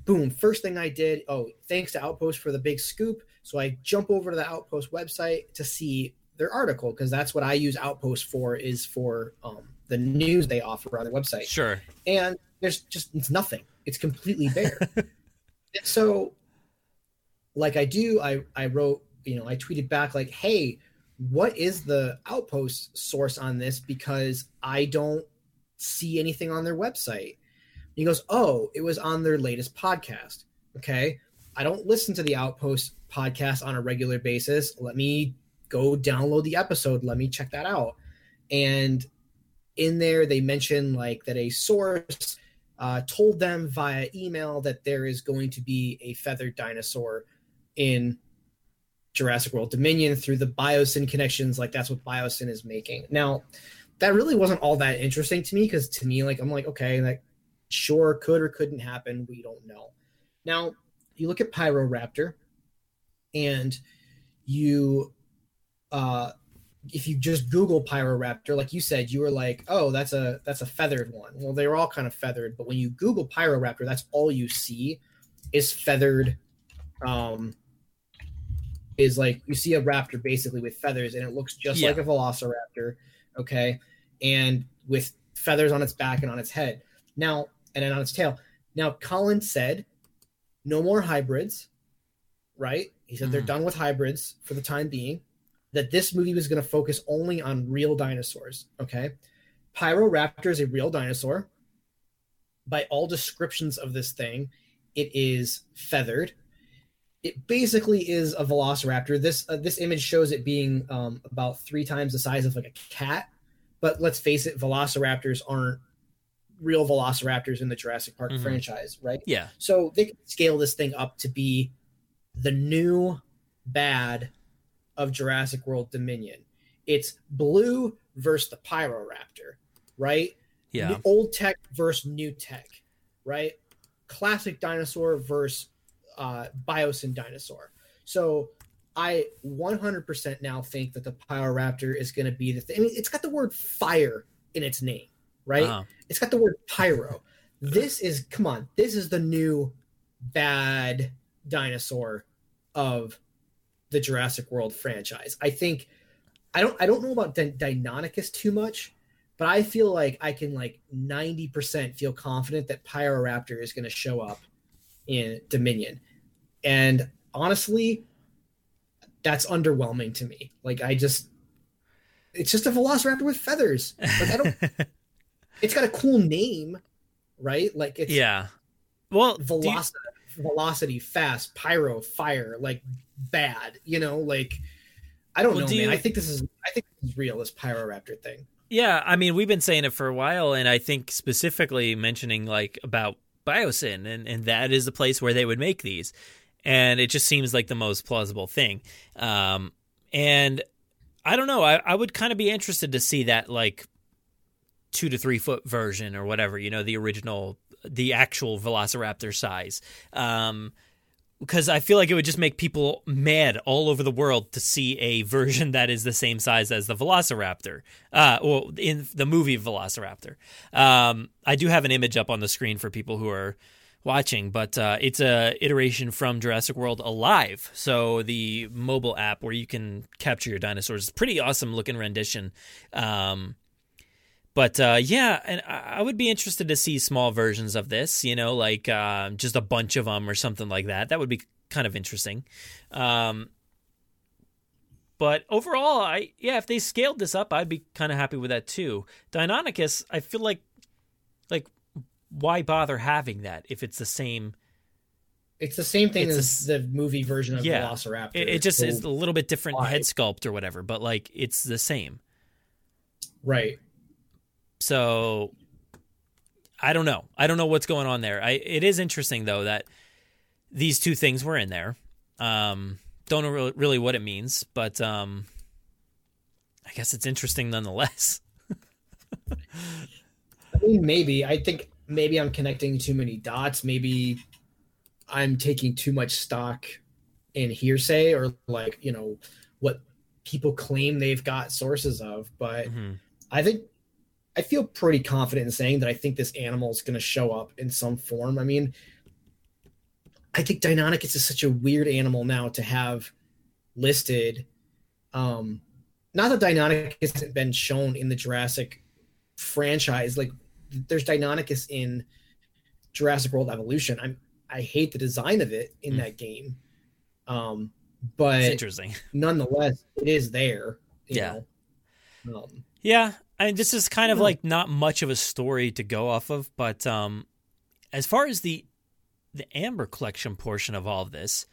boom, first thing I did, oh, thanks to Outpost for the big scoop. So I jump over to the Outpost website to see their article because that's what I use Outpost for is for um, the news they offer on their website Sure. and there's just it's nothing it's completely bare *laughs* and so like i do i i wrote you know i tweeted back like hey what is the outpost source on this? Because i don't see anything on their website. He goes oh it was on their latest podcast. Okay. I don't listen to the outpost podcast on a regular basis. Let me go download the episode. Let me check that out. And in there they mention like that a source uh, told them via email that there is going to be a feathered dinosaur in Jurassic World Dominion through the Biosyn connections. Like that's what Biosyn is making. Now, that really wasn't all that interesting to me because to me, like I'm like, okay, like sure could or couldn't happen. We don't know. Now, you look at Pyroraptor, and you uh if you just Google Pyroraptor, like you said, you were like, oh, that's a that's a feathered one. Well, they were all kind of feathered, but when you Google Pyroraptor, that's all you see is feathered. Um, is like you see a raptor basically with feathers, and it looks just Yeah. like a Velociraptor, okay, and with feathers on its back and on its head. Now, and then on its tail. Now, Colin said, no more hybrids, right? He said they're Mhm. done with hybrids for the time being that this movie was going to focus only on real dinosaurs. Okay. Pyroraptor is a real dinosaur. By all descriptions of this thing, it is feathered. It basically is a velociraptor. This uh, this image shows it being um, about three times the size of like a cat. But let's face it, velociraptors aren't real velociraptors in the Jurassic Park Mhm. franchise, right? Yeah. So they could scale this thing up to be the new bad of Jurassic World Dominion. It's blue versus the Pyroraptor, right? Yeah. New- old tech versus new tech, right? Classic dinosaur versus uh, Biosyn dinosaur. So I 100% now think that the Pyroraptor is going to be the thing. I mean, it's got the word fire in its name, right? Uh-huh. It's got the word pyro. This is, come on, this is the new bad dinosaur of the Jurassic World franchise. I think I don't I don't know about Deinonychus too much, but I feel like I can like 90% feel confident that Pyroraptor is going to show up in Dominion. And honestly, that's underwhelming to me. Like I just it's just a velociraptor with feathers. Like I don't *laughs* it's got a cool name, right? Like it's yeah. Well, do you- velocity, fast, pyro, fire, like bad. You know, like I don't Well, know, do man. you- I think this is I think this is real. This Pyroraptor thing. Yeah, I mean, we've been saying it for a while, and I think specifically mentioning like about Biosyn, and, and that is the place where they would make these. And it just seems like the most plausible thing. Um, and I don't know, I, I would kind of be interested to see that like two to three foot version or whatever, you know, the original, the actual Velociraptor size. Um, because I feel like it would just make people mad all over the world to see a version that is the same size as the Velociraptor, uh, well, in the movie Velociraptor. Um, I do have an image up on the screen for people who are watching, but uh, it's a iteration from Jurassic World Alive, so the mobile app where you can capture your dinosaurs. It's a pretty awesome looking rendition. Um, but uh, yeah, and I I would be interested to see small versions of this. You know, like uh, just a bunch of them or something like that. That would be kind of interesting. Um, but overall, I yeah, if they scaled this up, I'd be kind of happy with that too. Deinonychus, I feel like, like, why bother having that if it's the same? It's the same thing It's a as the movie version of yeah, Velociraptor. It, it just So- is a little bit different why? head sculpt or whatever, but like it's the same. right. So I don't know. I don't know what's going on there. I it is interesting though that these two things were in there. Um, don't know really, really what it means, but um, I guess it's interesting nonetheless. *laughs* I mean, maybe. I think maybe I'm connecting too many dots. Maybe I'm taking too much stock in hearsay or like, you know, what people claim they've got sources of. But Mm-hmm. I think I feel pretty confident in saying that I think this animal is going to show up in some form. I mean, I think Deinonychus is such a weird animal now to have listed. Um, not that Deinonychus hasn't been shown in the Jurassic franchise. Like, there's Deinonychus in Jurassic World Evolution. I'm I hate the design of it in that game, um, but It's interesting. *laughs* nonetheless, it is there. you Yeah. know? Um, Yeah, I mean, this is kind of Yeah. like not much of a story to go off of, but um, as far as the the Amber Collection portion of all of this,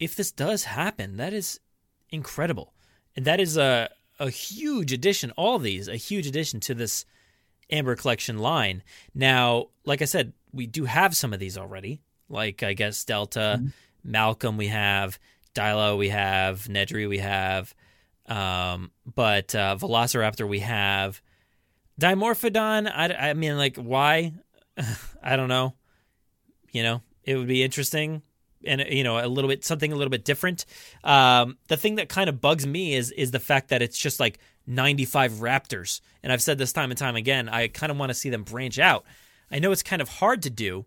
if this does happen, that is incredible, and that is a a huge addition. All these a huge addition to this Amber Collection line. Now, like I said, we do have some of these already. Like I guess Delta, Malcolm, we have Dilo, we have Nedry, we have. Um, but uh, Velociraptor we have. Dimorphodon, I, I mean, like, why? *laughs* I don't know. You know, it would be interesting and, you know, a little bit, something a little bit different. Um, the thing that kind of bugs me is, is the fact that it's just like 95 raptors. And I've said this time and time again, I kind of want to see them branch out. I know it's kind of hard to do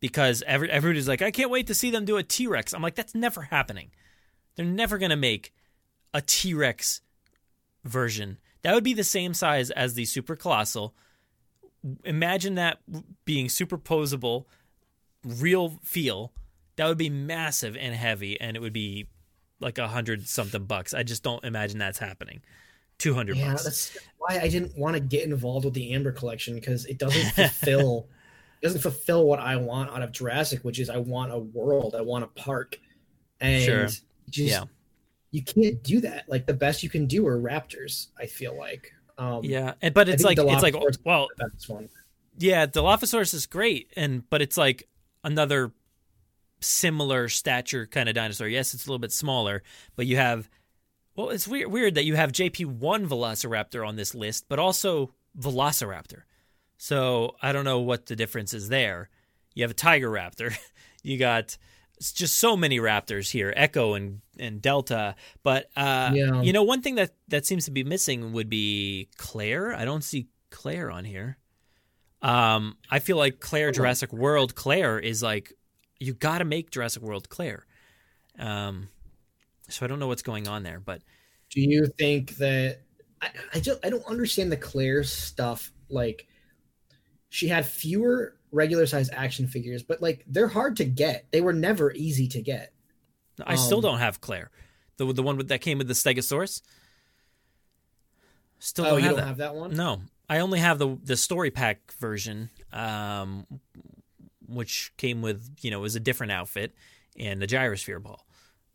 because every, everybody's like, I can't wait to see them do a T Rex. I'm like, that's never happening. They're never going to make a T Rex version. That would be the same size as the Super Colossal. Imagine that being superposable, real feel. That would be massive and heavy, and it would be like a hundred something bucks. I just don't imagine that's happening. Two hundred yeah, bucks. that's why I didn't want to get involved with the Amber Collection because it doesn't *laughs* fulfill it doesn't fulfill what I want out of Jurassic, which is I want a world, I want a park, and Sure. just, Yeah. you can't do that. Like the best you can do are raptors. I feel like. Um, Yeah, and- but it's like it's like well, the best one. Yeah, Dilophosaurus is great, and but it's like another similar stature kind of dinosaur. Yes, it's a little bit smaller, but you have well, it's weird weird that you have JP one Velociraptor on this list, but also Velociraptor. So I don't know what the difference is there. You have a Tiger Raptor. *laughs* You got it's just so many raptors here, Echo and and Delta. But uh, Yeah. you know, one thing that that seems to be missing would be Claire. I don't see Claire on here. Um, I feel like Claire Jurassic World Claire is like you got to make Jurassic World Claire. Um, so I don't know what's going on there, but Do you think that I, I just I don't understand the Claire stuff. Like she had fewer regular size action figures, but like they're hard to get. They were never easy to get. I still Um, don't have Claire, the the one with, that came with the Stegosaurus. Still Oh, don't you have don't that. have that one? No, I only have the the story pack version, um, which came with you know was a different outfit and the gyrosphere ball.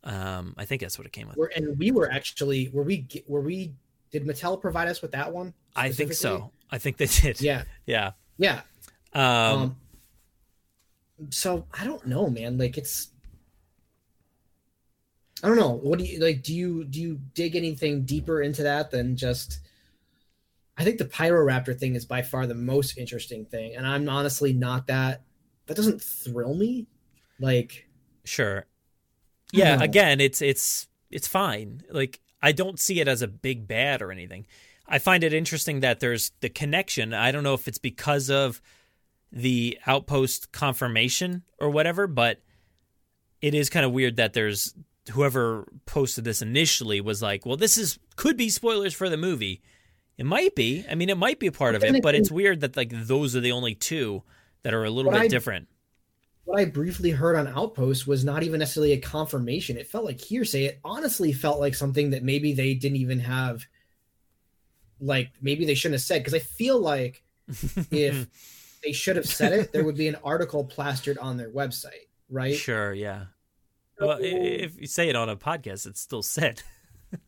Um, I think that's what it came with. We're, and we were actually were we were we did Mattel provide us with that one? I think so. I think they did. Yeah. *laughs* Yeah. Yeah. Um, Um, so I don't know, man. Like it's I don't know. What do you like? Do you do you dig anything deeper into that than just? I think the Pyroraptor thing is by far the most interesting thing, and I'm honestly not that. That doesn't thrill me. Like Sure. Yeah, again, it's it's it's fine. Like I don't see it as a big bad or anything. I find it interesting that there's the connection. I don't know if it's because of the outpost confirmation or whatever, but it is kind of weird that there's whoever posted this initially was like, "Well, this is could be spoilers for the movie." It might be. I mean, it might be a part of it, but it's weird that like those are the only two that are a little But bit I- different. What I briefly heard on Outpost was not even necessarily a confirmation. It felt like hearsay. It honestly felt like something that maybe they didn't even have. Like maybe they shouldn't have said because I feel like *laughs* if they should have said it, there would be an article plastered on their website, right? Sure, yeah. Well, if you say it on a podcast, it's still said. *laughs*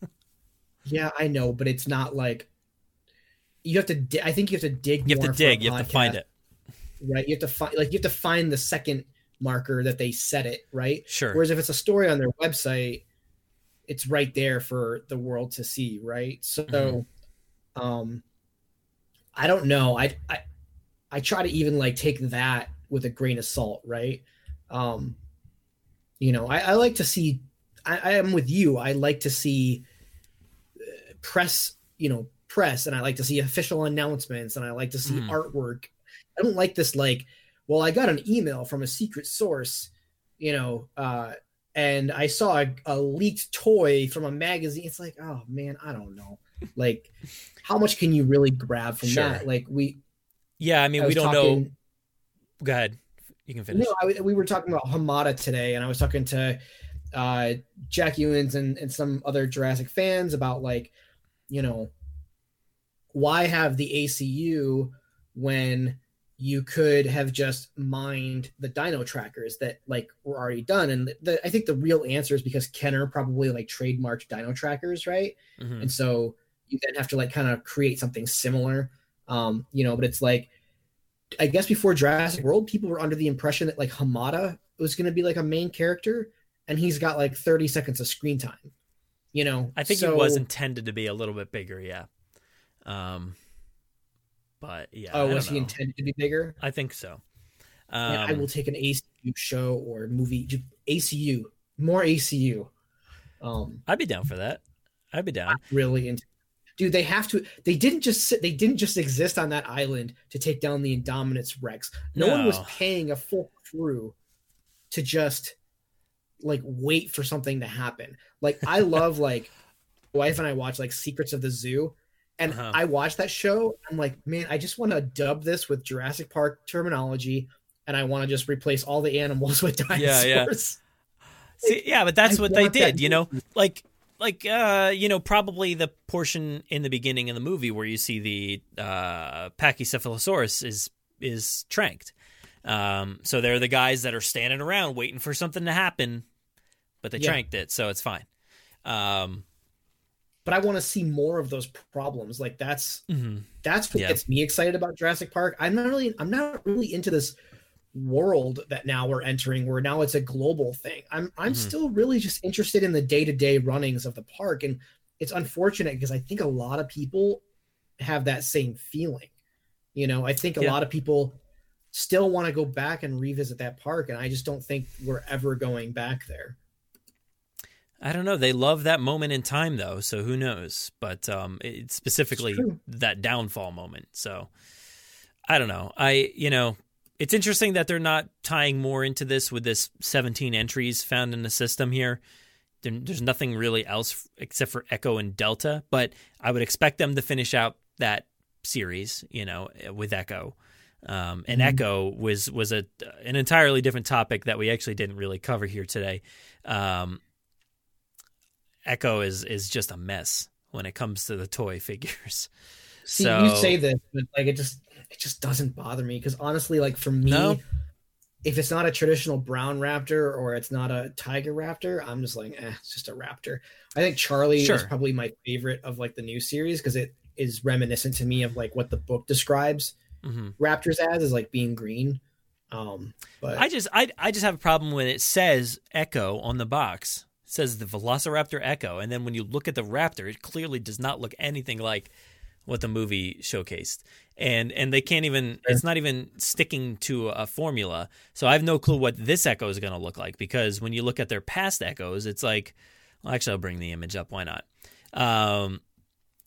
Yeah, I know, but it's not like you have to. Di- I think you have to dig. You have to dig. You have to find it. Right? You have to find like you have to find the second marker that they set it, right? Sure. Whereas if it's a story on their website, it's right there for the world to see, right? So, Mm-hmm. um, I don't know. I I I try to even like take that with a grain of salt, right? Um, you know, I, I like to see. I, I am with you. I like to see uh, press, you know, press, and I like to see official announcements, and I like to see Mhm. artwork. I don't like this like, well, I got an email from a secret source, you know, uh, and I saw a, a leaked toy from a magazine. It's like, oh man, I don't know. Like, how much can you really grab from Sure. that? Like we, Yeah, I mean, I we don't know. Go ahead. You can finish. no, I, we were talking about Hamada today, and I was talking to uh, Jack Ewens and, and some other Jurassic fans about like, you know, why have the ACU when you could have just mined the dino trackers that like were already done? And the, I think the real answer is because Kenner probably like trademarked dino trackers, right? Mhm. And so you then have to like kind of create something similar, um, you know. But it's like I guess before Jurassic World, people were under the impression that like Hamada was going to be like a main character, and he's got like 30 seconds of screen time. You know, I think so, it was intended to be a little bit bigger, yeah. Um, but yeah. Oh, was he know. intended to be bigger? I think so. Man, I Um, will take an ACU show or movie. ACU, more ACU. Um, I'd be down for that. I'd be down. really into. Dude, they have to. They didn't just sit. They didn't just exist on that island to take down the Indominus Rex. No, one was paying a full crew to just like wait for something to happen. Like I love like *laughs* wife and I watch like Secrets of the Zoo, and Uh-huh. I watch that show. I'm like, man, I just want to dub this with Jurassic Park terminology, and I want to just replace all the animals *laughs* with dinosaurs. Yeah, yeah. *laughs* See, yeah, but that's I what they did, you know? Like like uh, you know, probably the portion in the beginning of the movie where you see the uh Pachycephalosaurus is is tranked. Um, so they're the guys that are standing around waiting for something to happen, but they Yeah. tranked it, so it's fine. Um, but I want to see more of those problems. Like that's mhm. that's what Yeah. gets me excited about Jurassic Park. I'm not really I'm not really into this world that now we're entering where now it's a global thing. I'm I'm Mhm. still really just interested in the day-to-day runnings of the park and it's unfortunate because I think a lot of people have that same feeling. You know, I think a Yeah. lot of people still want to go back and revisit that park and I just don't think we're ever going back there. I don't know. They love that moment in time, though. So who knows? But um, it's specifically that downfall moment. So I don't know. I you know, it's interesting that they're not tying more into this with this 17 entries found in the system here. There, there's nothing really else except for Echo and Delta. But I would expect them to finish out that series. You know, with Echo. Um, and Mhm. Echo was was a an entirely different topic that we actually didn't really cover here today. Um, Echo is is just a mess when it comes to the toy *laughs* figures. See, so you say this, but like it just it just doesn't bother me because honestly, like for me, No? if it's not a traditional brown raptor or it's not a tiger raptor, I'm just like, eh, it's just a raptor. I think Charlie Sure. is probably my favorite of like the new series because it is reminiscent to me of like what the book describes Mhm. raptors as is like being green. Um, but I just I I just have a problem when it says Echo on the box. Says the Velociraptor Echo, and then when you look at the raptor, it clearly does not look anything like what the movie showcased. And and they can't even it's not even sticking to a formula. So I have no clue what this Echo is going to look like because when you look at their past Echoes, it's like well, actually I'll bring the image up. Why not? Um,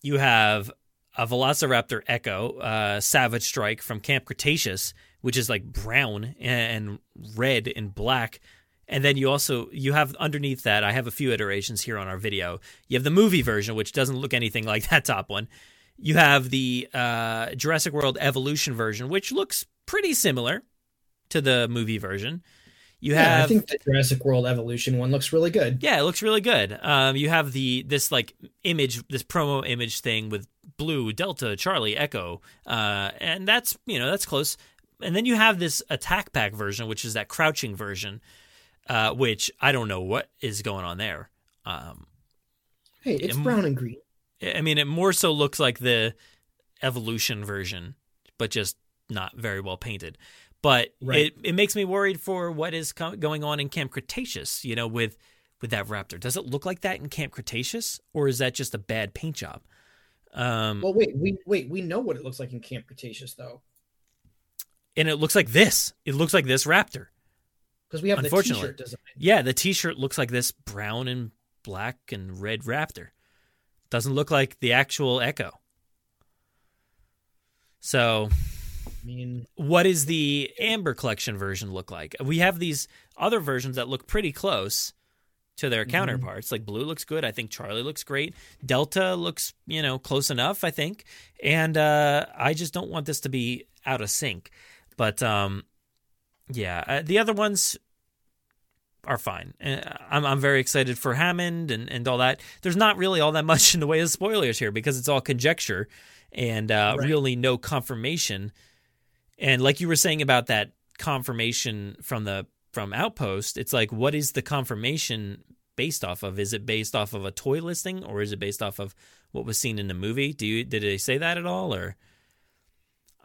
you have a Velociraptor Echo, uh, Savage Strike from Camp Cretaceous, which is like brown and red and black. And then you also you have underneath that. I have a few iterations here on our video. You have the movie version, which doesn't look anything like *laughs* that top one. You have the uh, Jurassic World Evolution version, which looks pretty similar to the movie version. You yeah, have I think the Jurassic World Evolution one looks really good. yeah, it looks really good. Um, you have the this like image, this promo image thing with Blue, Delta, Charlie, Echo, uh, and that's you know that's close. And then you have this attack pack version, which is that crouching version, uh, which I don't know what is going on there. Um, Hey, it's Em- brown and green. I mean, it more so looks like the evolution version, but just not very well painted. But Right. it, it makes me worried for what is co- going on in Camp Cretaceous, you know, with with that raptor. Does it look like that in Camp Cretaceous, or is that just a bad paint job? Um, Well, wait, we wait, we know what it looks like in Camp Cretaceous though, and it looks like this. It looks like this raptor. Because we have the Unfortunately, T-shirt design. yeah, the T-shirt looks like this brown and black and red raptor. Doesn't look like the actual Echo. So I mean, what is the Amber Collection version look like? We have these other versions that look pretty close to their counterparts. Like Blue looks good. I think Charlie looks great. Delta looks, you know, close enough, I think. And uh, I just don't want this to be out of sync. But um, yeah, uh, the other ones are fine. Uh, I'm I'm very excited for Hammond and, and all that. There's not really all that *laughs* much in the way of spoilers here because it's all conjecture and uh, Right. really no confirmation. And like you were saying about that confirmation from the from Outpost, it's like what is the confirmation based off of? Is it based off of a toy listing or is it based off of what was seen in the movie? Do you did they say that at all or?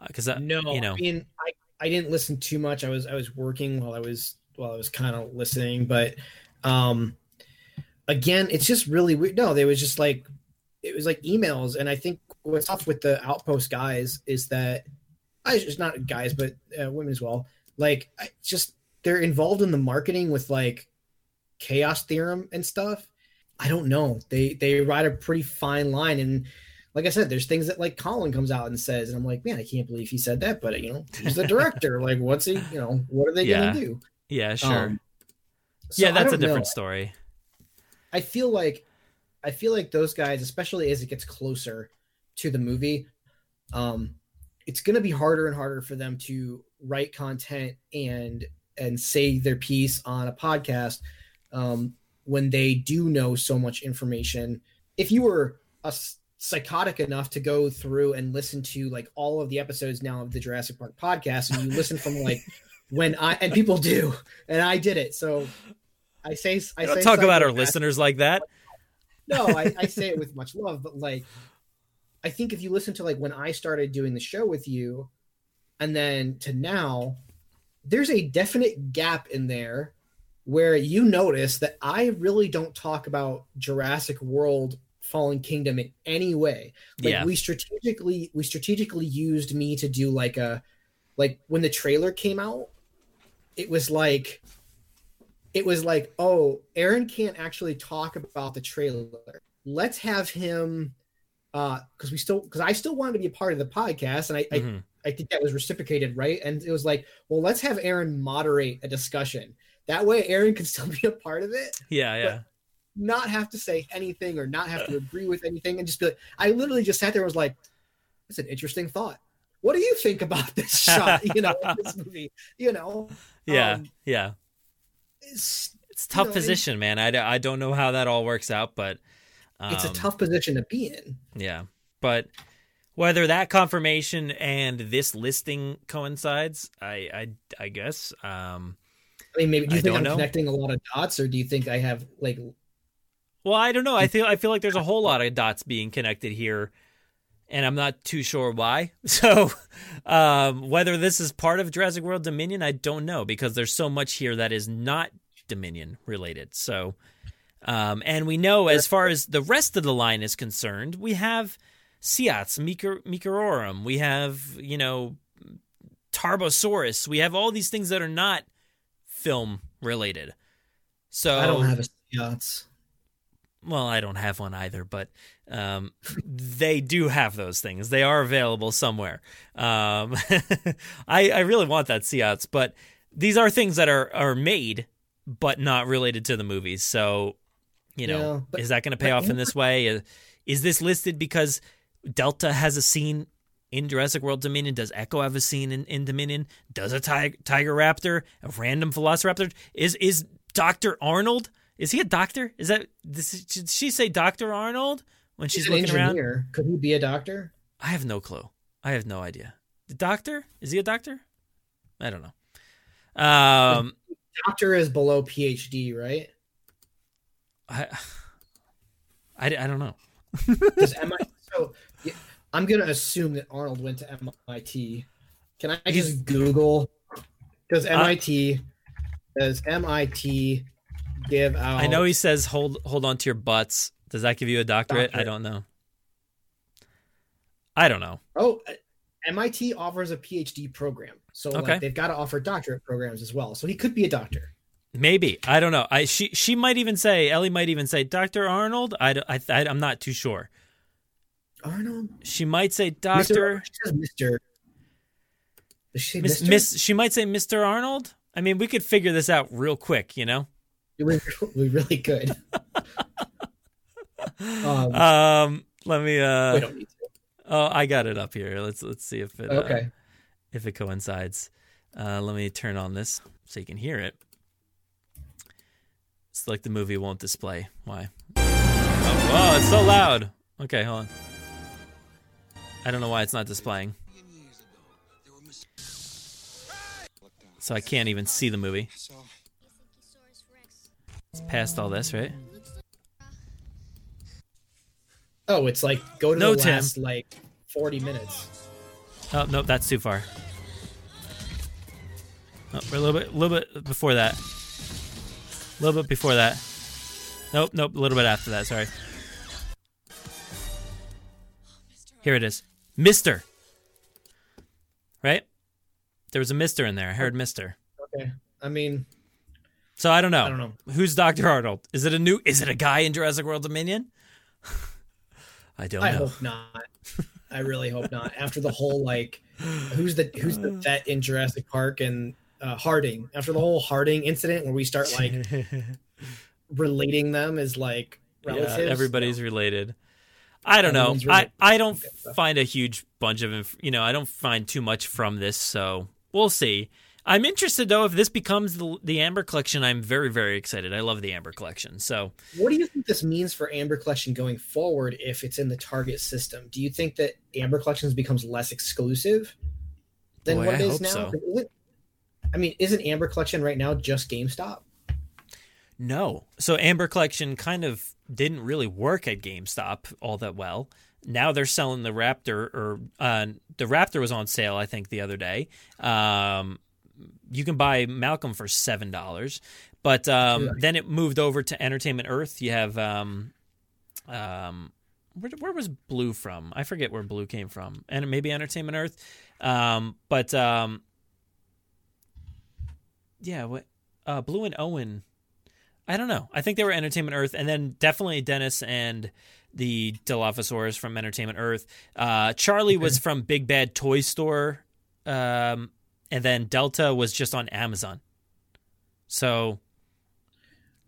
Because no, you know, I mean, I, I didn't listen too much. I was I was working while I was while I was kind of listening, but um, again, it's just really weird. No, they was just like it was like emails, and I think what's off with the Outpost guys is that I it's not guys, but uh, women as well. Like, I just they're involved in the marketing with like chaos theorem and stuff. I don't know. They they ride a pretty fine line, and like I said, there's things that like Colin comes out and says, and I'm like, man, I can't believe he said that. But you know, he's the director. *laughs* like, what's he? You know, what are they Yeah. gonna do? yeah, sure, Um, so yeah, that's a don't know. different story. I feel like I feel like those guys, especially as it gets closer to the movie, um, it's going to be harder and harder for them to write content and and say their piece on a podcast um, when they do know so much information. If you were a psychotic enough to go through and listen to like all of the episodes now of the Jurassic Park podcast, and you listen from like *laughs* when I and people do, and I did it, so. I say I say talk about our listeners like that. no, I, I say it with much love, but like, I think if you listen to like when I started doing the show with you, and then to now, there's a definite gap in there where you notice that I really don't talk about Jurassic World Fallen Kingdom in any way. Like Yeah. we strategically we strategically used me to do like a like when the trailer came out, it was like it was like, oh, Aaron can't actually talk about the trailer. Let's have him uh because we still because I still wanted to be a part of the podcast and I, Mhm. I I think that was reciprocated, right? And it was like, well, let's have Aaron moderate a discussion. That way Aaron can still be a part of it, Yeah, yeah. Not have to say anything or not have to *laughs* agree with anything and just be like, I literally just sat there and was like, that's an interesting thought. What do you think about this *laughs* shot? You know, this movie, you know? Yeah, Um, yeah. it's It's a tough know, it- position, man. I don't know how that all works out, but um, it's a tough position to be in. Yeah, but Whether that confirmation and this listing coincides, I I, I guess. Um, I mean, maybe do you I think I'm know. connecting a lot of dots, or do you think I have like Well, I don't know. I feel I feel like there's a whole lot of *laughs* dots being connected here, and I'm not too sure why. *laughs* So, um, whether this is part of Jurassic World Dominion, I don't know because there's so much here that is not Dominion related. So, um, and we know as far as the rest of the line is concerned, we have Seats, Mikor- we have you know Tarbosaurus, we have all these things that are not film related. So I don't have a yachts? Well, I don't have one either, but um, they do have those things. They are available somewhere. Um, *laughs* I, I really want that Seats, but these are things that are, are made, but not related to the movies. So, you know, Yeah, but- is that going to pay off in this way? Is, is this listed because Delta has a scene in Jurassic World Dominion? Does Echo have a scene in, in Dominion? Does a tiger, tiger raptor, a random velociraptor? Is is Doctor Arnold? Is he a doctor? Is that this, should she say Doctor Arnold when she's looking around? engineer. Could he be a doctor? I have no clue. I have no idea. The doctor? Is he a doctor? I don't know. Um, Doctor is below PhD, right? I, *sighs* I, I don't know. MIT, *laughs* so yeah, I'm gonna assume that Arnold went to MIT. Can I just Google? Uh, MIT does MIT give out? I know he says hold hold on to your butts. Does that give you a doctorate? I don't know. I don't know. Oh, uh, MIT offers a PhD program, so Okay. like, they've got to offer doctorate programs as well. So he could be a doctor. Maybe I don't know. I she she might even say Ellie might even say Doctor Arnold. I, don't- I I I'm not too sure. Arnold, She might say Doctor She says Mister. Does she say Miss, Mister? Miss. She might say Mister Arnold. I mean, we could figure this out real quick. You know. We, we *laughs* really could. *laughs* um, Um. Let me. Uh. we don't need to. Oh, I got it up here. Let's let's see if it uh, Okay. if it coincides. Uh, let me turn on this so you can hear it. It's like the movie won't display. Why? Oh, wow, it's so loud. Okay, hold on. I don't know why it's not displaying. So I can't even see the movie. It's past all this, right? Oh, it's like go to No, the Tim. last like forty minutes. Oh no, that's too far. Oh, we're a little bit, a little bit before that. A little bit before that. Nope, nope, a little bit after that. Sorry. Here it is, Mister. Right? There was a Mister in there. I heard Mister. Okay. I mean, So I don't know. I don't know. Who's Doctor Arnold? Is it a new? Is it a guy in Jurassic World Dominion? *laughs* I don't I know. hope not. I really hope not. After the whole like, who's the who's the vet in Jurassic Park and uh, Harding? After the whole Harding incident, where we start like *laughs* relating them as like relatives. Yeah, everybody's related. I don't know. I. I don't find a huge bunch of, inf- you know, I don't find too much from this, so we'll see. I'm interested though if this becomes the the Amber collection. I'm very very excited. I love the Amber collection. So What do you think this means for Amber Collection going forward if it's in the Target system? Do you think that Amber Collections becomes less exclusive than Boy, what it I is now? so. I mean, isn't Amber Collection right now just GameStop? no, so Amber collection kind of didn't really work at GameStop all that well. Now they're selling the Raptor, or uh, the Raptor was on sale, I think, the other day. Um, you can buy Malcolm for seven dollars, but um, then it moved over to Entertainment Earth. You have um, um, where, where was Blue from? I forget where Blue came from, and maybe Entertainment Earth. Um, but um, yeah, what uh, Blue and Owen. I don't know. I think they were Entertainment Earth, and then definitely Dennis and the Dilophosaurus from Entertainment Earth. Uh, Charlie was from Big Bad Toy Store, um, and then Delta was just on Amazon. So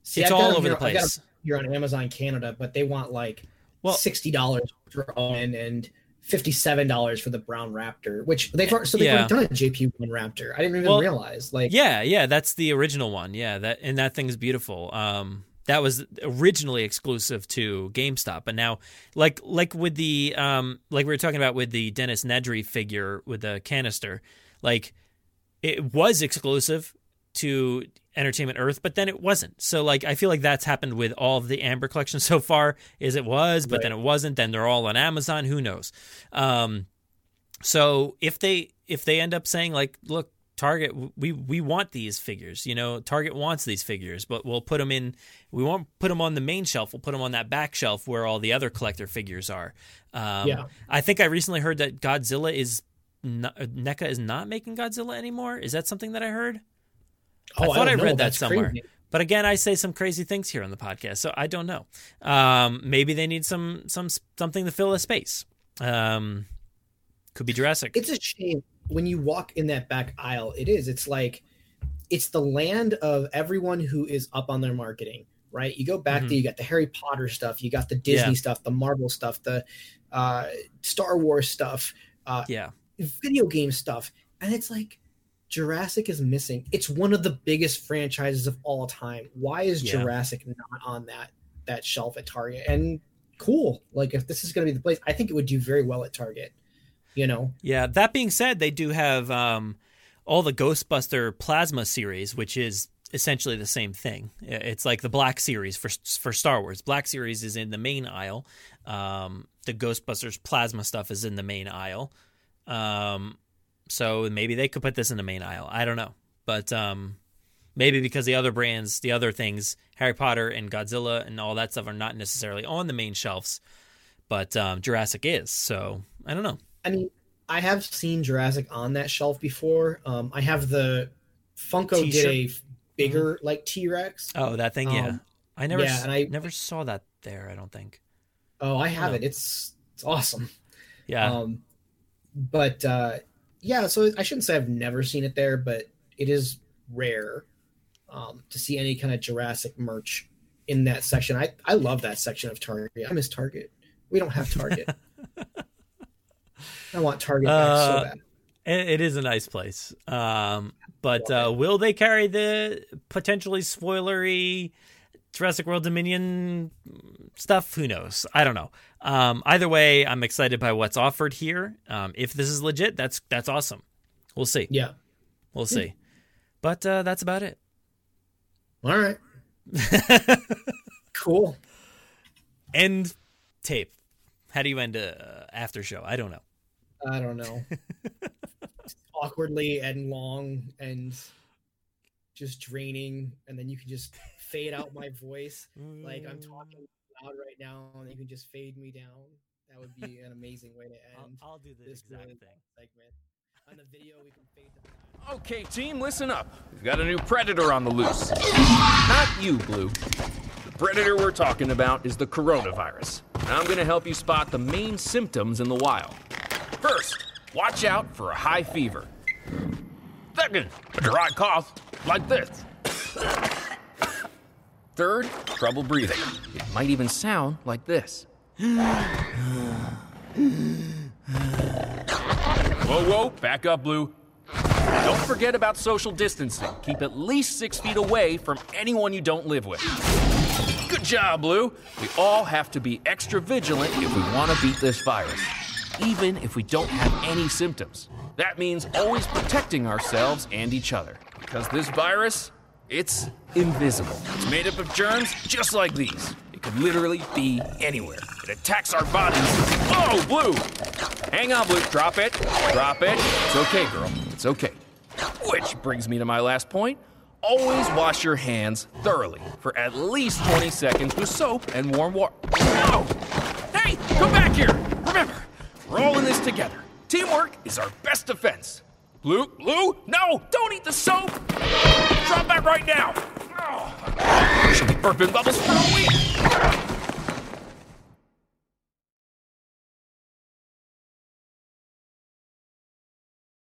See, it's I've all over here- the place. Here on Amazon Canada, but they want like Well- sixty dollars for Owen and fifty-seven dollars for the Brown Raptor, which they've so they've Yeah. already done a JP one Raptor. I didn't even Well, realize. Like, yeah, yeah, that's the original one. Yeah, that and that thing's beautiful. Um, that was originally exclusive to GameStop, but now, like like with the um like we were talking about with the Dennis Nedry figure with the canister, like it was exclusive to Entertainment Earth, but then it wasn't. So like I feel like that's happened with all of the Amber collection *laughs* so far. Is it was, but right. then it wasn't. Then they're all on Amazon. Who knows? Um, so if they if they end up saying like, look, Target, we we want these figures. You know, Target wants these figures, but we'll put them in. We won't put them on the main shelf. We'll put them on that back shelf where all the other collector figures are. Um, yeah. I think I recently heard that Godzilla is NECA is not making Godzilla anymore. Is that something that I heard? Oh, I thought I, I read that somewhere. Crazy. But again, I say some crazy things here on the podcast, so I don't know. Um, maybe they need some some something to fill a space. Um, could be Jurassic. It's a shame when you walk in that back aisle, it is. It's like it's the land of everyone who is up on their marketing, right? You go back mm-hmm. to you got the Harry Potter stuff, you got the Disney yeah. stuff, the Marvel stuff, the uh, Star Wars stuff, uh, yeah, video game stuff, and it's like Jurassic is missing. It's one of the biggest franchises of all time. Why is yeah. Jurassic not on that that shelf at Target? And cool, like if this is going to be the place, I think it would do very well at Target you know. Yeah. That being said, they do have um, all the Ghostbuster Plasma series, which is essentially the same thing. It's like the Black Series for for Star Wars. Black Series is in the main aisle. Um, the Ghostbusters Plasma stuff is in the main aisle. Um, so maybe they could put this in the main aisle. I don't know, but um, maybe because the other brands, the other things, Harry Potter and Godzilla and all that stuff are not necessarily on the main shelves, but um, Jurassic is. So I don't know. I mean, I have seen Jurassic on that shelf before. Um, I have the Funko T-shirt. did a bigger mm-hmm. like T Rex. Oh, that thing, yeah. Um, I never, yeah, and I never saw that there. I don't think. Oh, I have it. It's it's awesome. Yeah. Um, but uh, yeah, so I shouldn't say I've never seen it there, but it is rare um, to see any kind of Jurassic merch in that section. I I love that section of Target. I miss Target. We don't have Target. *laughs* I want Target back uh, so bad. It is a nice place. Um, but uh, will they carry the potentially spoilery Jurassic World Dominion stuff? Who knows? I don't know. Um, either way, I'm excited by what's offered here. Um, if this is legit, that's that's awesome. We'll see. Yeah, we'll see. Yeah. But uh, that's about it. All right. *laughs* cool. End tape. How do you end a after show? I don't know. I don't know. *laughs* awkwardly and long and just draining, and then you can just fade out my voice like I'm mm. talking loud right now, and you can just fade me down. That would be an amazing way to *laughs* end. I'll, I'll do this exact thing. Segment. On the video, we can fade them. Okay, team, listen up. We've got a new predator on the loose. Not you, Blue. The predator we're talking about is the coronavirus. I'm going to help you spot the main symptoms in the wild. First, watch out for a high fever. Second, a dry cough like this. Third, trouble breathing. It might even sound like this. whoa, whoa, back up, Blue. Don't forget about social distancing. Keep at least six feet away from anyone you don't live with. Good job, Blue. We all have to be extra vigilant if we want to beat this virus even if we don't have any symptoms. That means always protecting ourselves and each other. Because this virus, it's invisible. It's made up of germs just like these. It could literally be anywhere. It attacks our bodies. Oh, Blue! Hang on, Blue. Drop it. Drop it. It's okay, girl. It's okay. Which brings me to my last point. Always wash your hands thoroughly for at least 20 seconds with soap and warm water. No! Hey, come back here! Remember, we're all in this together. Teamwork is our best defense. Blue, Blue, no, don't eat the soap. Drop that right now. Oh, she'll be burping bubbles for a week.